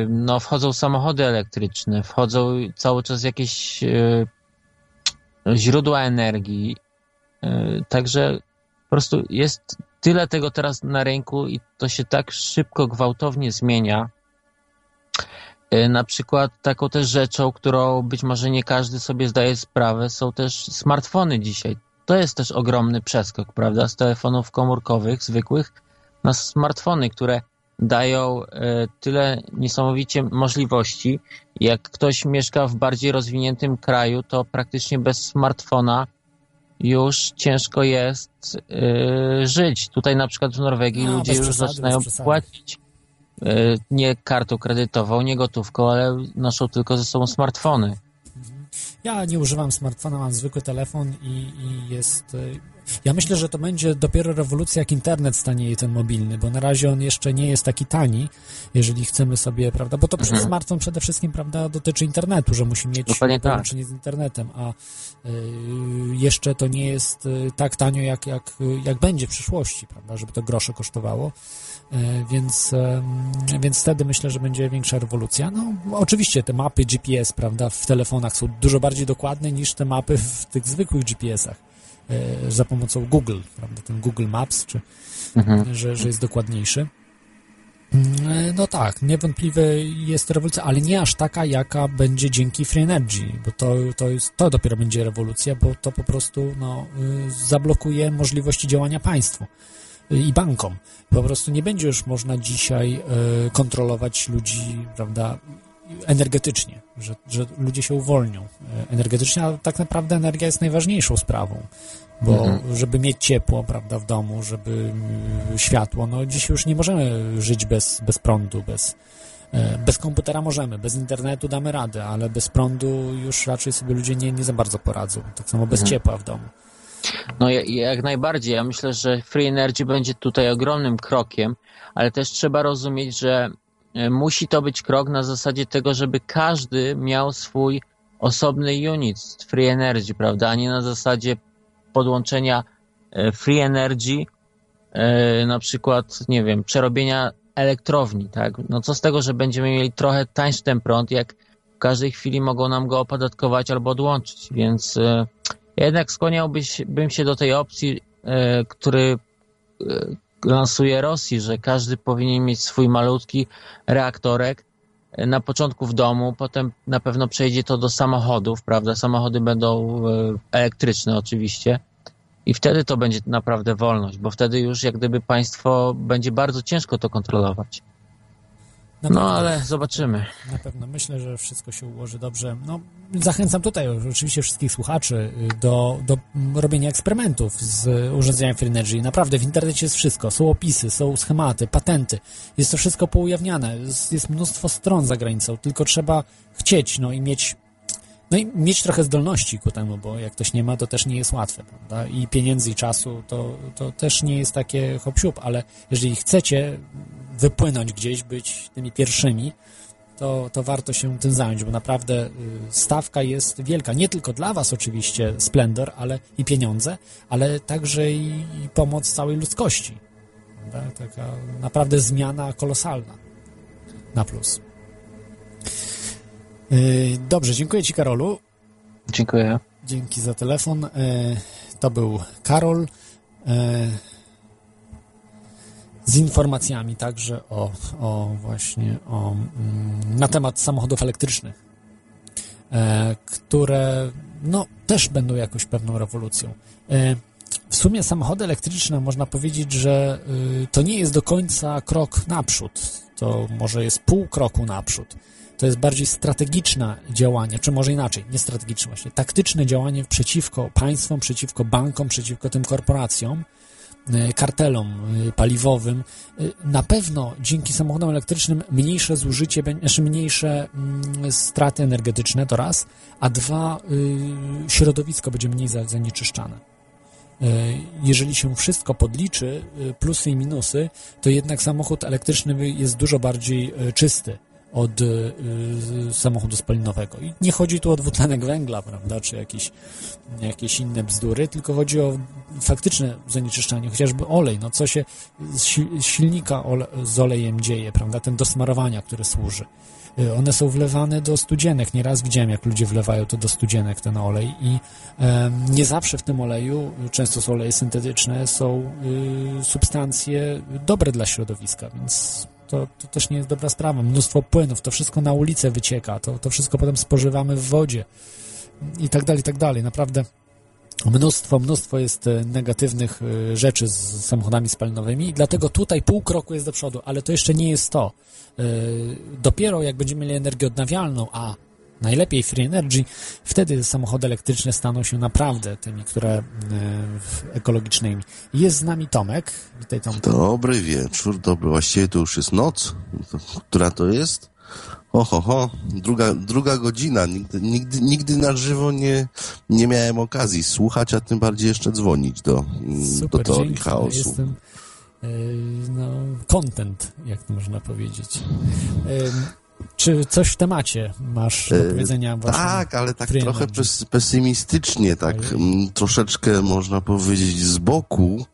No, wchodzą samochody elektryczne, wchodzą cały czas jakieś źródła energii. Także po prostu jest tyle tego teraz na rynku i to się tak szybko, gwałtownie zmienia, na przykład taką też rzeczą, którą być może nie każdy sobie zdaje sprawę, są też smartfony dzisiaj. To jest też ogromny przeskok, prawda? Z telefonów komórkowych, zwykłych, na smartfony, które dają y, tyle niesamowicie możliwości. Jak ktoś mieszka w bardziej rozwiniętym kraju, to praktycznie bez smartfona już ciężko jest yy, żyć. Tutaj na przykład w Norwegii no, ludzie już przesady, zaczynają płacić E, nie kartą kredytową, nie gotówką, ale noszą tylko ze sobą smartfony. Ja nie używam smartfona, mam zwykły telefon i, i jest e, ja myślę, że to będzie dopiero rewolucja, jak internet stanieje ten mobilny, bo na razie on jeszcze nie jest taki tani, jeżeli chcemy sobie, prawda, bo to mhm. smartfon przede wszystkim, prawda, dotyczy internetu, że musi mieć tak. połączenie tak. z internetem, a y, jeszcze to nie jest tak tanio, jak, jak, jak będzie w przyszłości, prawda, żeby to grosze kosztowało. Y, więc, więc wtedy myślę, że będzie większa rewolucja. No, oczywiście te mapy GPS, prawda, w telefonach są dużo bardziej dokładne niż te mapy w tych zwykłych GPS-ach. E, za pomocą Google, prawda, ten Google Maps, czy, mhm. że, że jest dokładniejszy. E, no tak, niewątpliwie jest rewolucja, ale nie aż taka, jaka będzie dzięki Free Energy, bo to, to, jest, to dopiero będzie rewolucja, bo to po prostu no, y, zablokuje możliwości działania państwu i bankom. Po prostu nie będzie już można dzisiaj y, kontrolować ludzi, prawda, energetycznie, że, że ludzie się uwolnią e, energetycznie, a tak naprawdę energia jest najważniejszą sprawą, bo mhm. żeby mieć ciepło, prawda, w domu, żeby e, światło, no dziś już nie możemy żyć bez, bez prądu, bez, e, bez komputera możemy, bez internetu damy radę, ale bez prądu już raczej sobie ludzie nie, nie za bardzo poradzą, tak samo bez mhm. ciepła w domu. No jak najbardziej. Ja myślę, że Free Energy będzie tutaj ogromnym krokiem, ale też trzeba rozumieć, że E, musi to być krok na zasadzie tego, żeby każdy miał swój osobny unit Free Energy, prawda, a nie na zasadzie podłączenia e, Free Energy, e, na przykład, nie wiem, przerobienia elektrowni, tak? No co z tego, że będziemy mieli trochę tańszy ten prąd, jak w każdej chwili mogą nam go opodatkować albo odłączyć, więc jednak skłaniałbym się do tej opcji, który lansuje Rosji, że każdy powinien mieć swój malutki reaktorek e, na początku w domu, potem na pewno przejdzie to do samochodów, prawda? Samochody będą e, elektryczne oczywiście i wtedy to będzie naprawdę wolność, bo wtedy już jak gdyby państwo będzie bardzo ciężko to kontrolować. No, ale zobaczymy. Na pewno. Myślę, że wszystko się ułoży dobrze. No, zachęcam tutaj oczywiście wszystkich słuchaczy y, do, do robienia eksperymentów z urządzeniem Free Energy. Naprawdę w internecie jest wszystko. Są opisy, są schematy, patenty. Jest to wszystko poujawniane. Jest, jest mnóstwo stron za granicą. Tylko trzeba chcieć, no i mieć no i mieć trochę zdolności ku temu, bo jak ktoś nie ma, to też nie jest łatwe, prawda? I pieniędzy, i czasu, to, to też nie jest takie hop ale jeżeli chcecie wypłynąć gdzieś, być tymi pierwszymi, to, to warto się tym zająć, bo naprawdę y, stawka jest wielka. Nie tylko dla Was oczywiście splendor, ale i pieniądze, ale także i, i pomoc całej ludzkości. Prawda? Taka naprawdę zmiana kolosalna na plus. Y, dobrze, dziękuję Ci Karolu. Dziękuję. Dzięki za telefon. Y, to był Karol z informacjami także o, o właśnie o, mm, na temat samochodów elektrycznych, e, które no, też będą jakoś pewną rewolucją. E, w sumie samochody elektryczne można powiedzieć, że y, to nie jest do końca krok naprzód. To może jest pół kroku naprzód. To jest bardziej strategiczne działanie, czy może inaczej, nie strategiczne właśnie, taktyczne działanie przeciwko państwom, przeciwko bankom, przeciwko tym korporacjom, kartelom y, paliwowym. Na pewno dzięki samochodom elektrycznym mniejsze zużycie, znaczy mniejsze mm, straty energetyczne to raz, a dwa, środowisko będzie mniej zanieczyszczane. E, jeżeli się wszystko podliczy, e, plusy i minusy, to jednak samochód elektryczny jest dużo bardziej e, czysty od samochodu spalinowego. I nie chodzi tu o dwutlenek węgla, prawda, czy jakieś, jakieś inne bzdury, tylko chodzi o faktyczne zanieczyszczanie, chociażby olej, no co się z silnika z olejem dzieje, prawda, ten do smarowania, który służy. Y, one są wlewane do studzienek. Nieraz widziałem, jak ludzie wlewają to do studzienek, ten olej i nie zawsze w tym oleju, często są oleje syntetyczne, są y, substancje dobre dla środowiska, więc to, to też nie jest dobra sprawa. Mnóstwo płynów, to wszystko na ulicę wycieka, to, to wszystko potem spożywamy w wodzie i tak dalej, i tak dalej. Naprawdę mnóstwo, mnóstwo jest e, negatywnych e, rzeczy z samochodami spalinowymi dlatego tutaj pół kroku jest do przodu, ale to jeszcze nie jest to. E, dopiero jak będziemy mieli energię odnawialną, a najlepiej free energy, wtedy samochody elektryczne staną się naprawdę tymi, które ekologicznymi. Jest z nami Tomek. Witaj Tomek. Dobry wieczór, dobry, właściwie to już jest noc. Która to jest? Oho, ho, druga, druga godzina. Nigdy, nigdy, nigdy na żywo nie, nie miałem okazji słuchać, a tym bardziej jeszcze dzwonić do, Super, do teorii chaosu. Jestem, yy, no, content, jak to można powiedzieć. Czy coś w temacie masz do e, powiedzenia? Właśnie tak, ale tak trochę pes pesymistycznie, tak m, mm, troszeczkę można powiedzieć z boku,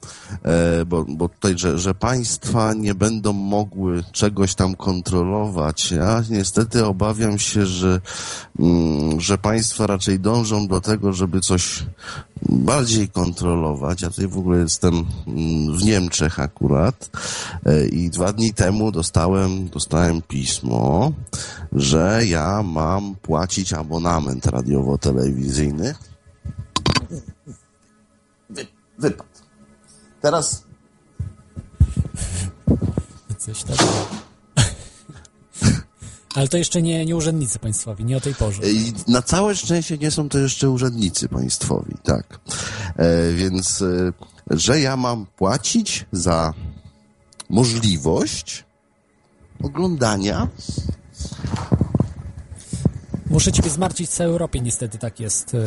e, bo, bo tutaj, że, że państwa nie będą mogły czegoś tam kontrolować. Ja niestety obawiam się, że, m, mm, że państwa raczej dążą do tego, żeby coś bardziej kontrolować. Ja tutaj w ogóle jestem mm, w Niemczech akurat e, i dwa dni temu dostałem, dostałem pismo, że ja mam płacić abonament radiowo-telewizyjny. Wy, wypad. Teraz... Coś takiego. Ale to jeszcze nie, nie urzędnicy państwowi, nie o tej porze. I na całe szczęście nie są to jeszcze urzędnicy państwowi, tak. E, więc, e, że ja mam płacić za możliwość oglądania Muszę ciebie zmartwić w całej Europie, niestety tak jest. E,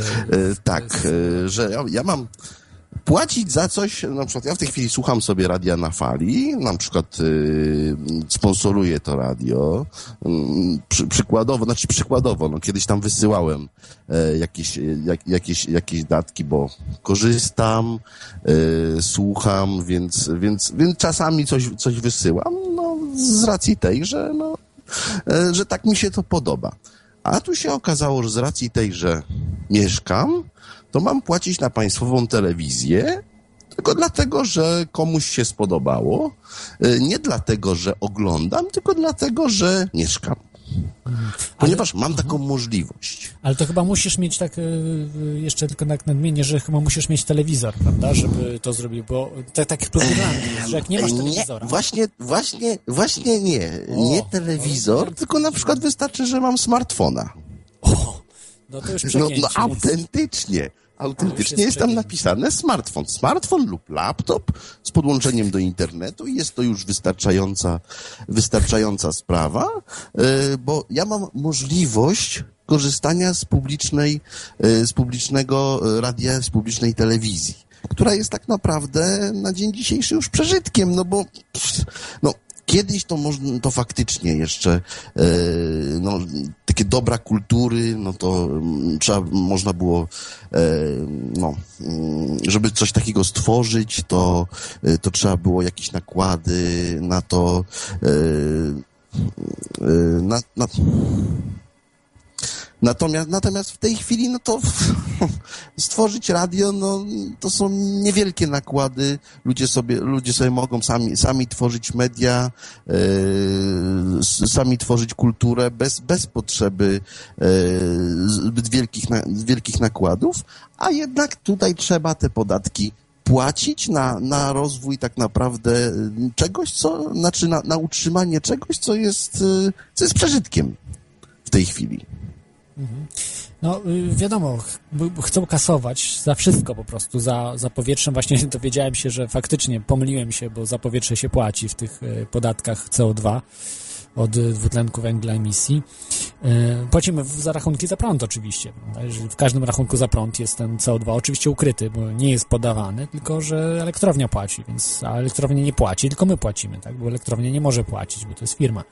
tak, że ja, ja mam płacić za coś, na przykład ja w tej chwili słucham sobie radia na fali, na przykład yy, sponsoruję to radio, yy, przy, przykładowo, znaczy przykładowo, no kiedyś tam wysyłałem yy, jakieś, jak, jakieś, jakieś datki, bo korzystam, yy, słucham, więc, więc, więc czasami coś, coś wysyłam, no z racji tej, że no, że tak mi się to podoba. A tu się okazało, że z racji tej, że mieszkam, to mam płacić na państwową telewizję, tylko dlatego, że komuś się spodobało. Y, nie dlatego, że oglądam, tylko dlatego, że mieszkam. Ponieważ ale, mam taką możliwość. Ale to chyba musisz mieć tak, y, y, jeszcze tylko tak nadmienię, że chyba musisz mieć telewizor, prawda, żeby to zrobić, bo tak, tak w jest, że jak nie masz telewizora... Nie, właśnie, właśnie, właśnie nie. O, nie telewizor, tylko na przykład wystarczy, że mam smartfona. O, no to już No, no autentycznie. Autentycznie jest tam napisane smartfon. Smartfon lub laptop z podłączeniem do internetu i jest to już wystarczająca, wystarczająca sprawa, e, bo ja mam możliwość korzystania z publicznej, e, z publicznego radia, z publicznej telewizji, która jest tak naprawdę na dzień dzisiejszy już przeżytkiem, no bo no, Kiedyś to, można, to faktycznie jeszcze e, no, takie dobra kultury, no to mm, trzeba, można było, e, no, mm, żeby coś takiego stworzyć, to, e, to trzeba było jakieś nakłady na to, na, na Natomiast, natomiast w tej chwili, no to [laughs] stworzyć radio, no to są niewielkie nakłady. Ludzie sobie, ludzie sobie mogą sami, sami tworzyć media, e, sami tworzyć kulturę bez, bez potrzeby e, zbyt wielkich, na, wielkich nakładów, a jednak tutaj trzeba te podatki płacić na, na rozwój tak naprawdę czegoś, co, znaczy na, na utrzymanie czegoś, co jest, co jest przeżytkiem w tej chwili. No wiadomo, chcą kasować za wszystko po prostu, za, za powietrzem. Właśnie [laughs] dowiedziałem się, że faktycznie pomyliłem się, bo za powietrze się płaci w tych podatkach CO2 od dwutlenku węgla emisji. Płacimy za rachunki za prąd oczywiście. W każdym rachunku za prąd jest ten CO2 oczywiście ukryty, bo nie jest podawany, tylko że elektrownia płaci, więc a elektrownia nie płaci, tylko my płacimy, tak? bo elektrownia nie może płacić, bo to jest firma.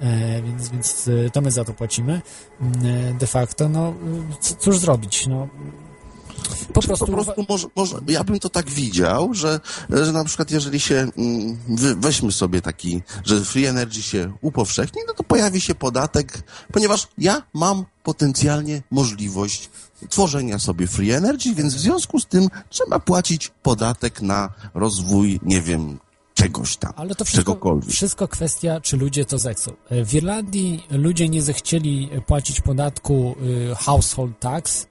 E, więc, więc to my za to płacimy. De facto, no cóż zrobić, no po prostu, po prostu może, może, ja bym to tak widział, że, że na przykład jeżeli się weźmy sobie taki, że free energy się upowszechni, no to pojawi się podatek, ponieważ ja mam potencjalnie możliwość tworzenia sobie free energy, więc w związku z tym trzeba płacić podatek na rozwój, nie wiem, czegoś tam, Ale to wszystko, czegokolwiek. wszystko kwestia, czy ludzie to zechcą. W Irlandii ludzie nie zechcieli płacić podatku y, household tax,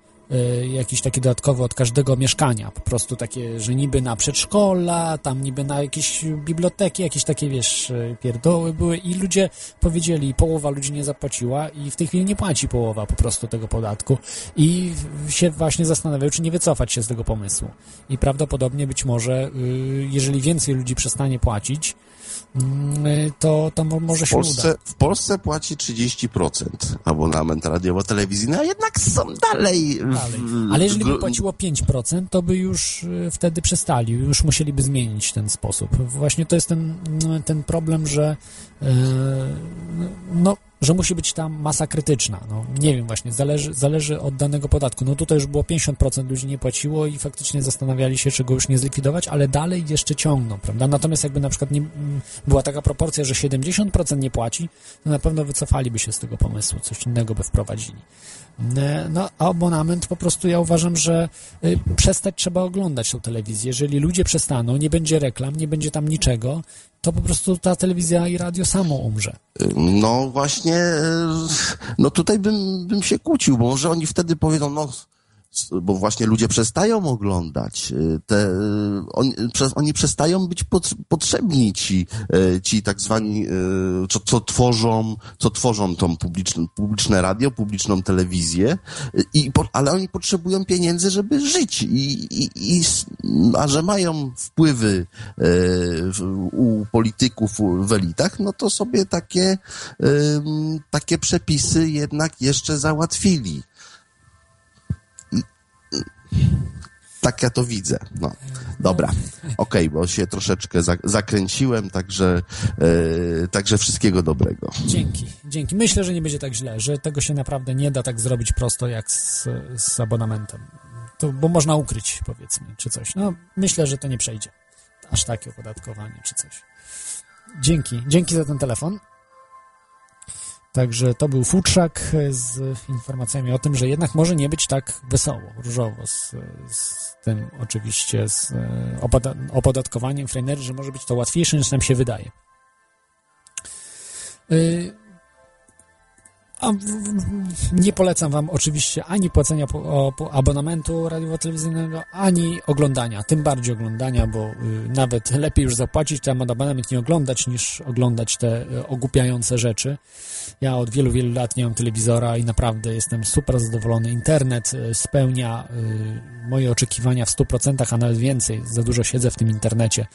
jakiś taki dodatkowy od każdego mieszkania. Po prostu takie, że niby na przedszkola, tam niby na jakieś biblioteki, jakieś takie, wiesz, y, pierdoły były i ludzie powiedzieli, połowa ludzi nie zapłaciła i w tej chwili nie płaci połowa po prostu tego podatku i się właśnie zastanawiają, czy nie wycofać się z tego pomysłu. I prawdopodobnie być może, y, jeżeli więcej ludzi przestanie płacić, to, to może się Polsce, uda. W Polsce płaci 30% abonament radiowo-telewizyjny, a jednak są dalej... dalej. Ale jeżeli by płaciło 5%, to by już y, wtedy przestali, już musieliby zmienić ten sposób. Właśnie to jest ten, ten problem, że yy, no, że musi być tam masa krytyczna. No, nie wiem właśnie, zależy, zależy od danego podatku. No tutaj już było 50% ludzi nie płaciło i faktycznie zastanawiali się, czy go już nie zlikwidować, ale dalej jeszcze ciągną, prawda? Natomiast jakby na przykład nie, była taka proporcja, że 70% nie płaci, to na pewno wycofaliby się z tego pomysłu, coś innego by wprowadzili. No, a abonament po prostu ja uważam, że y, przestać trzeba oglądać tą telewizję. Jeżeli ludzie przestaną, nie będzie reklam, nie będzie tam niczego, to po prostu ta telewizja i radio samo umrze. No właśnie, no tutaj bym, bym się kłócił, bo może oni wtedy powiedzą, no bo właśnie ludzie przestają oglądać, y, te, y, oni, przestają być pot, potrzebni ci, y, ci tak zwani, co, co tworzą, co tworzą tą publiczne, publiczne radio, publiczną telewizję, i, ale oni potrzebują pieniędzy, żeby żyć i, i, i a że mają wpływy u polityków w elitach, no to sobie takie, takie przepisy jednak jeszcze załatwili. Tak ja to widzę. No, dobra, okej, okay, bo się troszeczkę za, zakręciłem, także, yy, także wszystkiego dobrego. Dzięki, dzięki. Myślę, że nie będzie tak źle, że tego się naprawdę nie da tak zrobić prosto jak z, z abonamentem. To, bo można ukryć, powiedzmy, czy coś. No, myślę, że to nie przejdzie. Aż takie opodatkowanie, czy coś. Dzięki, dzięki za ten telefon. Także to był futrzak z informacjami o tym, że jednak może nie być tak wesoło, różowo z, z tym oczywiście z e, opodatkowaniem frenery, że może być to łatwiejsze niż nam się wydaje. Y, a nie polecam wam oczywiście ani płacenia abonamentu radiowo-telewizyjnego, ani oglądania, tym bardziej oglądania, bo y, nawet lepiej już zapłacić ten abonament nie oglądać, niż oglądać te ogłupiające rzeczy. Ja od wielu, wielu lat nie mam telewizora i naprawdę jestem super zadowolony. Internet y, spełnia y, moje oczekiwania w 100%, a nawet więcej. Za dużo siedzę w tym internecie.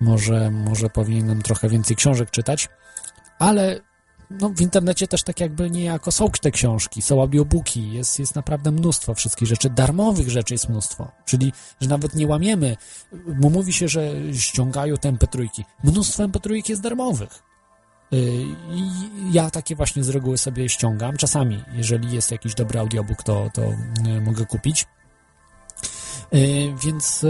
Może, może powinienem trochę więcej książek czytać, ale no, w internecie też tak jakby niejako są te książki, są audiobooki, jest, jest naprawdę mnóstwo wszystkich rzeczy, darmowych rzeczy jest mnóstwo, czyli, że nawet nie łamiemy, bo mówi się, że ściągają te mp3. Mnóstwo mp3 jest darmowych. Y, I ja takie właśnie z reguły sobie ściągam. Czasami, jeżeli jest jakiś dobry audiobook, to, to y, mogę kupić. Y, więc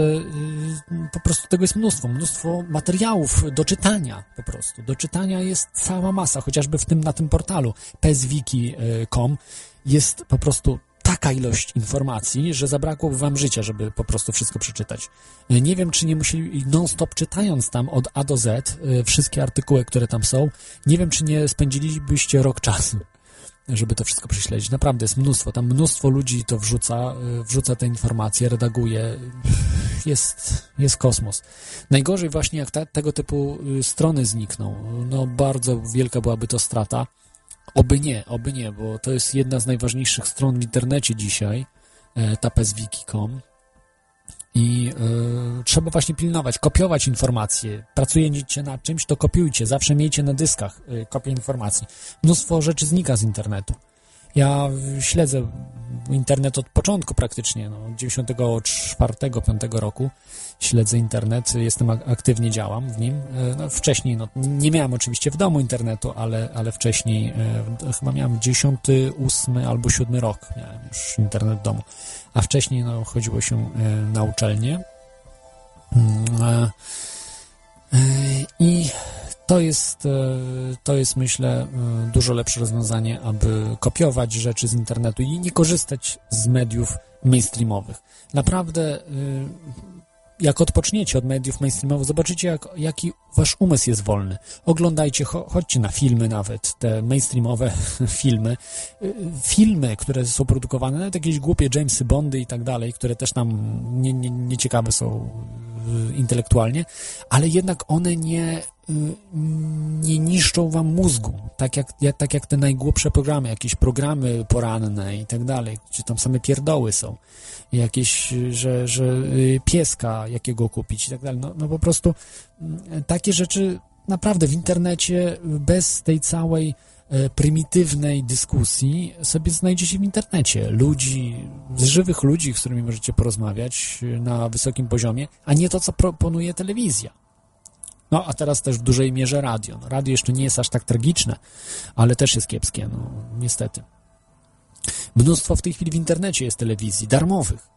po prostu tego jest mnóstwo, mnóstwo materiałów do czytania po prostu. Do czytania jest cała masa, chociażby w tym, na tym portalu peswiki.com jest po prostu taka ilość informacji, że zabrakłoby wam życia, żeby po prostu wszystko przeczytać. Nie wiem, czy nie musieli non-stop czytając tam od A do Z e, wszystkie artykuły, które tam są, nie wiem, czy nie spędzilibyście rok czasu żeby to wszystko prześledzić. Naprawdę jest mnóstwo, tam mnóstwo ludzi to wrzuca, e, wrzuca te informacje, redaguje. jest, jest kosmos. Najgorzej właśnie jak tego typu y, strony znikną. No bardzo wielka byłaby to strata. Oby nie, oby nie, bo to jest jedna z najważniejszych stron w internecie dzisiaj, e, tapeswiki.com i y, trzeba właśnie pilnować, kopiować informacje. Pracujecie nad czymś, to kopiujcie. Zawsze miejcie na dyskach y, kopię informacji. Mnóstwo rzeczy znika z internetu. Ja śledzę internet od początku praktycznie, no, 94-5 roku śledzę internet, jestem aktywnie działam w nim. E, no, wcześniej, no, nie miałem oczywiście w domu internetu, ale, ale wcześniej, e, chyba miałem 98 albo 7 rok, miałem już internet w domu, a wcześniej no, chodziło się e, na uczelnię. Mm, I to jest, to jest, myślę, dużo lepsze rozwiązanie, aby kopiować rzeczy z internetu i nie korzystać z mediów mainstreamowych. Naprawdę, jak odpoczniecie od mediów mainstreamowych, zobaczycie, jak, jaki wasz umysł jest wolny. Oglądajcie, chodźcie na filmy nawet, te mainstreamowe [laughs] filmy. Filmy, które są produkowane, nawet jakieś głupie Jamesy Bondy i tak dalej, które też nam nieciekawe nie, nie są intelektualnie, ale jednak one nie Y, nie niszczą wam mózgu, tak jak, jak, tak jak te najgłupsze programy, jakieś programy poranne i tak dalej, gdzie tam same pierdoły są, jakieś, że, że y, pieska jakiego kupić i tak dalej, no, no po prostu mm, takie rzeczy naprawdę w internecie bez tej całej e, prymitywnej dyskusji sobie znajdziecie w internecie ludzi, żywych ludzi, z którymi możecie porozmawiać na wysokim poziomie, a nie to, co proponuje telewizja. No, a teraz też w dużej mierze radio. No, radio jeszcze nie jest aż tak tragiczne, ale też jest kiepskie, no, niestety. Mnóstwo w tej chwili w internecie jest telewizji darmowych,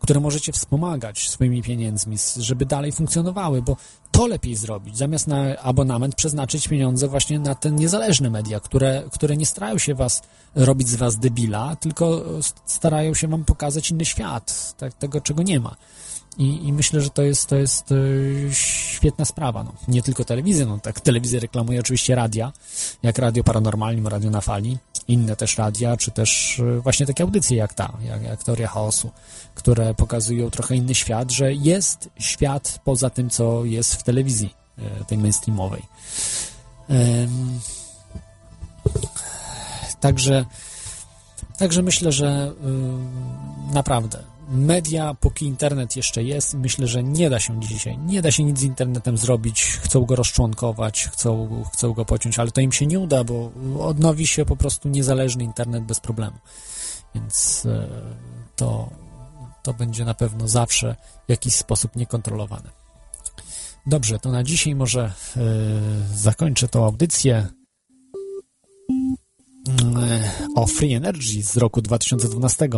które możecie wspomagać swoimi pieniędzmi, żeby dalej funkcjonowały, bo to lepiej zrobić, zamiast na abonament przeznaczyć pieniądze właśnie na te niezależne media, które, które nie starają się was robić z was debila, tylko starają się wam pokazać inny świat, tak, tego czego nie ma. I, I, myślę, że to jest, to jest e, świetna sprawa. No. Nie tylko telewizja, no tak, telewizja reklamuje oczywiście radia, jak Radio Paranormalnym, Radio na Fali, inne też radia, czy też e, właśnie takie audycje jak ta, jak, jak Teoria Chaosu, które pokazują trochę inny świat, że jest świat poza tym, co jest w telewizji e, tej mainstreamowej. Także, także myślę, że naprawdę media, póki internet jeszcze jest, myślę, że nie da się dzisiaj, nie da się nic z internetem zrobić, chcą go rozczłonkować, chcą, chcą go pociąć, ale to im się nie uda, bo odnowi się po prostu niezależny internet bez problemu. Więc e, to, to będzie na pewno zawsze w jakiś sposób niekontrolowane. Dobrze, to na dzisiaj może yy, zakończę tą audycję yy, o Free Energy z roku 2012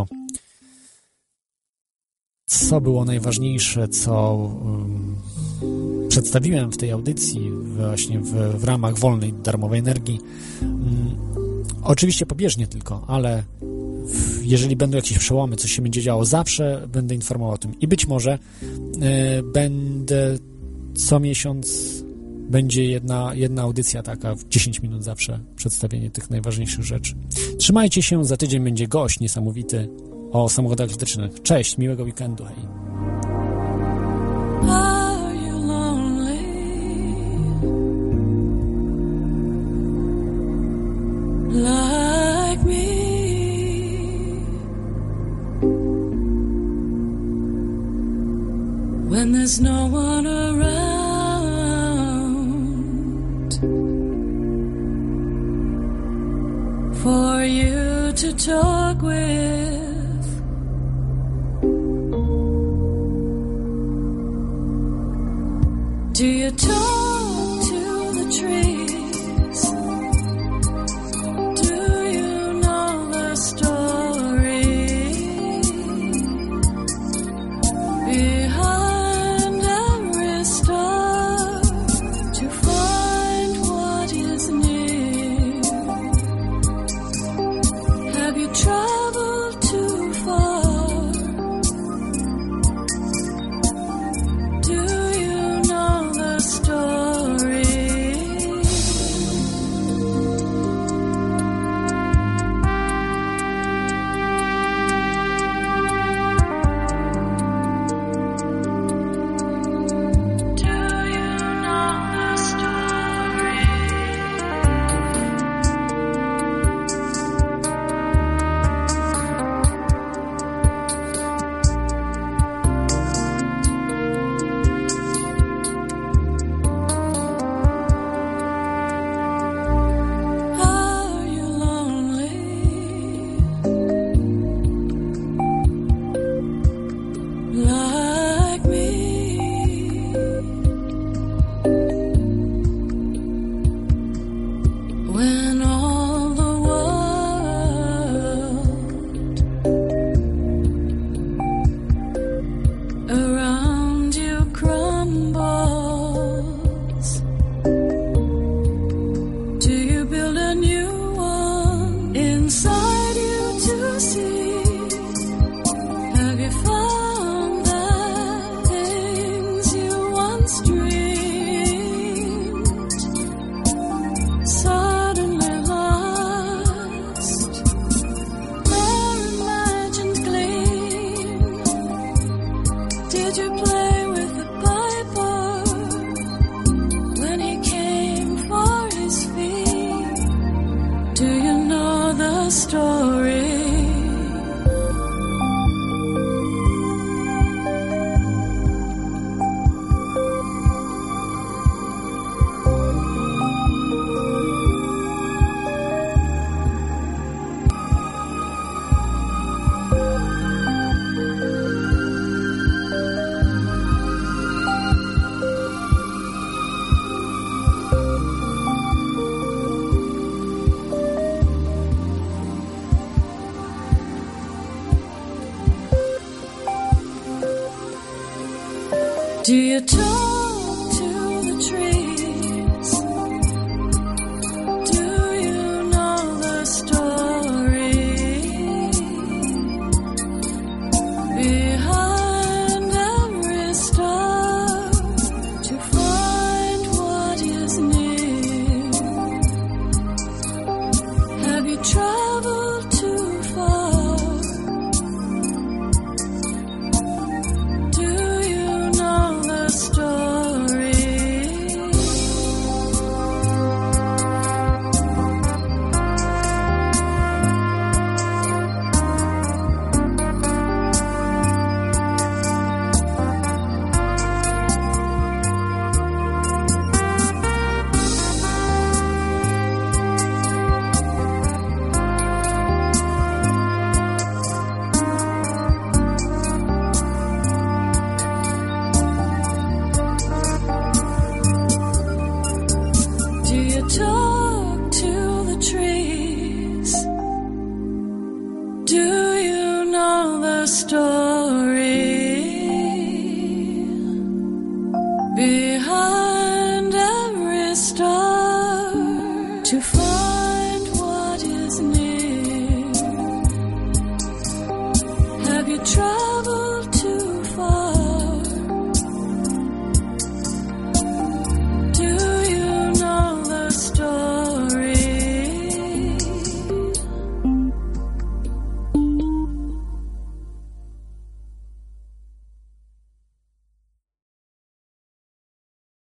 co było najważniejsze, co um, przedstawiłem w tej audycji, właśnie w, w ramach wolnej, darmowej energii. Um, oczywiście pobieżnie tylko, ale jeżeli będą jakieś przełomy, coś się będzie działo, zawsze będę informował o tym. I być może y, będę co miesiąc będzie jedna, jedna audycja taka, w 10 minut zawsze przedstawienie tych najważniejszych rzeczy. Trzymajcie się, za tydzień będzie gość niesamowity o samochodach elektrycznych. Cześć, miłego weekendu, hej. when there's no one around for you to talk with Do you talk